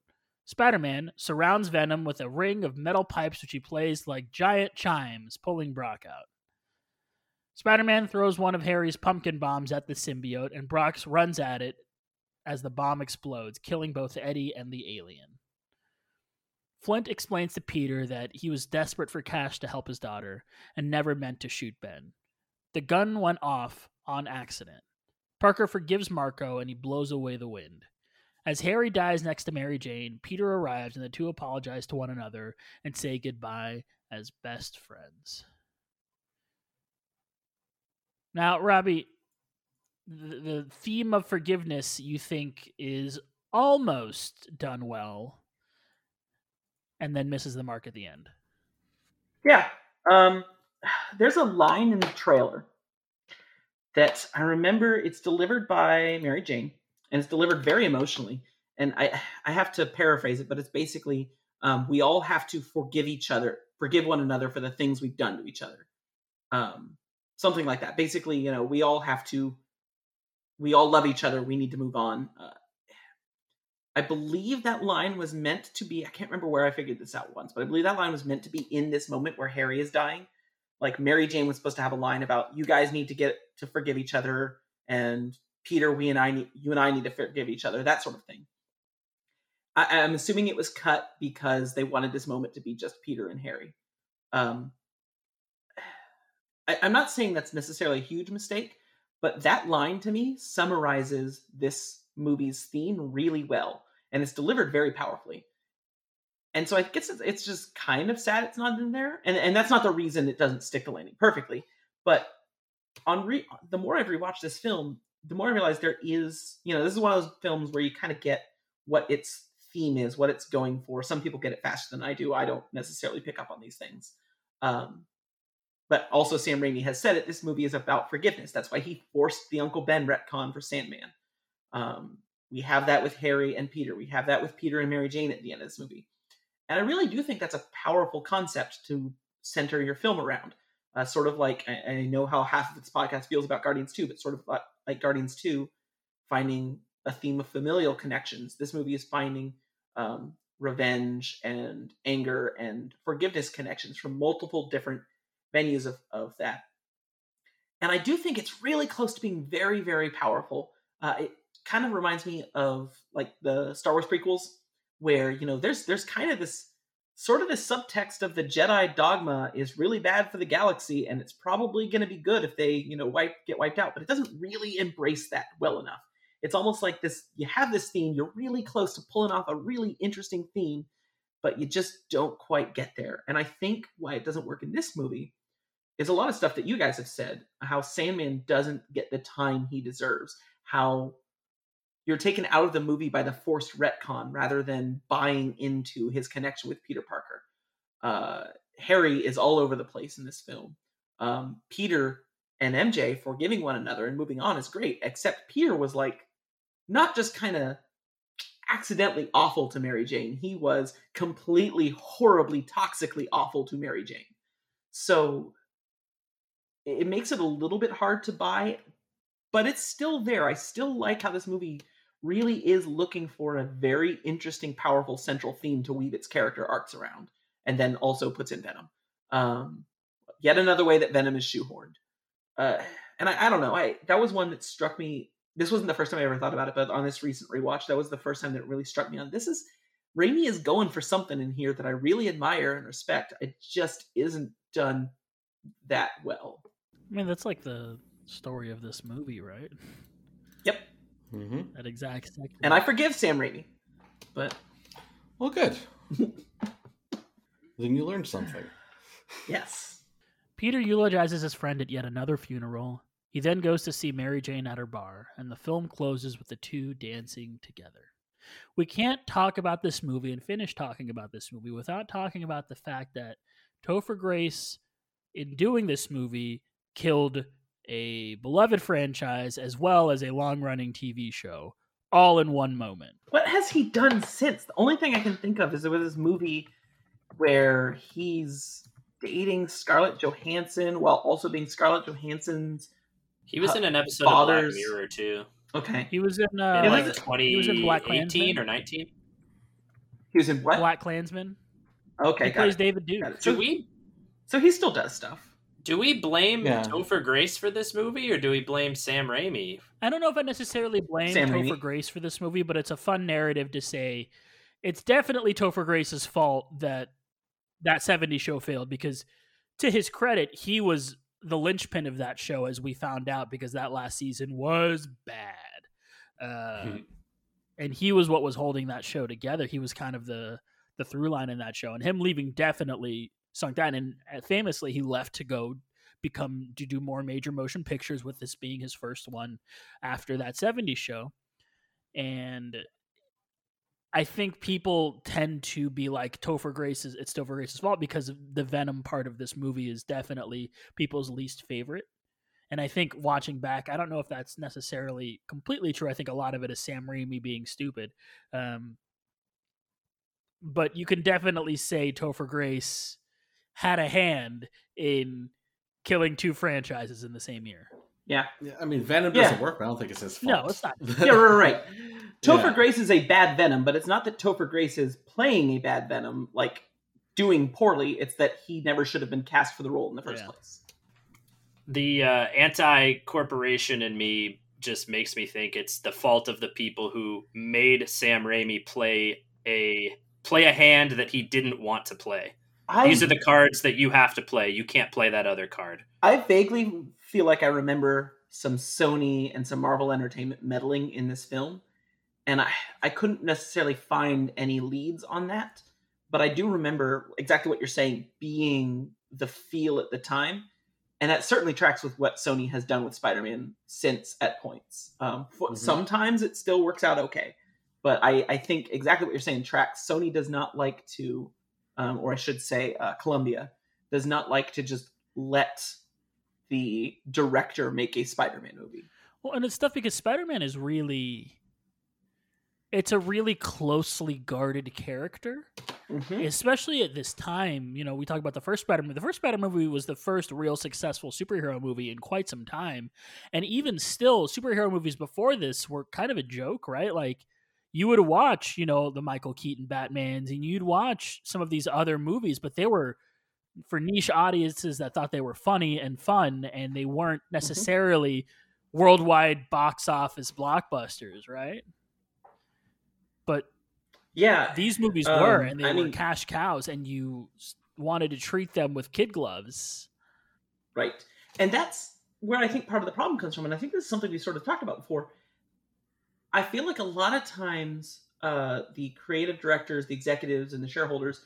Spider Man surrounds Venom with a ring of metal pipes which he plays like giant chimes, pulling Brock out. Spider Man throws one of Harry's pumpkin bombs at the symbiote, and Brock runs at it as the bomb explodes, killing both Eddie and the alien. Flint explains to Peter that he was desperate for cash to help his daughter and never meant to shoot Ben. The gun went off on accident. Parker forgives Marko and he blows away the wind. As Harry dies next to Mary Jane, Peter arrives and the two apologize to one another and say goodbye as best friends. Now, Robbie, the, the theme of forgiveness you think is almost done well and then misses the mark at the end. Yeah. Um, there's a line in the trailer that I remember it's delivered by Mary Jane and it's delivered very emotionally. And I I have to paraphrase it, but it's basically um, we all have to forgive each other, forgive one another for the things we've done to each other. Um, something like that. Basically, you know, we all have to we all love each other. We need to move on. Uh, I believe that line was meant to be. I can't remember where I figured this out once, but I believe that line was meant to be in this moment where Harry is dying. Like Mary Jane was supposed to have a line about you guys need to get to forgive each other, and Peter, we and I need you and I need to forgive each other, that sort of thing. I, am assuming it was cut because they wanted this moment to be just Peter and Harry. Um, I, I'm not saying that's necessarily a huge mistake, but that line to me summarizes this movie's theme really well, and it's delivered very powerfully. And so I guess it's, it's just kind of sad it's not in there, and and that's not the reason it doesn't stick the landing perfectly. But on re- the more I've rewatched this film, the more I realize there is, you know, this is one of those films where you kind of get what its theme is, what it's going for. Some people get it faster than I do. I don't necessarily pick up on these things. Um, but also, Sam Raimi has said it. This movie is about forgiveness. That's why he forced the Uncle Ben retcon for Sandman. Um, we have that with Harry and Peter. We have that with Peter and Mary Jane at the end of this movie. And I really do think that's a powerful concept to center your film around. Uh, sort of like I, I, know how half of this podcast feels about Guardians 2, but sort of like, Guardians 2, finding a theme of familial connections. This movie is finding um, revenge and anger and forgiveness connections from multiple different venues of, of that. And I do think it's really close to being very, very powerful. Uh, it kind of reminds me of like the Star Wars prequels, where you know there's there's kind of this sort of this subtext of the Jedi dogma is really bad for the galaxy, and it's probably going to be good if they you know wipe get wiped out. But it doesn't really embrace that well enough. It's almost like this: you have this theme, you're really close to pulling off a really interesting theme, but you just don't quite get there. And I think why it doesn't work in this movie is a lot of stuff that you guys have said. How Sandman doesn't get the time he deserves. How you're taken out of the movie by the forced retcon rather than buying into his connection with Peter Parker. Uh, Harry is all over the place in this film. Um, Peter and MJ forgiving one another and moving on is great, except Peter was like not just kind of accidentally awful to Mary Jane, he was completely, horribly, toxically awful to Mary Jane. So it makes it a little bit hard to buy, but it's still there. I still like how this movie really is looking for a very interesting, powerful central theme to weave its character arcs around, and then also puts in Venom. Um, yet another way that Venom is shoehorned. Uh, and I, I don't know. I that was one that struck me. This wasn't the first time I ever thought about it, but on this recent rewatch, that was the first time that it really struck me on. This is Raimi is going for something in here that I really admire and respect. It just isn't done that well. I mean, that's like the story of this movie, right? Yep. Mm-hmm. That exact second. And I forgive Sam Raimi, but well, good. then you learned something. Yes. Peter eulogizes his friend at yet another funeral. He then goes to see Mary Jane at her bar, and the film closes with the two dancing together. We can't talk about this movie and finish talking about this movie without talking about the fact that Topher Grace, in doing this movie, killed a beloved franchise as well as a long running TV show all in one moment. What has he done since? The only thing I can think of is there was this movie where he's dating Scarlett Johansson while also being Scarlett Johansson's. He was in an episode father's... of Black Mirror too. Okay, he was in, uh, in like he 2018 was in BlacKkKlansman or 19. He was in what? BlacKkKlansman. Okay, he plays it. David Duke. So, do we? So he still does stuff. Do we blame Yeah. Topher Grace for this movie, or do we blame Sam Raimi? I don't know if I necessarily blame Sam Topher Raimi. Grace for this movie, but it's a fun narrative to say it's definitely Topher Grace's fault that that 70 show failed because to his credit, he was the linchpin of that show as we found out because that last season was bad. Uh, and he was what was holding that show together. He was kind of the the through line in that show, and him leaving definitely sunk that. And uh, famously, he left to go become to do more major motion pictures, with this being his first one after that '70s show. And I think people tend to be like Topher Grace's. It's Topher Grace's fault because the Venom part of this movie is definitely people's least favorite. And I think watching back, I don't know if that's necessarily completely true. I think a lot of it is Sam Raimi being stupid. Um, but you can definitely say Topher Grace had a hand in killing two franchises in the same year. Yeah. yeah I mean, Venom Yeah. doesn't work, but I don't think it's his fault. No, it's not. Yeah, right, right. Topher Yeah. Grace is a bad Venom, but it's not that Topher Grace is playing a bad Venom, like doing poorly. It's that he never should have been cast for the role in the first Yeah. place. the uh, anti-corporation in me just makes me think it's the fault of the people who made Sam Raimi play a play a hand that he didn't want to play. I, These are the cards that you have to play. You can't play that other card. I vaguely feel like I remember some Sony and some Marvel Entertainment meddling in this film, and I I couldn't necessarily find any leads on that, but I do remember exactly what you're saying being the feel at the time, and that certainly tracks with what Sony has done with Spider-Man since at points. Um, Mhm. Sometimes it still works out okay, but I I think exactly what you're saying tracks. Sony does not like to, um, or I should say, uh, Columbia does not like to just let the director make a Spider-Man movie. Well, and it's tough because Spider Man is really. It's a really closely guarded character, especially at this time. You know, we talk about the first Spider Man. The first Spider movie was the first real successful superhero movie in quite some time. And even still, superhero movies before this were kind of a joke, right? Like, you would watch, you know, the Michael Keaton Batmans and you'd watch some of these other movies, but they were for niche audiences that thought they were funny and fun and they weren't necessarily worldwide box office blockbusters, right? But Yeah, these movies Um, were and they I were mean- cash cows and you wanted to treat them with kid gloves. Right. And that's where I think part of the problem comes from. And I think this is something we sort of talked about before. I feel like a lot of times uh, the creative directors, the executives, and the shareholders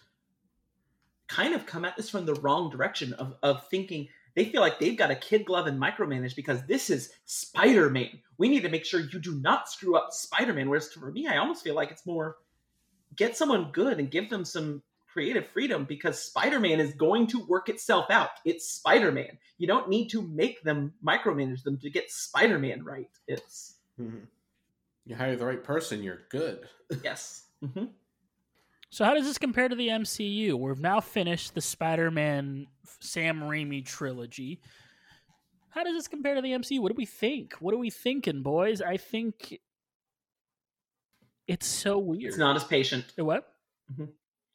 kind of come at this from the wrong direction of, of thinking they feel like they've got a kid glove and micromanage because this is Spider Man. We need to make sure you do not screw up Spider Man. Whereas for me, I almost feel like it's more get someone good and give them some creative freedom because Spider-Man is going to work itself out. It's Spider-Man. You don't need to make them micromanage them to get Spider-Man right. It's Mhm. You hire the right person, you're good. yes. hmm So how does this compare to the MCU? We've now finished the Spider-Man Sam Raimi trilogy. How does this compare to the MCU? What do we think? What are we thinking, boys? I think it's so weird. It's not as patient. What?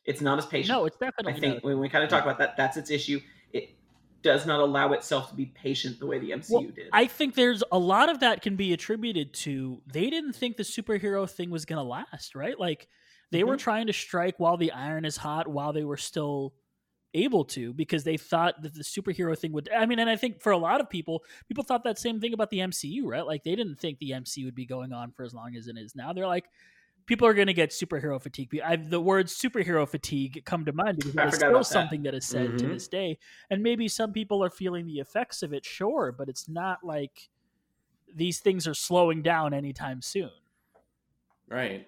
It's not as patient. No, it's definitely I think not. when we kind of talk about that, that's its issue. Does not allow itself to be patient the way the MCU Well, did. I think there's a lot of that can be attributed to they didn't think the superhero thing was going to last, right? Like they were Mhm. trying to strike while the iron is hot, while they were still able to, because they thought that the superhero thing would. I mean, and I think for a lot of people, people thought that same thing about the MCU, right? Like they didn't think the MCU would be going on for as long as it is now. They're like. People are going to get superhero fatigue. I, the words superhero fatigue come to mind because I it's still about that. something that is said to Mhm. this day and maybe some people are feeling the effects of it sure but it's not like these things are slowing down anytime soon Right.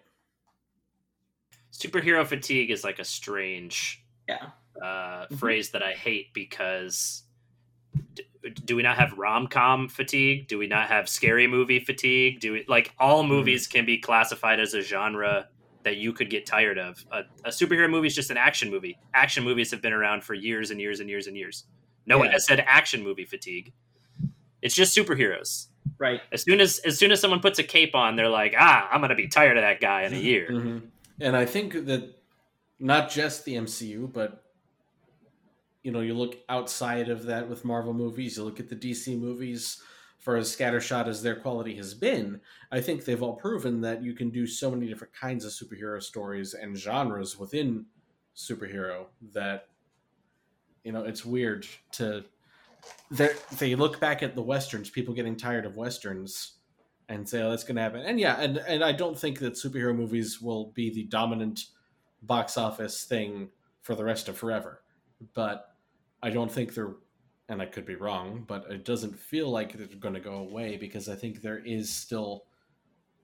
Superhero fatigue is like a strange yeah. uh, Mhm. phrase that I hate because d- do we not have rom com fatigue? Do we not have scary movie fatigue? Do we like all movies can be classified as a genre that you could get tired of? A, a superhero movie is just an action movie. Action movies have been around for years and years and years and years. No one has said action movie fatigue. It's just superheroes. Right. As soon as as soon as someone puts a cape on, they're like, ah, I'm gonna be tired of that guy in a year. hmm And I think that not just the MCU, but you know, you look outside of that with Marvel movies. You look at the DC movies for as scattershot as their quality has been, I think they've all proven that you can do so many different kinds of superhero stories and genres within superhero that you know it's weird to they look back at the westerns, people getting tired of westerns, and say, "Oh, that's going to happen." And yeah, and and I don't think that superhero movies will be the dominant box office thing for the rest of forever, but I don't think they're, and I could be wrong, but it doesn't feel like they're going to go away because I think there is still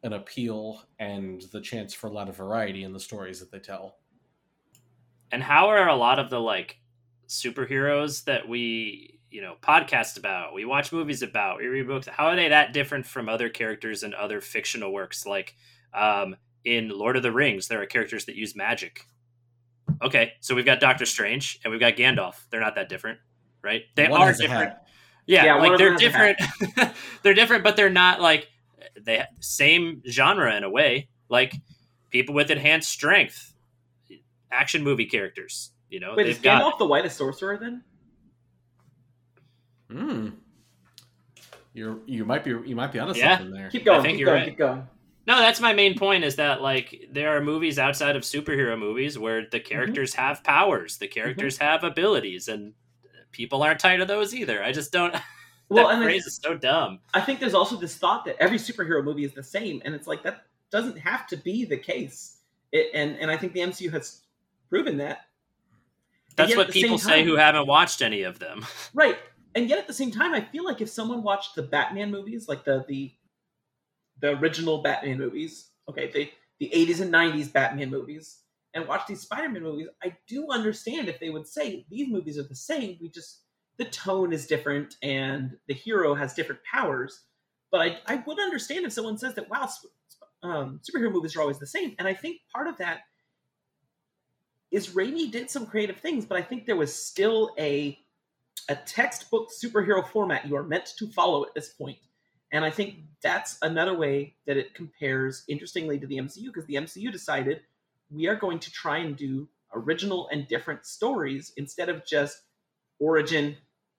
an appeal and the chance for a lot of variety in the stories that they tell. And how are a lot of the like superheroes that we you know podcast about we watch movies about we read books how are they that different from other characters in other fictional works like um, in lord of the rings there are characters that use magic okay so we've got doctor strange and we've got gandalf they're not that different right they One are different yeah, Yeah, like they're them has a different they're different but they're not like they same genre in a way like people with enhanced strength action movie characters you know Wait, is they've got Gandalf the whitest sorcerer then? Hmm. You're you might be you might be onto Yeah. something there. Keep going. think keep you're going. right. Keep going. No, that's my main point is that like there are movies outside of superhero movies where the mm-hmm. characters have powers, the mm-hmm. characters have abilities, and people aren't tired of those either. I just don't. Well, that phrase is so dumb. I think there's also this thought that every superhero movie is the same, and it's like that doesn't have to be the case. It, and and I think the MCU has proven that. That's what people same say who haven't watched any of them. Right. And yet at the same time, I feel like if someone watched the Batman movies, like the the the original Batman movies, okay, the the 80s and 90s Batman movies, and watch these Spider-Man movies, I do understand if they would say these movies are the same. We just the tone is different and the hero has different powers. But I, I would understand if someone says that wow, um, superhero movies are always the same. And I think part of that is Raimi did some creative things, but I think there was still a a textbook superhero format you are meant to follow at this point. And I think that's another way that it compares interestingly to the MCU because the MCU decided we are going to try and do original and different stories instead of just origin,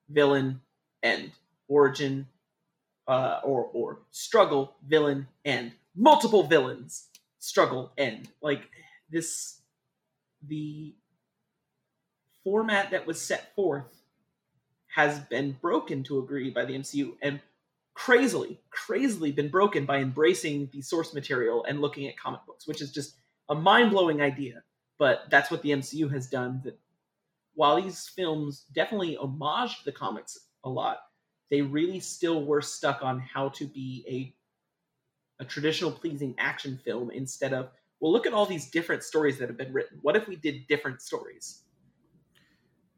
villain, end. Origin, uh, or or struggle, villain, end. Multiple villains, struggle, end. Like this, the format that was set forth has been broken to agree by the MCU and crazily, crazily been broken by embracing the source material and looking at comic books, which is just a mind blowing idea. But that's what the MCU has done. That while these films definitely homaged the comics a lot, they really still were stuck on how to be a a traditional pleasing action film instead of well look at all these different stories that have been written what if we did different stories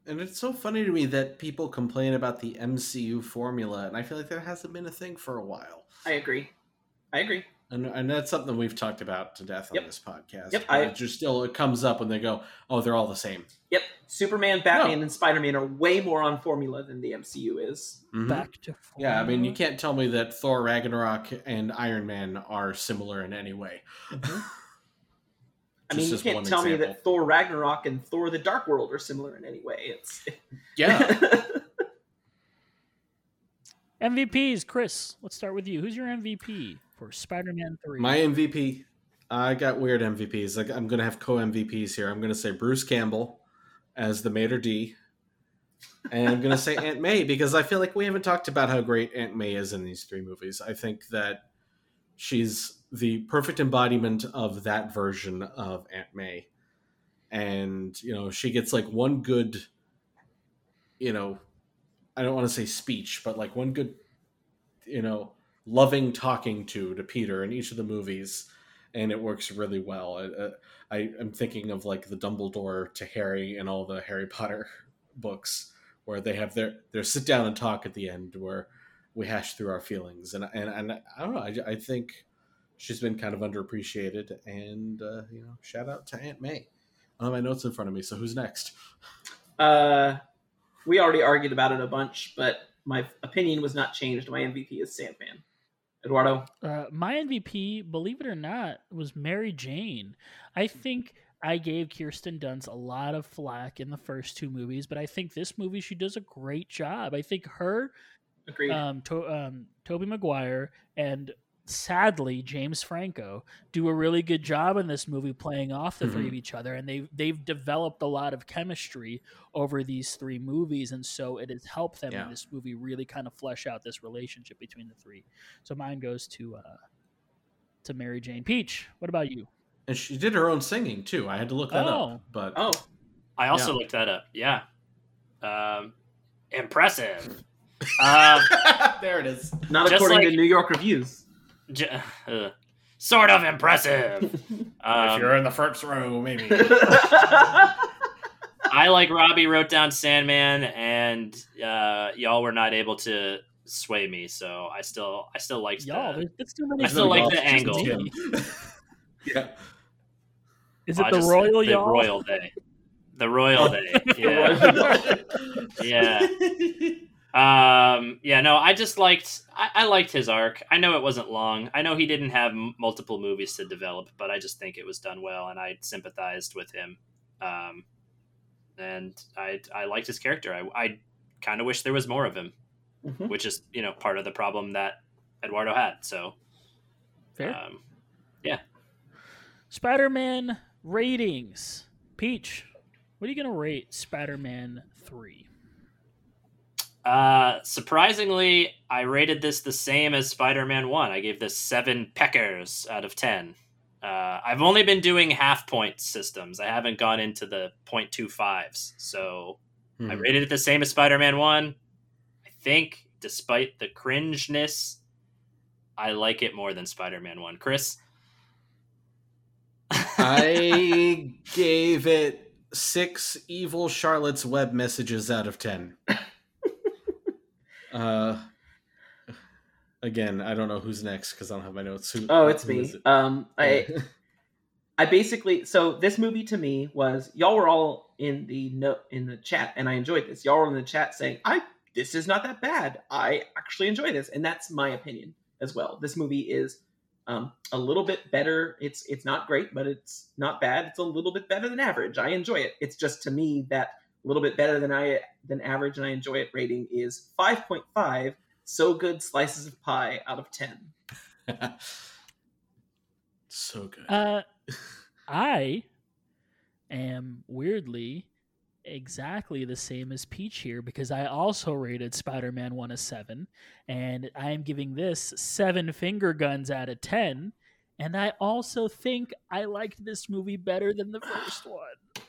And it's so funny to me that people complain about the MCU formula, and I feel like that hasn't been a thing for a while. i agree i agree And, and that's something we've talked about to death Yep. on this podcast. Yep, but I- it just still it comes up when they go, "Oh, they're all the same." yep superman batman No. and spider-man are way more on formula than the mcu is Mhm. Back to Yeah, I mean, you can't tell me that Thor Ragnarok and Iron Man are similar in any way. i mean you can't one tell me that thor ragnarok and thor the dark world are similar in any way it's Yeah, MVPs, Chris. Let's start with you. Who's your MVP for Spider-Man Three? my MVP. I got weird MVPs. Like I'm gonna have co MVPs here. I'm gonna say Bruce Campbell as the maître d', and I'm gonna say Aunt May because I feel like we haven't talked about how great Aunt May is in these three movies. I think that she's the perfect embodiment of that version of Aunt May, and you know she gets like one good, you know, I don't want to say speech, but like one good, you know, loving talking to to Peter in each of the movies, and it works really well. Uh, I am thinking of like the Dumbledore to Harry in all the Harry Potter books, where they have their their sit down and talk at the end, where we hash through our feelings, and and and I don't know. I, I think she's been kind of underappreciated, and uh, you know, shout out to Aunt May. I have my notes in front of me, so who's next? uh we already argued about it a bunch but my opinion was not changed my mvp is sandman eduardo Uh, my MVP, believe it or not, was Mary Jane. I think I gave Kirsten Dunst a lot of flack in the first two movies, but I think this movie she does a great job. I think her Agreed. um, to, um, Tobey Maguire and sadly James Franco do a really good job in this movie playing off the three Mhm. of each other, and they they've developed a lot of chemistry over these three movies, and so it has helped them Yeah. in this movie really kind of flesh out this relationship between the three. So mine goes to uh, to Mary Jane Peach. What about you? And she did her own singing too. I had to look that Oh. up. But oh, I also Yeah. looked that up. Yeah. Um, impressive. um, there it is. not according like- to New York reviews. J- uh, sort of impressive. if Um, you're in the first row, maybe. I like Robbie wrote down Sandman, and uh, y'all were not able to sway me, so I still I still liked Y'all, the. there's, too many. I still like the angle. yeah. Is I it the just- royal the y'all? royal day? The royal day. Yeah. yeah. Um, yeah, no, I just liked I, I liked his arc. I know it wasn't long. I know he didn't have m- multiple movies to develop, but I just think it was done well, and I sympathized with him. Um, and I I liked his character. I I kind of wish there was more of him, Mhm. which is you know part of the problem that Eduardo had. So, Fair. um, yeah Spider-Man ratings. Peach, what are you gonna rate Spider-Man Three? Uh, surprisingly, I rated this the same as Spider-Man One. I gave this seven peckers out of ten. Uh, I've only been doing half point systems. I haven't gone into the point two fives. So I Mhm. rated it the same as Spider-Man One. I think, despite the cringeness, I like it more than Spider-Man One. Chris, I gave it six evil Charlotte's Web messages out of ten. Uh, again, I don't know who's next because I don't have my notes. Who, Oh, it's me. it? Um, I I basically so this movie to me was y'all were all in the no in the chat and I enjoyed this. Y'all were in the chat saying I this is not that bad. I actually enjoy this, and that's my opinion as well. This movie is um, a little bit better. It's it's not great, but it's not bad. It's a little bit better than average. I enjoy it. It's just to me that little bit better than I than average, and I enjoy it. Rating is five point five. So good slices of pie out of ten. so good. Uh, I am weirdly exactly the same as Peach here because I also rated Spider Man 1 a 7, and I am giving this 7 finger guns out of 10. And I also think I liked this movie better than the first one.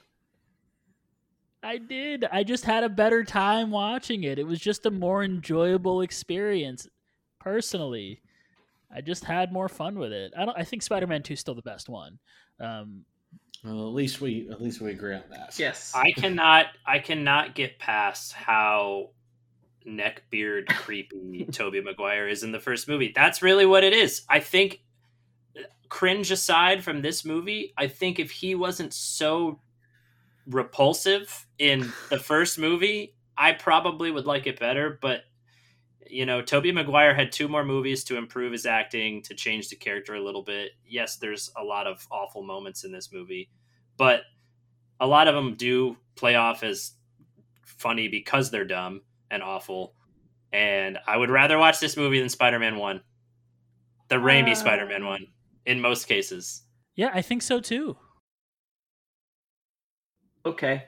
I did. I just had a better time watching it. It was just a more enjoyable experience personally. I just had more fun with it. I don't I think Spider-Man 2 is still the best one. Um, well, at least we at least we agree on that. Yes. I cannot I cannot get past how neckbeard creepy Tobey Maguire is in the first movie. That's really what it is. I think cringe aside from this movie, I think if he wasn't so repulsive in the first movie, I probably would like it better, but you know, Tobey Maguire had two more movies to improve his acting, to change the character a little bit. Yes, there's a lot of awful moments in this movie, but a lot of them do play off as funny because they're dumb and awful. And I would rather watch this movie than Spider Man 1. The Raimi Uh. Spider Man 1, in most cases. yeah, I think so too. Okay.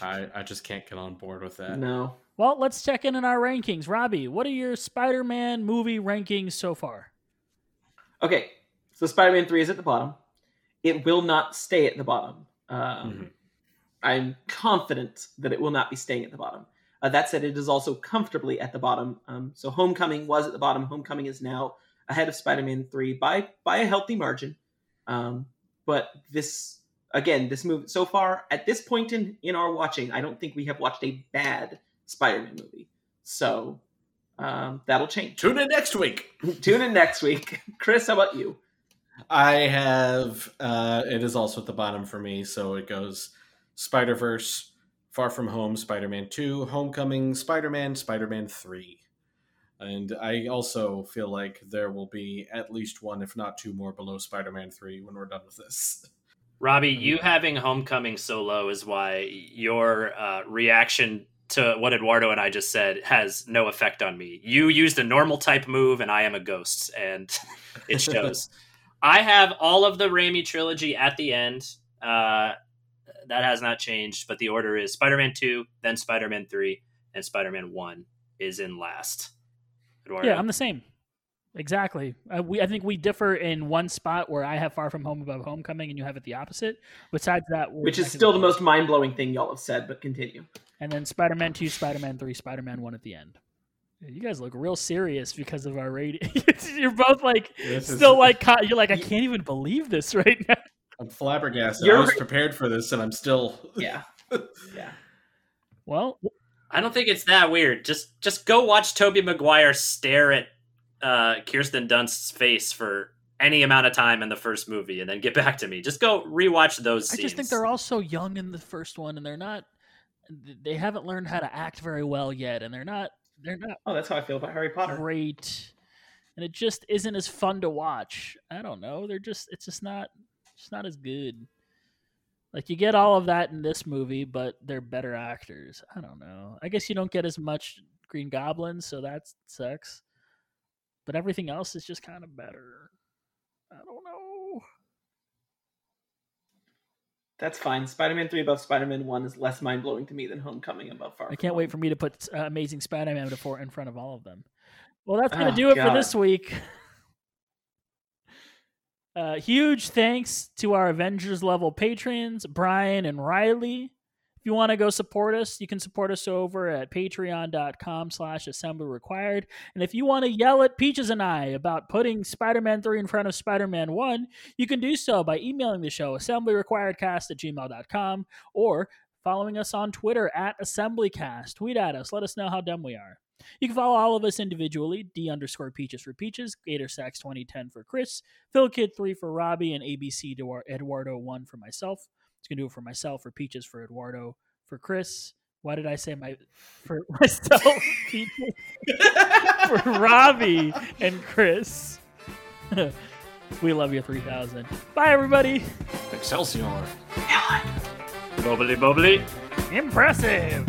I I just can't get on board with that. No. Well, let's check in on our rankings. Robbie, what are your Spider-Man movie rankings so far? Okay. So Spider-Man Three is at the bottom. It will not stay at the bottom. Um, Mhm. I'm confident that it will not be staying at the bottom. Uh, that said, it is also comfortably at the bottom. Um, so Homecoming was at the bottom. Homecoming is now ahead of Spider-Man Three by by a healthy margin. Um, but this again, this movie so far at this point in in our watching, I don't think we have watched a bad Spider-Man movie. So um, that'll change. Tune in next week. Tune in next week. Chris, how about you? I have uh it is also at the bottom for me, so it goes Spider Verse, Far From Home, Spider Man Two, Homecoming, Spider Man, Spider Man Three. And I also feel like there will be at least one, if not two more, below Spider Man Three when we're done with this. Robbie, you having Homecoming so low is why your uh, reaction to what Eduardo and I just said has no effect on me. You used a normal type move, and I am a ghost, and it shows. I have all of the Raimi trilogy at the end. Uh, that has not changed, but the order is Spider Man 2, then Spider Man 3, and Spider Man 1 is in last. Eduardo. Yeah, I'm the same. Exactly. Uh, we I think we differ in one spot where I have Far From Home above Homecoming and you have it the opposite. Besides that, which is still the most mind blowing thing y'all have said, but continue. And then Spider Man Two, Spider Man Three, Spider Man One at the end. You guys look real serious because of our rating. you're both like this still is... like you're like I can't even believe this right now. I'm flabbergasted. You're... I was prepared for this, and I'm still yeah yeah. Well, I don't think it's that weird. Just just go watch Tobey Maguire stare at uh, Kirsten Dunst's face for any amount of time in the first movie, and then get back to me. Just go rewatch those. Scenes. I just think they're all so young in the first one, and they're not. They haven't learned how to act very well yet, and they're not. They're not. Oh, that's how I feel about Harry Potter. Great, and it just isn't as fun to watch. I don't know. They're just. It's just not. It's not as good. Like you get all of that in this movie, but they're better actors. I don't know. I guess you don't get as much Green Goblin, so that sucks but everything else is just kind of better. I don't know. That's fine. Spider-Man three above Spider-Man one is less mind blowing to me than Homecoming above Far. I can't wait for me to put uh, Amazing Spider-Man four in front of all of them. Well, that's gonna oh, do it God. for this week. Uh, huge thanks to our Avengers level patrons, Brian and Riley. If you want to go support us, you can support us over at patreon.com slash assembly required. And if you want to yell at Peaches and I about putting Spider-Man 3 in front of Spider-Man 1, you can do so by emailing the show assemblyrequiredcast at gmail.com or following us on Twitter at assemblycast. Tweet at us. Let us know how dumb we are. You can follow all of us individually, D underscore Peaches for Peaches, Gator Sacks 2010 for Chris, Phil Kid 3 for Robbie, and ABC Eduardo 1 for myself. It's gonna do it for myself, for Peaches, for Eduardo, for Chris. Why did I say my for myself, Peaches, for Robbie and Chris? we love you, three thousand. Bye, everybody. Excelsior. Bubbly, bubbly. Impressive.